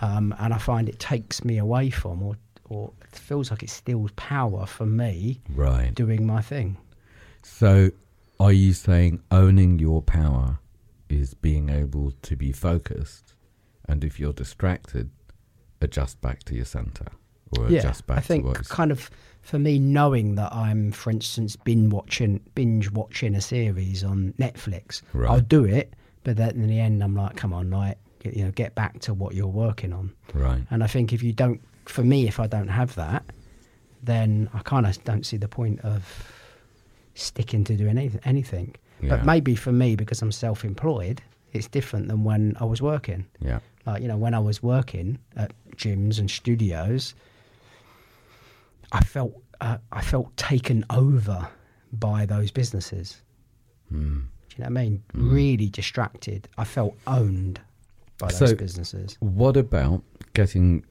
um, and I find it takes me away from or or it feels like it steals power from me Right. doing my thing. So are you saying owning your power is being able to be focused, and if you're distracted, adjust back to your center or yeah, adjust back I think kind of for me knowing that I'm, for instance, binge watching binge watching a series on Netflix. Right. I'll do it, but then in the end, I'm like, come on, like get, you know, get back to what you're working on. right. And I think if you don't, for me, if I don't have that, then I kind of don't see the point of sticking to doing any, anything. Yeah. But maybe for me, because I'm self-employed, it's different than when I was working. Yeah. Like you know, when I was working at gyms and studios, I felt uh, I felt taken over by those businesses. Mm. Do you know what I mean? Mm. Really distracted. I felt owned by So- those businesses. What about getting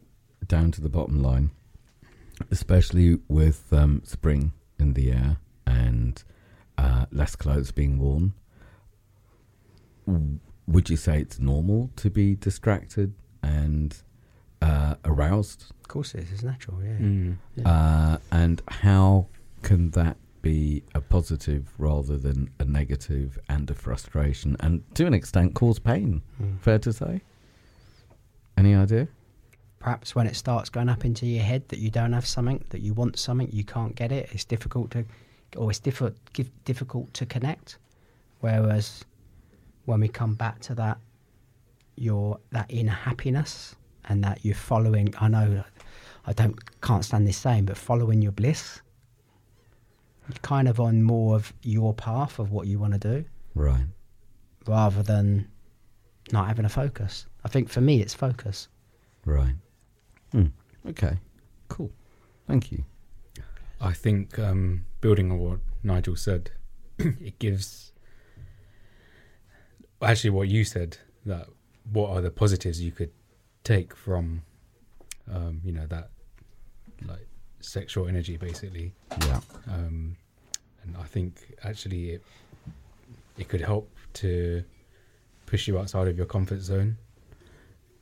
down to the bottom line, especially with um, spring in the air and uh, less clothes being worn? Would you say it's normal to be distracted and uh, aroused? Of course, it is. It's natural. Yeah. Mm. Yeah. Uh, and how can that be a positive rather than a negative and a frustration and to an extent cause pain? Mm. Fair to say? Any idea? Perhaps when it starts going up into your head that you don't have something, that you want something, you can't get it. It's difficult to, or it's difficult difficult to connect. Whereas when we come back to that, your that inner happiness and that you're following. I know, I don't can't stand this saying, but following your bliss. You're kind of on more of your path of what you want to do, Right. rather than not having a focus. I think for me, it's focus. Right. Hmm. Okay. Cool. Thank you. I think um, building on what Nigel said, it gives. Actually, what you said that what are the positives you could take from, um, you know, that like sexual energy, basically. Yeah. um, and I think actually it it could help to push you outside of your comfort zone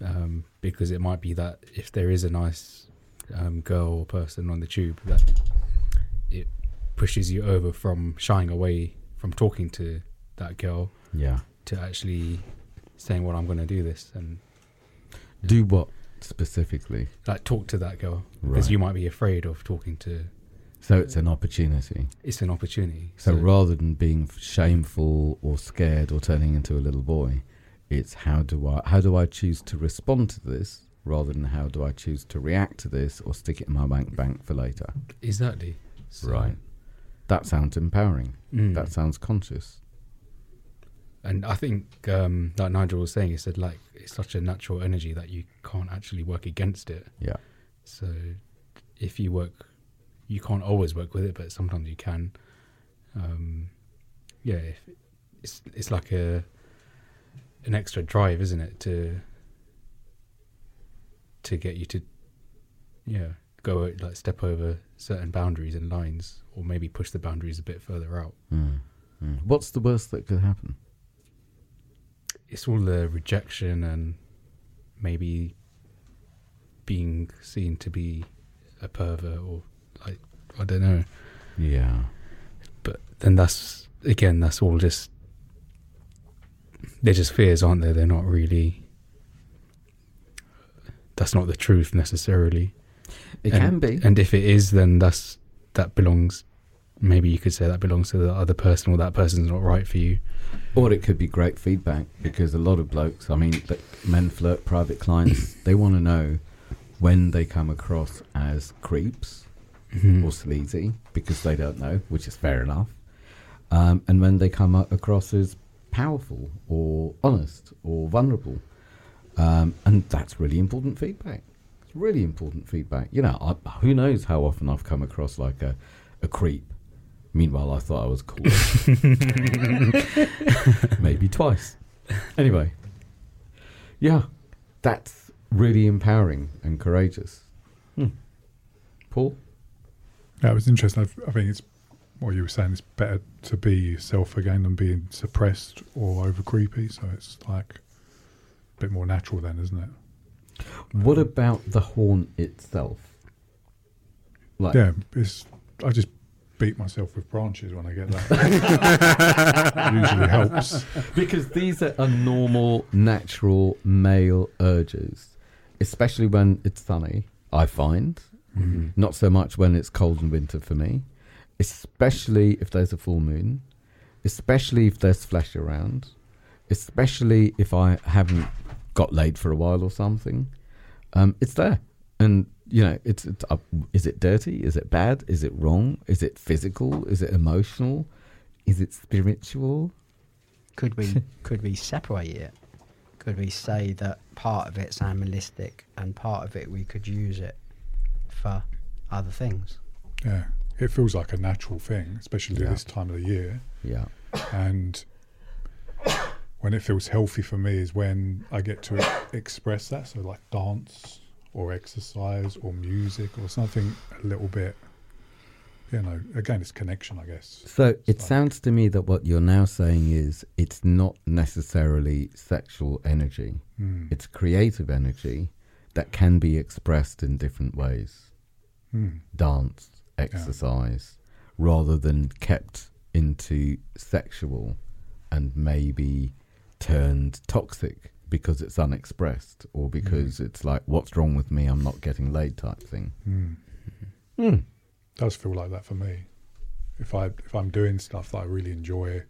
um, because it might be that if there is a nice um, girl or person on the tube that it pushes you over from shying away from talking to that girl Yeah. to actually saying well I'm going to do this and Do what specifically? like talk to that girl because Right. you might be afraid of talking to So it's an opportunity. it's an opportunity So, rather than being shameful or scared or turning into a little boy, it's how do I how do I choose to respond to this rather than how do I choose to react to this or stick it in my bank bank for later. exactly So- Right. That sounds empowering. Mm. That sounds conscious. And I think, um, like Nigel was saying, he said like it's such a natural energy that you can't actually work against it. Yeah. So if you work, you can't always work with it, but sometimes you can. Um, yeah, if, it's it's like a an extra drive, isn't it, to to get you to yeah go like step over certain boundaries and lines, or maybe push the boundaries a bit further out. Mm. Mm. What's the worst that could happen? It's all the rejection and maybe being seen to be a pervert or like I don't know. Yeah. But then that's again that's all just they're just fears, aren't they? They're not really that's not the truth necessarily. It and, can be. And if it is then that's that belongs maybe you could say that belongs to the other person or that person's not right for you. Or it could be great feedback because a lot of blokes, I mean, the men flirt, private clients, they want to know when they come across as creeps Mm-hmm. or sleazy because they don't know, which is fair enough. Um, and when they come across as powerful or honest or vulnerable. Um, and that's really important feedback. It's really important feedback. You know, I, who knows how often I've come across like a, a creep. Meanwhile, I thought I was cool. Maybe twice. Anyway, yeah, that's really empowering and courageous. Hmm. Paul? Yeah, it was interesting. I, I think it's what you were saying. It's better to be yourself again than being suppressed or over creepy. So it's like a bit more natural then, isn't it? What about the horn itself? Like, yeah, it's. I just beat myself with branches when I get that. Usually helps. because these are, normal, natural male urges, especially when it's sunny. I find Mm. not so much when it's cold and winter for me, especially if there's a full moon, especially if there's flesh around, especially if I haven't got laid for a while or something. Um, it's there, and you know, it's, it's uh, is it dirty? Is it bad? Is it wrong? Is it physical? Is it emotional? Is it spiritual? Could we could we separate it? Could we say that part of it's animalistic and part of it we could use it for other things? Yeah. It feels like a natural thing, especially Yeah. this time of the year. Yeah. And when it feels healthy for me is when I get to express that. So, like dance or exercise or music or something a little bit, you know, again, it's connection, I guess. So it like- sounds to me that what you're now saying is it's not necessarily sexual energy. Mm. It's creative energy that can be expressed in different ways. Mm. Dance, exercise, rather than kept into sexual and maybe turned toxic because it's unexpressed or because it's like, what's wrong with me? I'm not getting laid type thing. Mm. Hmm. does feel like that for me. If I if I'm doing stuff that I really enjoy,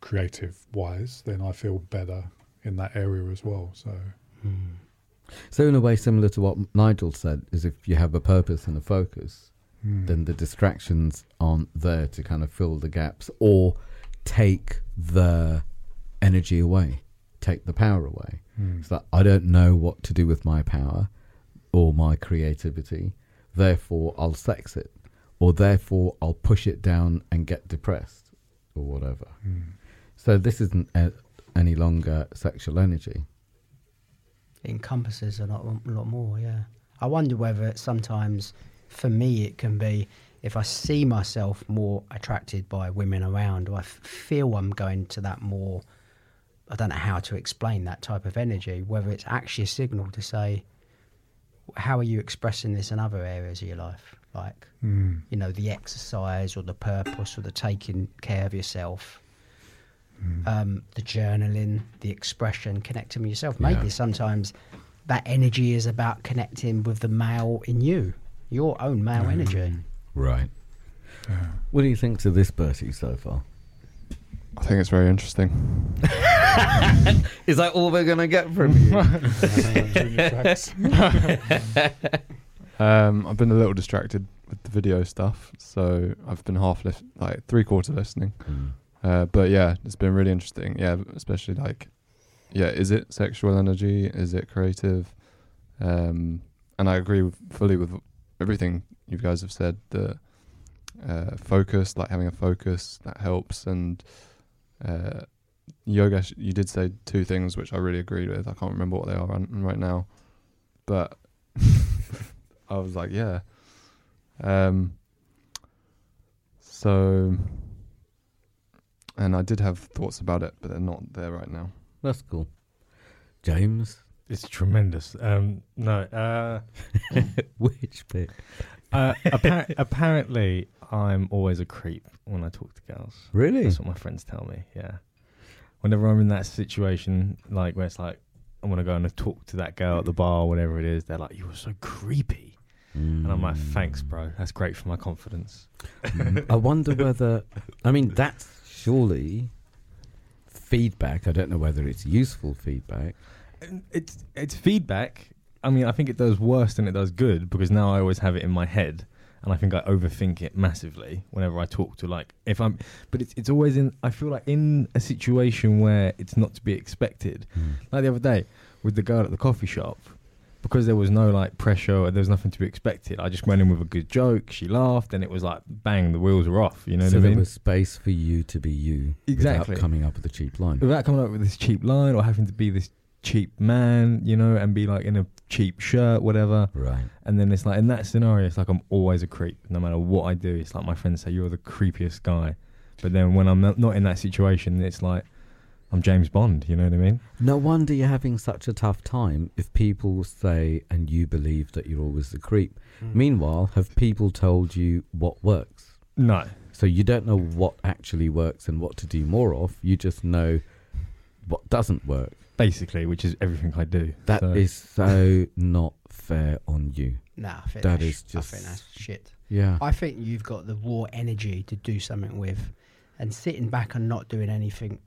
creative wise, then I feel better in that area as well. So So in a way similar to what Nigel said, is if you have a purpose and a focus, mm. then the distractions aren't there to kind of fill the gaps or take the energy away, take the power away. Mm. It's like I don't know what to do with my power or my creativity, therefore I'll sex it, or therefore I'll push it down and get depressed, or whatever. Mm. So this isn't a, any longer sexual energy. It encompasses a lot, a lot more. Yeah, I wonder whether sometimes, for me, it can be if I see myself more attracted by women around, or I f- feel I'm going to that more. I don't know how to explain that type of energy. Whether it's actually a signal to say, how are you expressing this in other areas of your life, like Mm. you know the exercise or the purpose or the taking care of yourself Mm. um, the journaling the expression connecting with yourself maybe Yeah. sometimes that energy is about connecting with the male in you your own male Mm. energy Right. Yeah. What do you think to this, Bertie, so far? I think it's very interesting. Is that all we're going to get from you? Um, I've been a little distracted with the video stuff, so I've been half list, like three quarter listening. Mm. Uh, but yeah, it's been really interesting. Yeah, especially like, yeah, is it sexual energy? Is it creative? Um, and I agree with, fully with everything you guys have said. The uh, focus, like having a focus, that helps. And uh, Yogesh, you did say two things which I really agreed with. I can't remember what they are right, right now, but I was like, yeah. Um. So and I did have thoughts about it, but they're not there right now. That's cool. James? It's tremendous. Um, no, uh, Which bit? uh, appar- apparently I'm always a creep when I talk to girls. Really? That's what my friends tell me. Yeah. Whenever I'm in that situation, like where it's like I want to go and talk to that girl at the bar, or whatever it is, they're like, "You were so creepy," and I'm like, "Thanks, bro. That's great for my confidence." Mm. I wonder whether, I mean, that's surely feedback. I don't know whether it's useful feedback. It's it's feedback. I mean, I think it does worse than it does good because now I always have it in my head, and I think I overthink it massively whenever I talk to like if I'm. But it's it's always in. I feel like in a situation where it's not to be expected. Hmm. Like the other day with the girl at the coffee shop, because there was no like pressure, there was nothing to be expected. I just went in with a good joke. She laughed, and it was like bang, the wheels were off. You know so what I there mean? was space for you to be you Exactly. without coming up with a cheap line. Without coming up with this cheap line or having to be this cheap man, you know, and be like in a cheap shirt, whatever. Right. And then it's like in that scenario, it's like I'm always a creep. No matter what I do, it's like my friends say you're the creepiest guy. But then when I'm not, not in that situation, it's like, I'm James Bond. You know what I mean? No wonder you're having such a tough time if people say and you believe that you're always the creep. Mm. Meanwhile, have people told you what works? No. So you don't know what actually works and what to do more of. You just know what doesn't work. Basically, which is everything I do. That So- is so not fair on you. Nah, I think That that's, is I just- think that's shit. Yeah. I think you've got the raw energy to do something with, and sitting back and not doing anything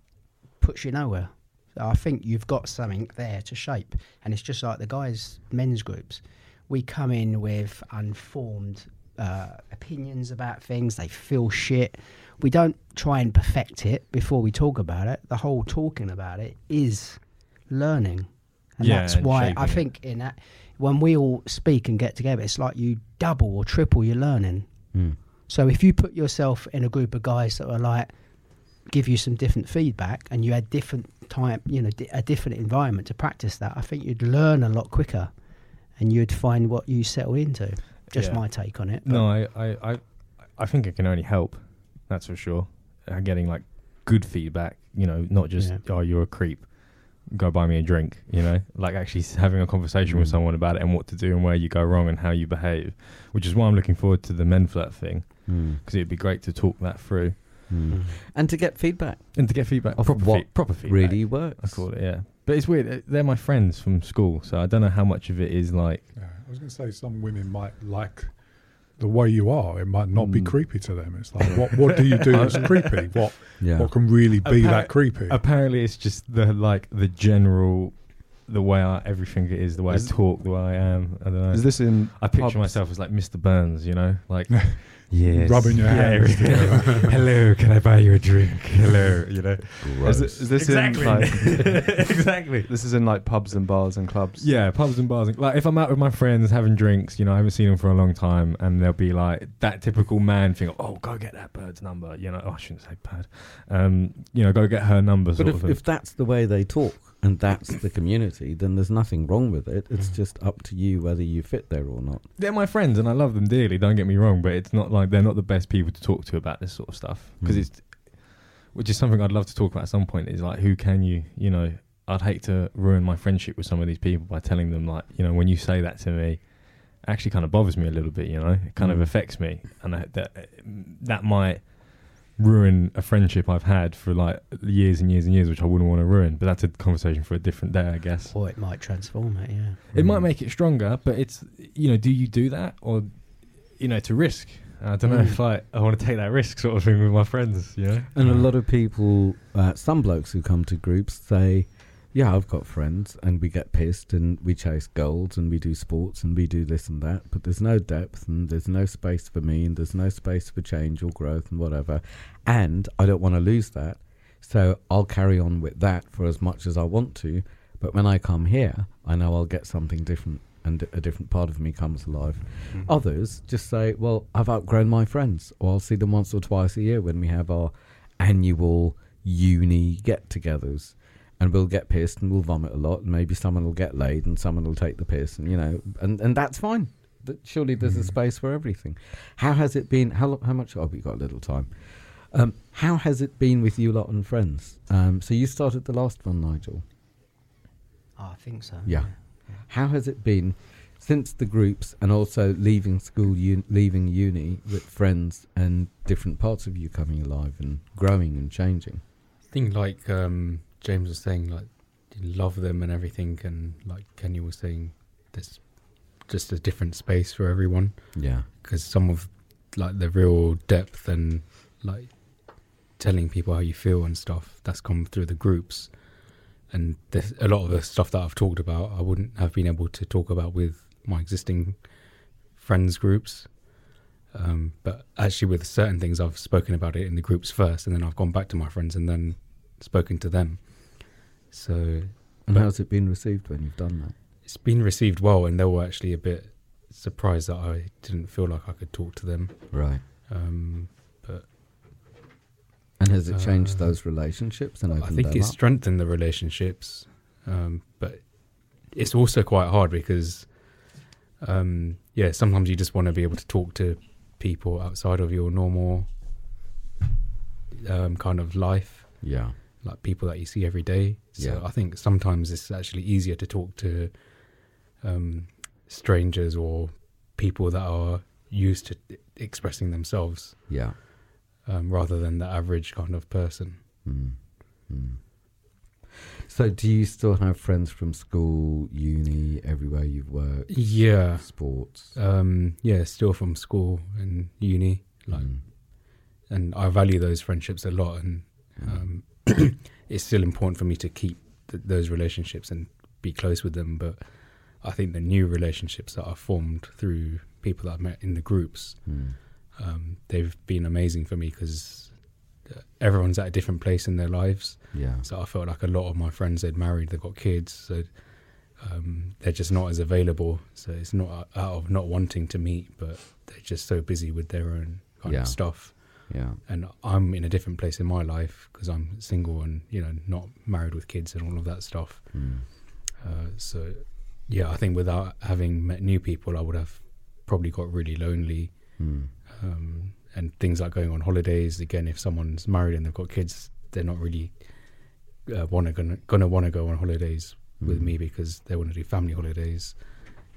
puts you nowhere. So I think you've got something there to shape, and it's just like the guys' men's groups. We come in with unformed uh, opinions about things. They feel shit. We don't try and perfect it before we talk about it. The whole talking about it is learning, and Yeah, that's why I think in that when we all speak and get together, it's like you double or triple your learning. Mm. So if you put yourself in a group of guys that are like give you some different feedback and you had different type, you know, di- a different environment to practice that, I think you'd learn a lot quicker and you'd find what you settle into. Just Yeah. my take on it. but- No, I, I, I, I think it can only help. That's for sure. Uh, getting like good feedback, you know, not just Yeah. oh you're a creep, go buy me a drink. You know, like actually having a conversation with Mm. someone about it and what to do and where you go wrong and how you behave, which is why I'm looking forward to the men flirt thing Mm. because it'd be great to talk that through Mm. And to get feedback and to get feedback. Of proper, what fee- proper feedback. really works. I call it, yeah. But it's weird. uh, They're my friends from school, so I don't know how much of it is like. Yeah, I was going to say some women might like the way you are. It might not be Mm. creepy to them. It's like, what what do you do that's creepy? What Yeah. what can really be Appar- that creepy? Apparently, it's just the like the general, the way I everything is, the way Is- I talk, the way I am. I don't know. Is this in? I picture pubs? myself as like Mr. Burns, you know, like yes, Rubbing your hands together. Hello, can I buy you a drink? Hello, you know. Gross. Is, it, is this exactly, in like? exactly. this is in like pubs and bars and clubs. Yeah, pubs and bars. Like if I'm out with my friends having drinks, you know, I haven't seen them for a long time, and they'll be like that typical man thing. Oh, go get that bird's number. You know, oh, I shouldn't say bird. Um, you know, go get her number. But Sort if, of if that's the way they talk and that's the community, then there's nothing wrong with it. It's just up to you whether you fit there or not. they're my friends and I love them dearly. Don't get me wrong, but it's not like they're not the best people to talk to about this sort of stuff because Mm. it's, which is something I'd love to talk about at some point. Is like who can you, you know, I'd hate to ruin my friendship with some of these people by telling them like, you know, when you say that to me, it actually kind of bothers me a little bit. You know, it kind of Mm. affects me, and I, that that might ruin a friendship I've had for like years and years and years, which I wouldn't want to ruin. But that's a conversation for a different day, I guess. Or it might transform it, yeah. It might Mm. make it stronger, but it's you know, do you do that or you know, to risk? I don't know Mm. if like I want to take that risk sort of thing with my friends, you know. And a lot of people, uh, some blokes who come to groups say, Yeah, I've got friends, and we get pissed and we chase goals and we do sports and we do this and that, but there's no depth and there's no space for me and there's no space for change or growth and whatever. And I don't want to lose that. So I'll carry on with that for as much as I want to. But when I come here, I know I'll get something different and a different part of me comes alive. Mm-hmm. Others just say, well, I've outgrown my friends, or I'll see them once or twice a year when we have our annual uni get togethers. And we'll get pissed and we'll vomit a lot, and maybe someone will get laid and someone will take the piss, and you know, and, and that's fine. That surely there's a Mhm. space for everything. How has it been? How how much? Oh, we got a little time. Um, how has it been with you lot and friends? Um, so you started the last one, Nigel. Oh, I think so. Yeah. How has it been since the groups and also leaving school, un- leaving uni with friends and different parts of you coming alive and growing and changing? I think like um, James was saying, like you love them and everything, and like Kenny was saying, there's just a different space for everyone Yeah. because some of like the real depth and like telling people how you feel and stuff that's come through the groups, and there's a lot of the stuff that I've talked about I wouldn't have been able to talk about with my existing friends groups. Um, but actually, with certain things, I've spoken about it in the groups first, and then I've gone back to my friends and then spoken to them. So And But- how's it been received when you've done that? it's been received well, and they were actually a bit surprised that I didn't feel like I could talk to them. Right. Um, And has it changed Uh, those relationships and I think it's up? strengthened the relationships, um, but it's also quite hard because, um, yeah, sometimes you just want to be able to talk to people outside of your normal um, kind of life. Yeah. Like people that you see every day. So Yeah. I think sometimes it's actually easier to talk to um, strangers or people that are used to expressing themselves Yeah. um, rather than the average kind of person. Mm. Mm. So, do you still have friends from school, uni, everywhere you've worked? Yeah, Sports. um, yeah, still from school and uni, like, Mm. and I value those friendships a lot, and um, it's still important for me to keep th- those relationships and be close with them. But I think the new relationships that are formed through people that I've met in the groups, Mm. um, they've been amazing for me because everyone's at a different place in their lives. Yeah. So I felt like a lot of my friends they'd married, they've got kids, so um, they're just not as available. So it's not out of not wanting to meet, but they're just so busy with their own kind Yeah. of stuff. Yeah. And I'm in a different place in my life because I'm single and you know not married with kids and all of that stuff. Mm. Uh, so yeah, I think without having met new people, I would have probably got really lonely. Mm. Um, and things like going on holidays. Again, if someone's married and they've got kids, they're not really uh, wanna gonna gonna want to go on holidays with Mm. me because they want to do family holidays.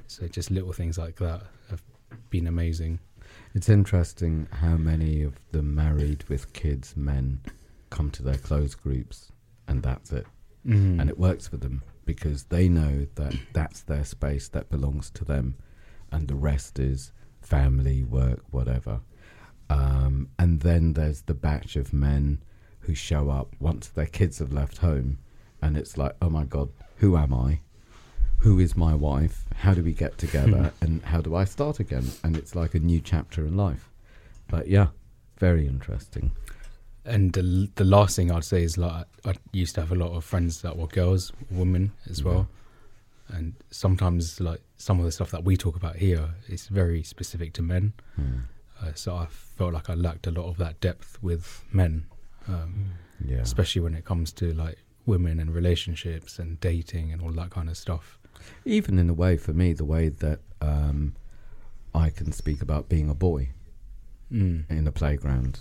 So just little things like that have been amazing. It's interesting how many of the married with kids men come to their close groups and that's it. Mm. And it works for them because they know that that's their space that belongs to them and the rest is family, work, whatever. Um, and then there's the batch of men who show up once their kids have left home and it's like, oh my God, who am I? Who is my wife? How do we get together? and how do I start again? And it's like a new chapter in life. But yeah, very interesting. And the the last thing I'd say is like I used to have a lot of friends that were girls, women as well, and sometimes like some of the stuff that we talk about here is very specific to men. Hmm. Uh, so I felt like I lacked a lot of that depth with men, um, Yeah. especially when it comes to like women and relationships and dating and all that kind of stuff. Even in a way for me the way that um, I can speak about being a boy Mm. in the playground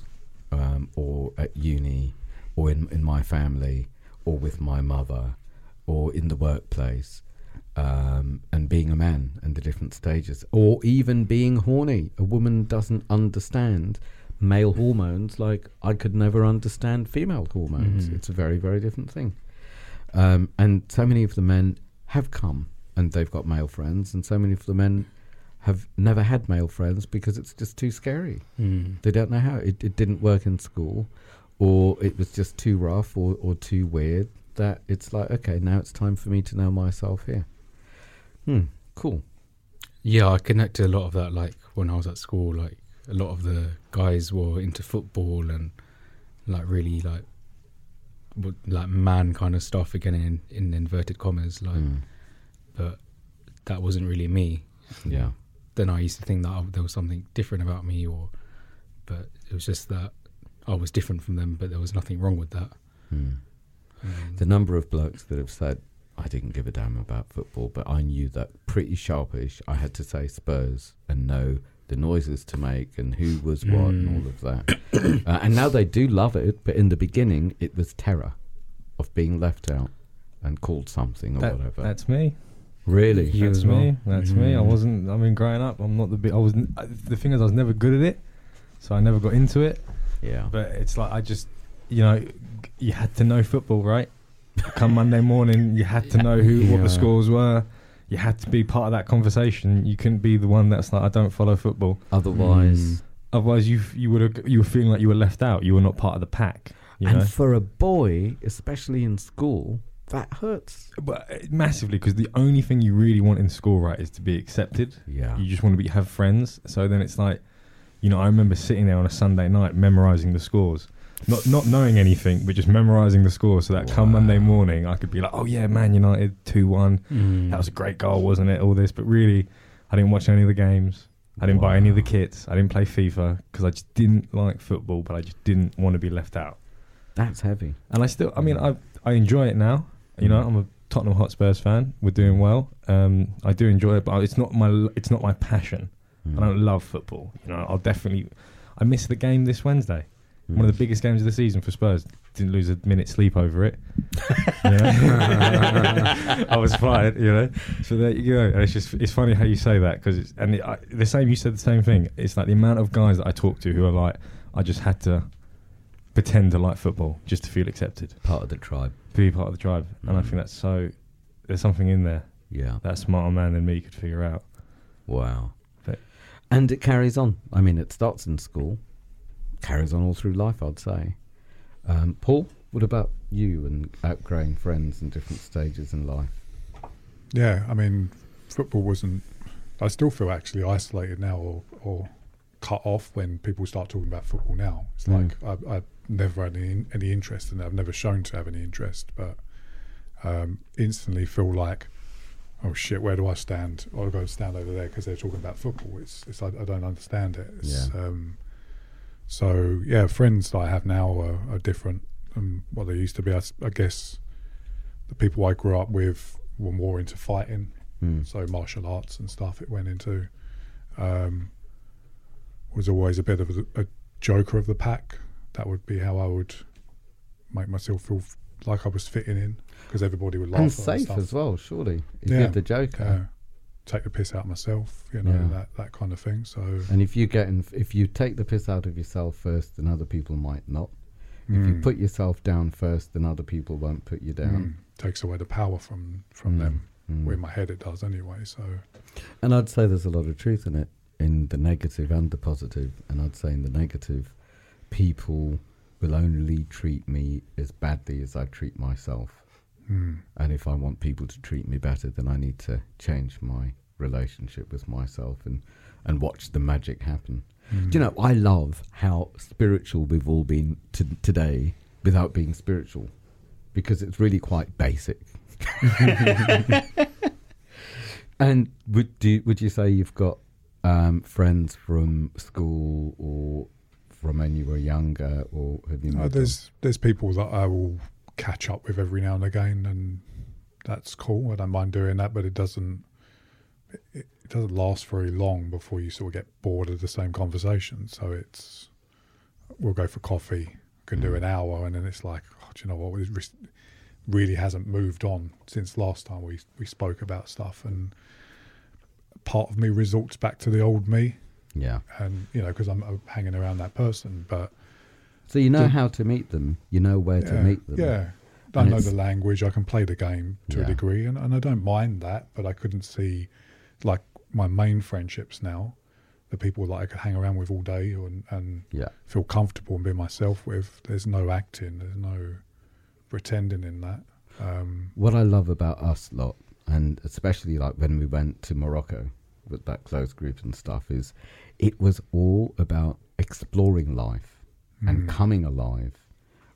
um, or at uni or in, in my family or with my mother or in the workplace um, and being a man and the different stages or even being horny a woman doesn't understand male hormones like I could never understand female hormones Mhm. it's a very very different thing um, and so many of the men have come and they've got male friends and so many of the men have never had male friends because it's just too scary Mm. they don't know how it, it didn't work in school or it was just too rough or, or too weird that it's like okay now it's time for me to know myself here hmm cool Yeah, I connected a lot of that. Like when I was at school, like a lot of the guys were into football and like really like like man kind of stuff again in, in inverted commas. Like, Hmm. but that wasn't really me. yeah Then I used to think that I, there was something different about me, or but it was just that I was different from them. But there was nothing wrong with that. hmm. Um, the number of blokes that have said I didn't give a damn about football but I knew that pretty sharpish I had to say Spurs and know the noises to make and who was what and Mm. all of that uh, and now they do love it but in the beginning it was terror of being left out and called something or That- whatever That's me. really You That's as well? me. That's me. I Mm. wasn't. I mean, growing up, I'm not the big. I was. n- I- The thing is, I was never good at it, so I never got into it. yeah But it's like I just, you know, you had to know football, right? Come Monday morning, you had to know who what the scores were. You had to be part of that conversation. You couldn't be the one that's like, I don't follow football. otherwise Otherwise, you you would have you were feeling like you were left out. You were not part of the pack. You and know, for a boy especially in school that hurts but uh, massively because the only thing you really want in school, right, is to be accepted. yeah You just want to be have friends. So then it's like, you know, I remember sitting there on a Sunday night memorizing the scores, not not knowing anything, but just memorizing the scores, so that come Monday morning I could be like, oh yeah, Man United two one. mm. That was a great goal, wasn't it? All this, but really, I didn't watch any of the games. I didn't buy any of the kits. I didn't play FIFA because I just didn't like football, but I just didn't want to be left out. that's heavy And I still, I mean, I I enjoy it now. You know, Mm. I'm a Tottenham Hotspurs fan. We're doing well. Um, I do enjoy it, but it's not my it's not my passion. Mm. I don't love football. You know, I'll definitely. I missed the game this Wednesday. One of the biggest games of the season for Spurs. Didn't lose a minute sleep over it. You know? I was fired, you know. So there you go. And it's just it's funny how you say that because it's and it, I, the same. You said the same thing. It's like the amount of guys that I talk to who are like, I just had to pretend to like football just to feel accepted, Part of the tribe. be part of the tribe. And I Mm. think that's so. There's something in there Yeah. that a smarter man than me could figure out. Wow. But- And it carries on. I mean, it starts in school, carries on all through life, I'd say. Um, Paul, what about you and outgrowing friends in different stages in life? Yeah, I mean, football wasn't. I still feel actually isolated now, or or cut off when people start talking about football now. It's Mm. like I, I've never had any any interest in it. I've never shown to have any interest, but um, instantly feel like, oh shit, where do I stand? Or I go stand over there because they're talking about football. It's it's I, I don't understand it. It's, Yeah. Um, so yeah, friends that I have now are, are different than what they used to be. I guess the people I grew up with were more into fighting Hmm. so martial arts and stuff it went into um, was always a bit of a, a joker of the pack that would be how i would make myself feel like i was fitting in because everybody would laugh And safe stuff. as well, surely. If Yeah. you're the joker. Yeah. Take the piss out myself you know Yeah. that, that kind of thing so And if you get in, if you take the piss out of yourself first, then other people might not. If you mm, put yourself down first, then other people won't put you mm, down. takes away the power from from Mm, them mm. well, in my head it does anyway so And I'd say there's a lot of truth in it, in the negative and the positive. And I'd say in the negative, people will only treat me as badly as I treat myself. mm, And if I want people to treat me better, then I need to change my relationship with myself and, and watch the magic happen. mm. Do you know, I love how spiritual we've all been to today without being spiritual because it's really quite basic. and would do, would you say you've got um, friends from school or from when you were younger, or have you? Uh, met them? there's there's people that I will catch up with every now and again, and that's cool. I don't mind doing that, but it doesn't it, doesn't last very long before you sort of get bored of the same conversation. So it's we'll go for coffee, can do Mm. an hour, and then it's like, oh, do you know what? It really hasn't moved on since last time we we spoke about stuff, and part of me resorts back to the old me, yeah. and you know because I'm uh, hanging around that person, but So you know Did- how to meet them. You know where to meet them. Yeah. I And know the language. I can play the game to Yeah. a degree, and, and I don't mind that. But I couldn't see, like, my main friendships now, the people that I could hang around with all day and, and Yeah. feel comfortable and be myself with. There's no acting. There's no pretending in that. Um, What I love about us lot, and especially like when we went to Morocco with that close group and stuff, is it was all about exploring life and mm, coming alive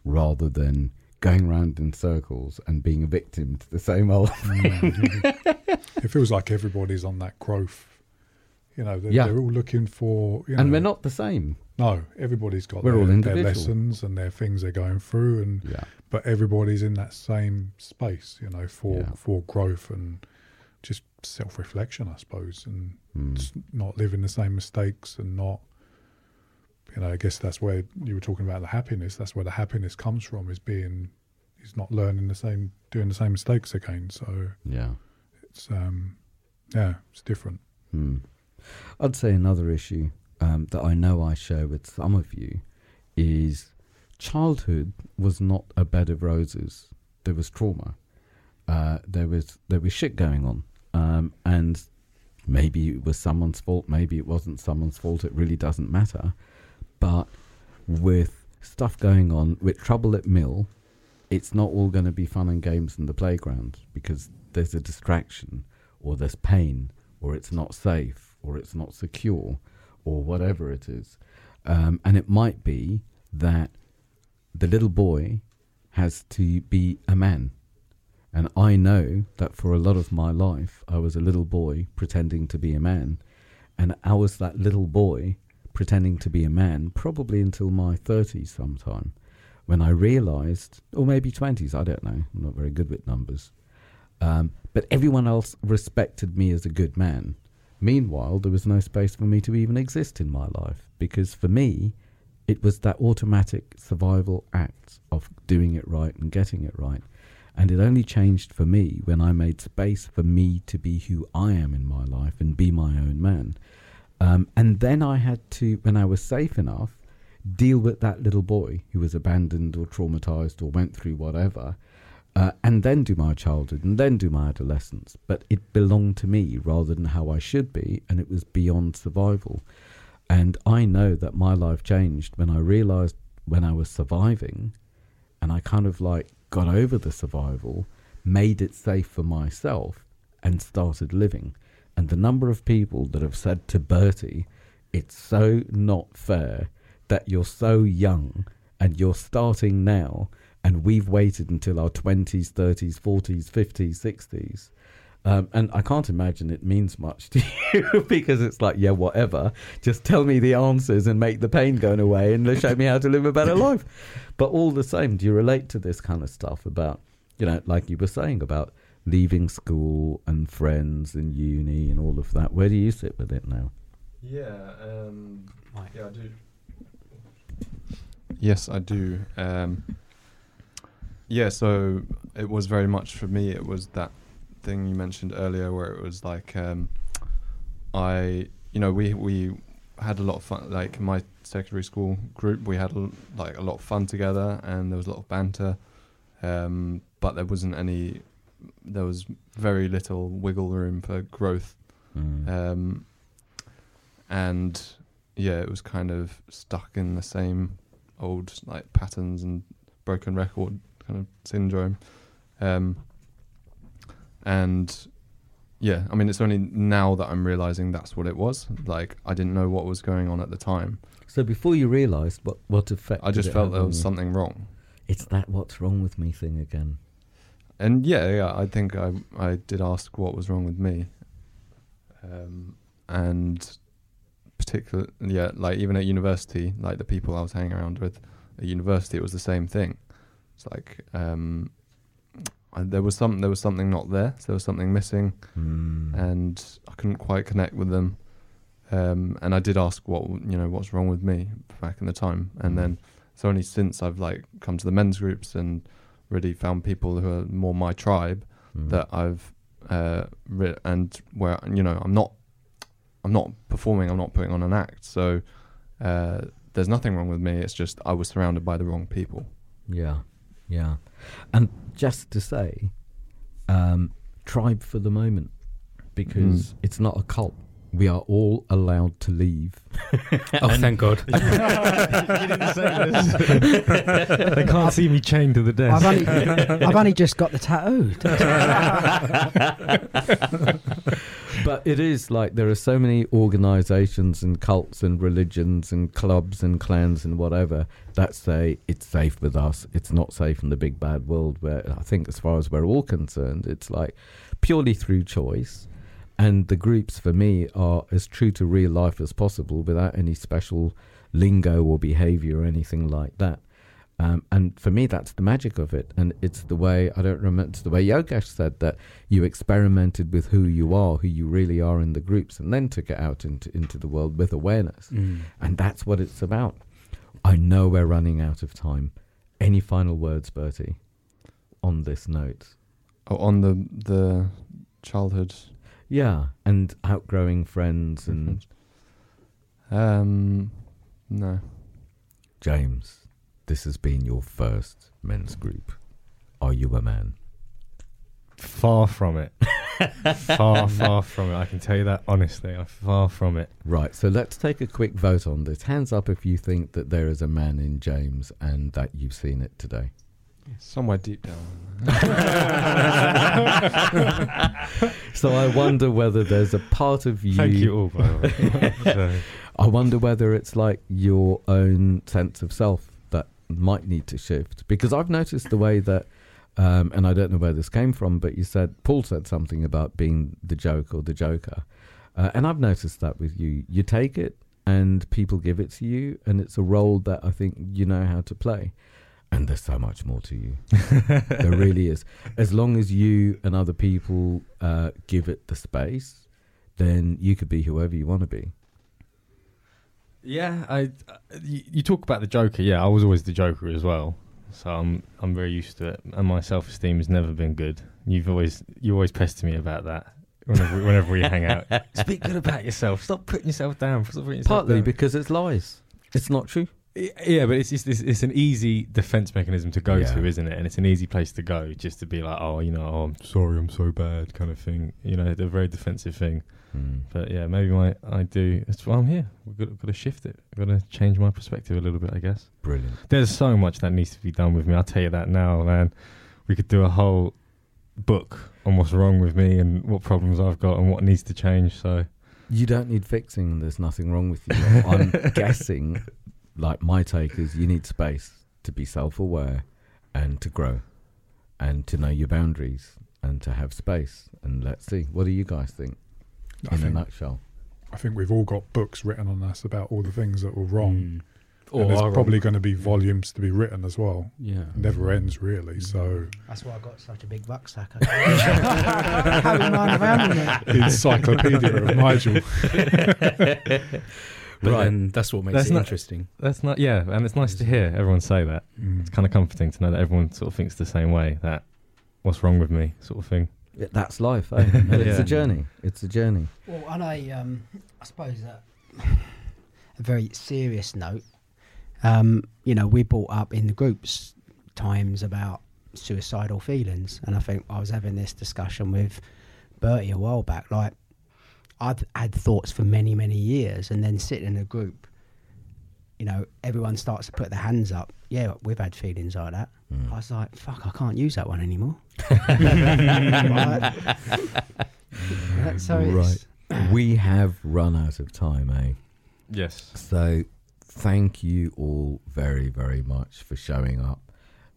rather than going round in circles and being a victim to the same old. mm. it feels like everybody's on that growth. You know, they're, Yeah. they're all looking for. You and know, we're not the same. No, everybody's got We're their, all their lessons and their things they're going through, and Yeah. but everybody's in that same space, you know, for Yeah. for growth and just self reflection, I suppose, and Mm. not living the same mistakes and not, you know, I guess that's where you were talking about the happiness. That's where the happiness comes from, is being, is not learning the same, doing the same mistakes again. So Yeah. it's, um, yeah, it's different. Hmm. I'd say another issue um, that I know I share with some of you is childhood was not a bed of roses. There was trauma. Uh, there was there was shit going on, um, and maybe it was someone's fault. Maybe it wasn't someone's fault. It really doesn't matter. But with stuff going on, with trouble at mill, it's not all going to be fun and games in the playground because there's a distraction or there's pain or it's not safe or it's not secure or whatever it is. Um, and it might be that the little boy has to be a man. And I know that for a lot of my life, I was a little boy pretending to be a man. And I was that little boy pretending to be a man probably until my 30s sometime when I realized, or maybe 20s, I don't know, I'm not very good with numbers. Um, but everyone else respected me as a good man. Meanwhile, there was no space for me to even exist in my life because for me, it was that automatic survival act of doing it right and getting it right. And it only changed for me when I made space for me to be who I am in my life and be my own man. Um, and then I had to, when I was safe enough, deal with that little boy who was abandoned or traumatized or went through whatever, uh, and then do my childhood and then do my adolescence. But it belonged to me rather than how I should be, and it was beyond survival. And I know that my life changed when I realized when I was surviving, and I kind of like got over the survival, made it safe for myself, and started living. And the number of people that have said to Bertie, it's so not fair that you're so young and you're starting now, and we've waited until our 20s, 30s, 40s, 50s, 60s um, and I can't imagine it means much to you because it's like, yeah, whatever. Just tell me the answers and make the pain go away and show me how to live a better life. But all the same, do you relate to this kind of stuff about, you know, like you were saying about leaving school and friends and uni and all of that? Where do you sit with it now? Yeah, um, yeah, I do. Yes, I do. Um, yeah, so it was very much for me. It was that thing you mentioned earlier, where it was like, um, I, you know, we we had a lot of fun. Like my secondary school group, we had a, like a lot of fun together, and there was a lot of banter. Um, but there wasn't any. There was very little wiggle room for growth, mm. um, and yeah, it was kind of stuck in the same old like patterns and broken record kind of syndrome. Um, and yeah, I mean, it's only now that I'm realizing that's what it was. Like, I didn't know what was going on at the time. So before you realized what what effect, I just felt there was something wrong. It's that what's wrong with me thing again. And yeah, yeah, I think I I did ask what was wrong with me. Um, and particular, yeah, like even at university, like the people I was hanging around with at university, it was the same thing. It's like um, there was some there was something not there. So there was something missing, mm. and I couldn't quite connect with them. Um, and I did ask what you know what's wrong with me back in the time, and mm. then it's only since I've like come to the men's groups and really found people who are more my tribe mm. that I've uh, re- and where you know I'm not I'm not performing, I'm not putting on an act, so uh, there's nothing wrong with me. It's just I was surrounded by the wrong people. Yeah, yeah. And just to say, um, tribe for the moment, because mm. it's not a cult. We are all allowed to leave. oh, thank God! they can't see me chained to the desk. I've only, I've only just got the tattoo. but it is like there are so many organizations and cults and religions and clubs and clans and whatever that say it's safe with us. It's not safe in the big bad world. Where I think, as far as we're all concerned, it's like purely through choice. And the groups for me are as true to real life as possible without any special lingo or behavior or anything like that. Um, and for me, that's the magic of it. And it's the way, I don't remember, it's the way Yogesh said that you experimented with who you are, who you really are in the groups, and then took it out into, into the world with awareness. Mm. And that's what it's about. I know we're running out of time. Any final words, Bertie, on this note? Oh, on the the childhood. Yeah, and outgrowing friends and. Um, no. James. This has been your first men's group. Are you a man? Far from it. far, far from it. I can tell you that honestly. I'm far from it. Right. So let's take a quick vote on this. Hands up if you think that there is a man in James and that you've seen it today. Somewhere deep down. so I wonder whether there's a part of you. Thank you all, by the way. I wonder whether it's like your own sense of self that might need to shift because I've noticed the way that, um, and I don't know where this came from, but you said Paul said something about being the joke or the joker, uh, and I've noticed that with you. You take it, and people give it to you, and it's a role that I think you know how to play. And there's so much more to you. there really is. As long as you and other people uh, give it the space, then you could be whoever you want to be. Yeah, I. Uh, you, you talk about the Joker. Yeah, I was always the Joker as well. So I'm I'm very used to it, and my self esteem has never been good. You've always you always pester me about that whenever whenever we hang out. Speak good about yourself. Stop putting yourself down. Stop putting yourself Partly down. because it's lies. It's not true. Yeah, but it's just it's, it's an easy defense mechanism to go Yeah. to, isn't it? And it's an easy place to go, just to be like, oh, you know, oh, I'm sorry, I'm so bad, kind of thing. You know, the very defensive thing. Mm. But yeah, maybe my I do. That's why I'm here. We've got, got to shift it. We've got to change my perspective a little bit, I guess. Brilliant. There's so much that needs to be done with me. I'll tell you that now, man. We could do a whole book on what's wrong with me and what problems I've got and what needs to change. So You don't need fixing. There's nothing wrong with you. I'm guessing, like my take is, you need space to be self-aware and to grow, and to know your boundaries and to have space. And let's see, what do you guys think? I in a nutshell. I think we've all got books written on us about all the things that were wrong. Mm. and Or there's probably wrong. going to be volumes to be written as well. yeah. Never ends really. So That's why I got such a big rucksack. I can't carry mine around encyclopedia of Nigel. But Right. then that's what makes That's it not- interesting. that's not. Yeah, and it's nice to hear everyone say that. Mm. It's kind of comforting to know that everyone sort of thinks the same way. That what's wrong with me, sort of thing. Yeah, that's life. Eh? And it's a journey. It's a journey. Well, on a, um, I suppose a, a very serious note, um, you know, we brought up in the groups times about suicidal feelings, and I think I was having this discussion with Bertie a while back. Like, I've had thoughts for many, many years, and then sitting in a group, you know, everyone starts to put their hands up. Yeah, we've had feelings like that. Mm. I was like, fuck, I can't use that one anymore. Right. so it's, we have run out of time, eh? Yes. So thank you all very, very much for showing up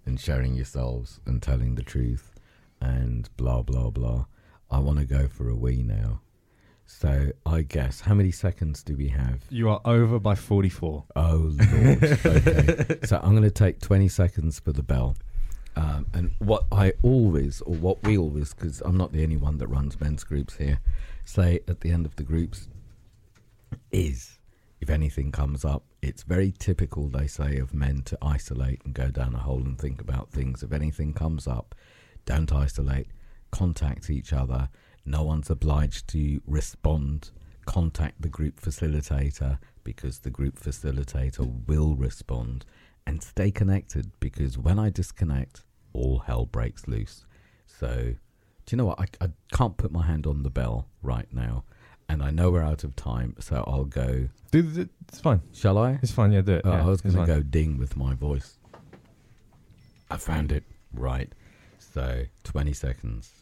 and sharing yourselves and telling the truth and blah, blah, blah. I want to go for a wee now. So I guess, how many seconds do we have? You are over by 44. Oh, Lord. okay. So I'm going to take 20 seconds for the bell. Um, and what I always, or what we always, because I'm not the only one that runs men's groups here, say at the end of the groups is if anything comes up, it's very typical, they say, of men to isolate and go down a hole and think about things. If anything comes up, don't isolate, contact each other. No one's obliged to respond. Contact the group facilitator because the group facilitator will respond. And stay connected because when I disconnect, all hell breaks loose. So, do you know what? I, I can't put my hand on the bell right now. And I know we're out of time, so I'll go. Do the, it's fine. Shall I? It's fine. Yeah, do it. Oh, yeah, I was going to go ding with my voice. I found it. Right. So, 20 seconds.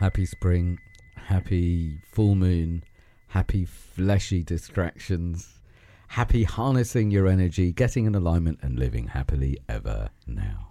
Happy spring, happy full moon, happy fleshy distractions, happy harnessing your energy, getting in alignment, and living happily ever now.